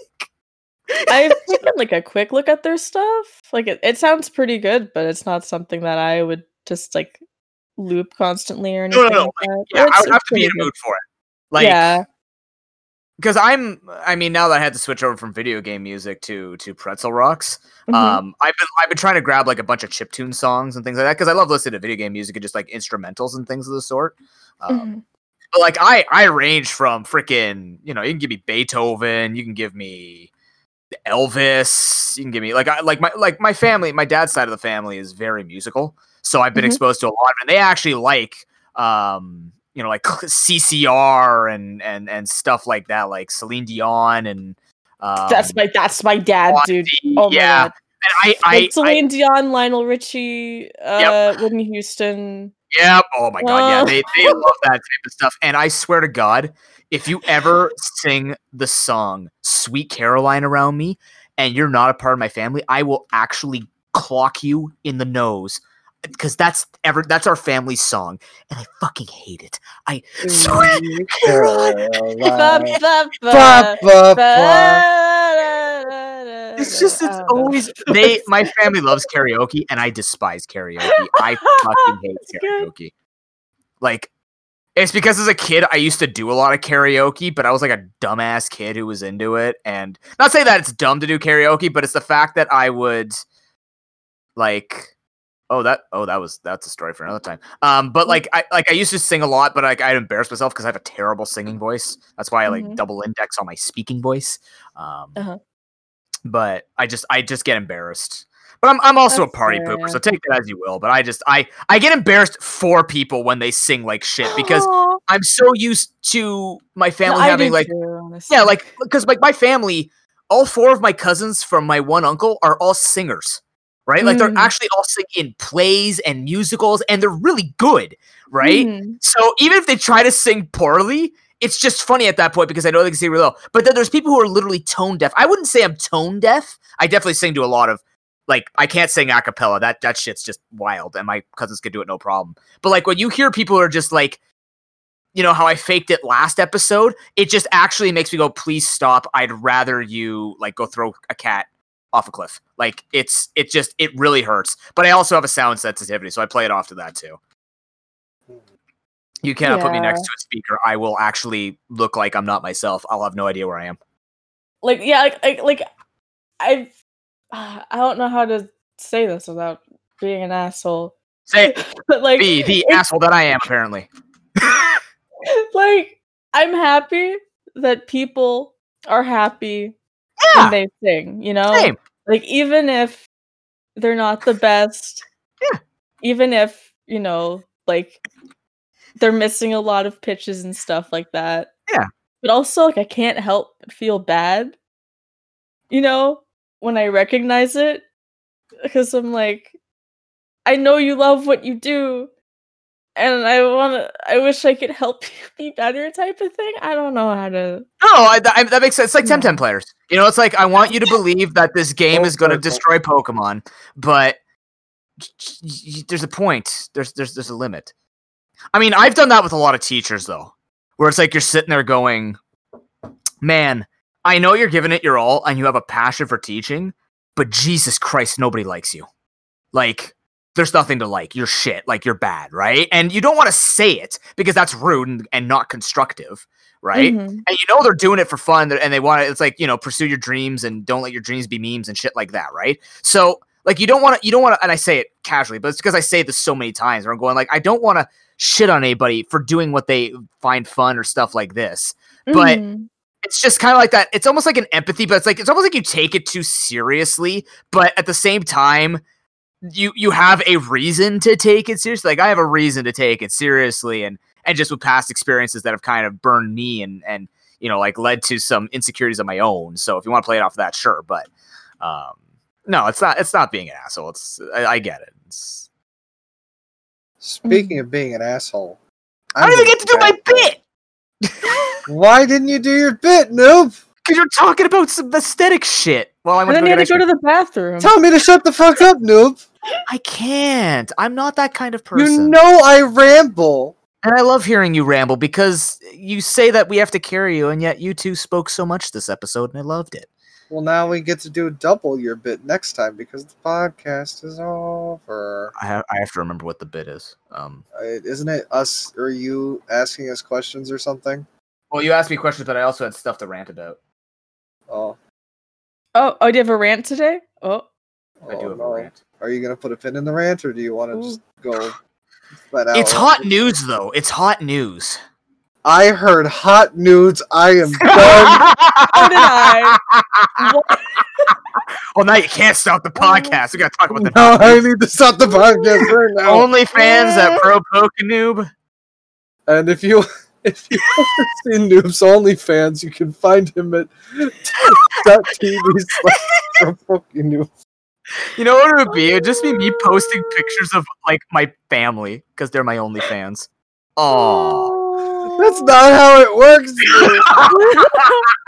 I've taken like a quick look at their stuff. Like it, it sounds pretty good, but it's not something that I would just like loop constantly or No, anything no, no, like that. Yeah, I would have to be in a mood for it. Like yeah. because I'm I mean now that I had to switch over from video game music to to pretzel rocks, Mhm. Um, I've been I've been trying to grab like a bunch of chiptune songs and things like that because I love listening to video game music and just like instrumentals and things of the sort. Um, Mhm. But like I I range from freaking you know you can give me Beethoven, you can give me Elvis, you can give me like I like my like my family, my dad's side of the family is very musical, so I've been Mhm. exposed to a lot, and they actually like um you know like CCR and and and stuff like that, like Celine Dion and um, that's my that's my dad, dude. Oh my yeah. god. and I I, Like Celine Dion, Lionel Richie, uh, Whitney Houston. Yeah. Oh my god. Yeah. They they love that type of stuff. And I swear to God, if you ever sing the song "Sweet Caroline" around me, and you're not a part of my family, I will actually clock you in the nose because that's ever that's our family song, and I fucking hate it. I It's just it's always they. My family loves karaoke, and I despise karaoke. I fucking hate karaoke. Like, it's because as a kid I used to do a lot of karaoke, but I was like a dumbass kid who was into it. And not say that it's dumb to do karaoke, but it's the fact that I would like. Oh that oh that was that's a story for another time. Um, but like I like I used to sing a lot, but like I'd embarrass myself because I have a terrible singing voice. That's why I like Mhm. double index on my speaking voice. Um, Uh-huh. but I just I just get embarrassed. But I'm I'm also That's a party fair, pooper, yeah. so take that as you will. But I just I I get embarrassed for people when they sing like shit because. I'm so used to my family I having like too, yeah like because like my family, all four of my cousins from my one uncle are all singers, right? Like they're Mm. actually all sing in plays and musicals, and they're really good, right? Mhm. So even if they try to sing poorly, it's just funny at that point because I know they can sing really well. But then there's people who are literally tone deaf. I wouldn't say I'm tone deaf. I definitely sing to a lot of like I can't sing a cappella. That that shit's just wild, and my cousins could do it no problem. But like when you hear people are just like you know how I faked it last episode. It just actually makes me go, please stop. I'd rather you like go throw a cat off a cliff. Like it's it just it really hurts. But I also have a sound sensitivity, so I play it off to that too. You cannot put me next to a speaker. I will actually look like I'm not myself. I'll have no idea where I am. like yeah like like, like i i don't know how to say this without being an asshole Say but like Be the asshole that I am, apparently. like i'm happy that people are happy Yeah. when they sing you know Same. like even if they're not the best Yeah. even if you know like they're missing a lot of pitches and stuff like that Yeah. but also like i can't help but feel bad you know when i recognize it because i'm like i know you love what you do and i want to i wish i could help you be better type of thing i don't know how to No, I, I, that makes sense. It's like Yeah. Temtem players. You know, it's like I want you to believe that this game is going to destroy Pokemon, but j- j- y- there's a point. There's there's there's a limit. I mean, I've done that with a lot of teachers though, where it's like you're sitting there going, "Man, I know you're giving it your all and you have a passion for teaching, but Jesus Christ, nobody likes you. Like." There's nothing to like. You're shit. Like you're bad, right? And you don't want to say it because that's rude and, and not constructive, right? Mhm. and you know they're doing it for fun and they want to it's like you know pursue your dreams and don't let your dreams be memes and shit like that right so like you don't want to you don't want to and i say it casually but it's because i say this so many times where i'm going like i don't want to shit on anybody for doing what they find fun or stuff like this But- Mhm. It's just kind of like that it's almost like an empathy but it's like it's almost like you take it too seriously but at the same time you you have a reason to take it seriously like i have a reason to take it seriously and and just with past experiences that have kind of burned me and and you know like led to some insecurities of my own so if you want to play it off of that sure but um no it's not it's not being an asshole it's i, I get it it's, Speaking of being an asshole, i don't even get to do my bit Why didn't you do your bit, noob? because you're talking about some aesthetic shit well i and went then to you go had to go to the bathroom Tell me to shut the fuck up, noob. I can't. I'm not that kind of person. You know I ramble. and I love hearing you ramble because you say that we have to carry you, and yet you two spoke so much this episode, and I loved it. Well, now we get to do double your bit next time because the podcast is over. I have, I have to remember what the bit is. Um, Uh, Isn't it us or you asking us questions or something? well, you asked me questions, but I also had stuff to rant about. Oh, oh oh do you have a rant today oh I do oh have no. a rant. Are you gonna put a pin in the rant, or do you want to just go? It's hot news, though. It's hot news. I heard hot nudes. I am done. so oh, did i well, now you can't stop the oh. podcast. We got to talk about the now I need to stop the podcast right now. only fans at Pro Pokenoob. And if you if you want to see Noob's OnlyFans, you can find him at TV slash Noob. You know what it would be? It would just be me posting pictures of like my family because they're my only fans. Oh. That's not how it works.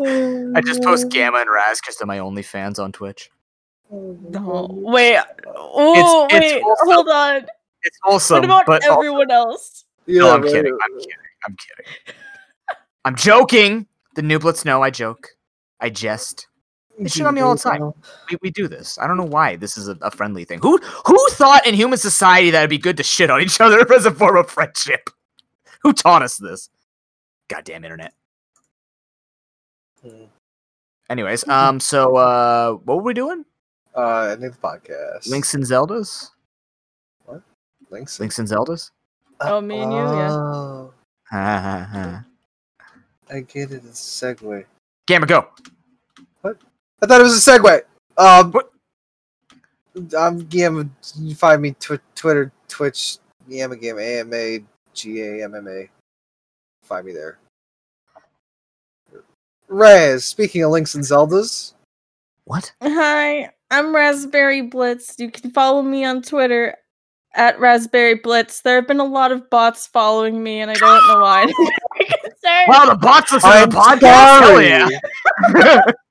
I just post Gamma and Razz because they're my only fans on Twitch. Oh, no wait oh it's wait also- hold on It's awesome, what about but al- everyone else Yeah, no, I'm right, kidding. right, I'm kidding. I'm kidding. I'm joking. The nooblets know I joke. I jest. They shit on me all the time. We, we do this. I don't know why this is a, a friendly thing. Who who thought in human society that it'd be good to shit on each other as a form of friendship? Who taught us this? Goddamn internet. Hmm. Anyways, um, so uh, what were we doing? Uh, end of the podcast. Links and Zeldas. What? Links, Links and Zeldas. Oh, me and you, yeah. Oh, Ha ha ha. I get it. It's a segue. Gamma, go. I thought it was a segue. Um, I'm Gamma. You find me tw- Twitter, Twitch, Gamma Gamma AMA G A M M A. Find me there. Razz, speaking of links and Zeldas, What? Hi, I'm Raspberry Blitz. You can follow me on Twitter at Raspberry Blitz. There have been a lot of bots following me, and I don't know why. I'm concerned. Wow, the bots are I'm the podcast. Hell yeah.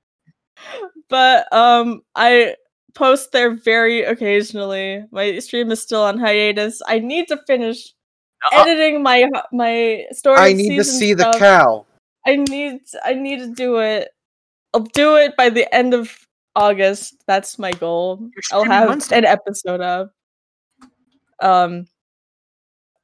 but um, I post there very occasionally. My stream is still on hiatus. I need to finish Uh, editing my my story. I need to see the cow. I need I need to do it. I'll do it by the end of August. That's my goal. I'll have Wednesday. an episode of. Um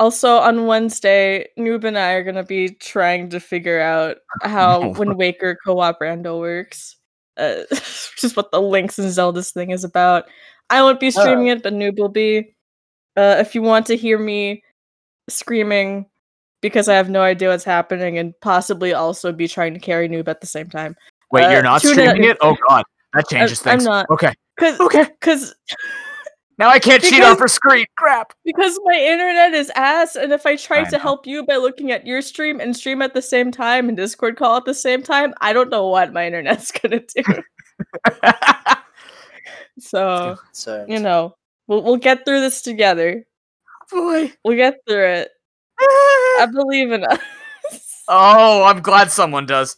also on Wednesday, Noob and I are gonna be trying to figure out how No. Wind Waker co-op rando works. Uh, which is what the Links and Zelda's thing is about. I won't be streaming it, but Noob will be. Uh, if you want to hear me screaming because I have no idea what's happening and possibly also be trying to carry Noob at the same time. Wait, uh, you're not in- streaming it? Oh god, that changes things. I'm not. Okay, Cause, okay. cause Now I can't cheat Because- off her screen. Crap. because my internet is ass, and if I try I to know. help you by looking at your stream and stream at the same time and Discord call at the same time, I don't know what my internet's gonna do. so So you know, we'll we'll get through this together. Boy. We'll get through it. I believe in us. oh, I'm glad someone does.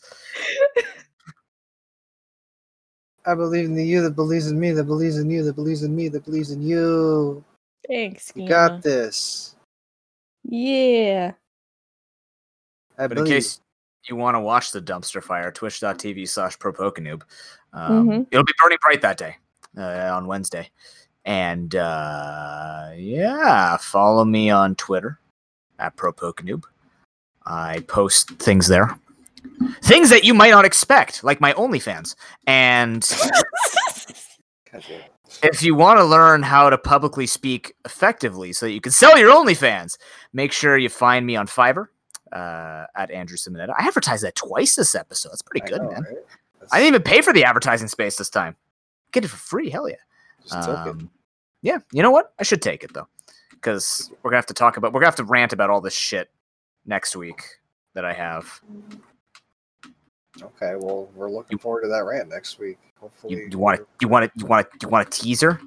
I believe in the you that believes in me, that believes in you, that believes in me, that believes in you. Thanks, You Gina. got this. Yeah. I But in case you want to watch the dumpster fire, twitch.tv slash propokanoob. Um, Mhm. It'll be burning bright that day uh, on Wednesday. And uh, yeah, follow me on Twitter at propokanoob. I post things there. Things that you might not expect, like my OnlyFans. And God damn it. if you want to learn how to publicly speak effectively so that you can sell your OnlyFans, make sure you find me on Fiverr uh, at Andrew Simonetta. I advertised that twice this episode. That's pretty I good, know, man. right? I didn't even pay for the advertising space this time. Get it for free. Hell yeah. Just took it. Um, yeah, you know what? I should take it though, because we're gonna have to talk about. We're gonna have to rant about all this shit next week that I have. Okay, well, we're looking forward to that rant next week. Hopefully, You, you want to? You want to? You want to? You want a teaser?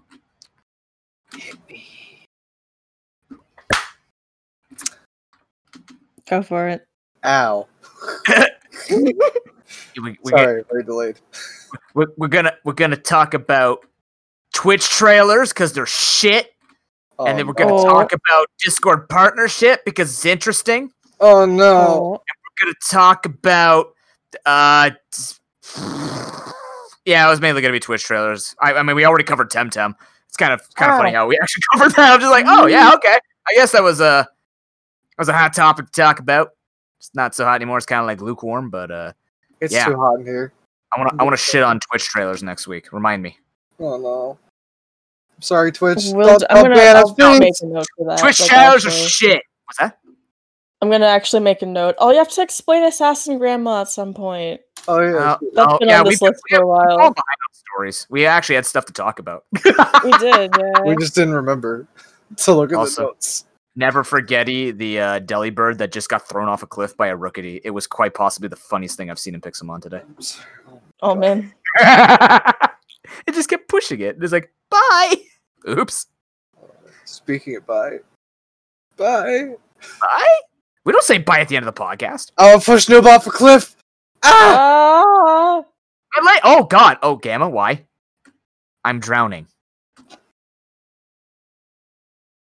Go for it. Ow. We, we get- Sorry, very delayed. we're, we're gonna we're gonna talk about Twitch trailers because they're shit, and then Oh, we're gonna no. talk about Discord partnership because it's interesting. Oh no! Oh. We're gonna talk about uh. Yeah, it was mainly gonna be Twitch trailers. I, I mean, we already covered Temtem. It's kind of kind of funny how we actually covered that. I'm just like, oh yeah, okay. I guess that was a that was a hot topic to talk about. It's not so hot anymore. It's kind of like lukewarm, but uh, It's yeah. too hot in here. I want to I want to shit on Twitch trailers next week. Remind me. Oh no! I'm sorry, Twitch. We'll, Don't- I'm don't gonna ban I'll, I'll make a note for that. Twitch like, trailers are shit. What's that? I'm gonna actually make a note. Oh, you have to explain Assassin Grandma at some point. Oh yeah. Uh, That's Oh, been yeah, on this list been- for a We're all while. behind on stories. We actually had stuff to talk about. We did, yeah. we just didn't remember to look at Also- the notes. Never forgetty the uh, Delibird that just got thrown off a cliff by a Rookidee. It was quite possibly the funniest thing I've seen in Pixelmon today. oh man. it just kept pushing it. It's like, bye. Oops. Speaking of bye, bye. Bye. We don't say bye at the end of the podcast. I'll push Noob off a cliff. Ah! Ah! I like. Oh God. Oh Gamma. Why? I'm drowning.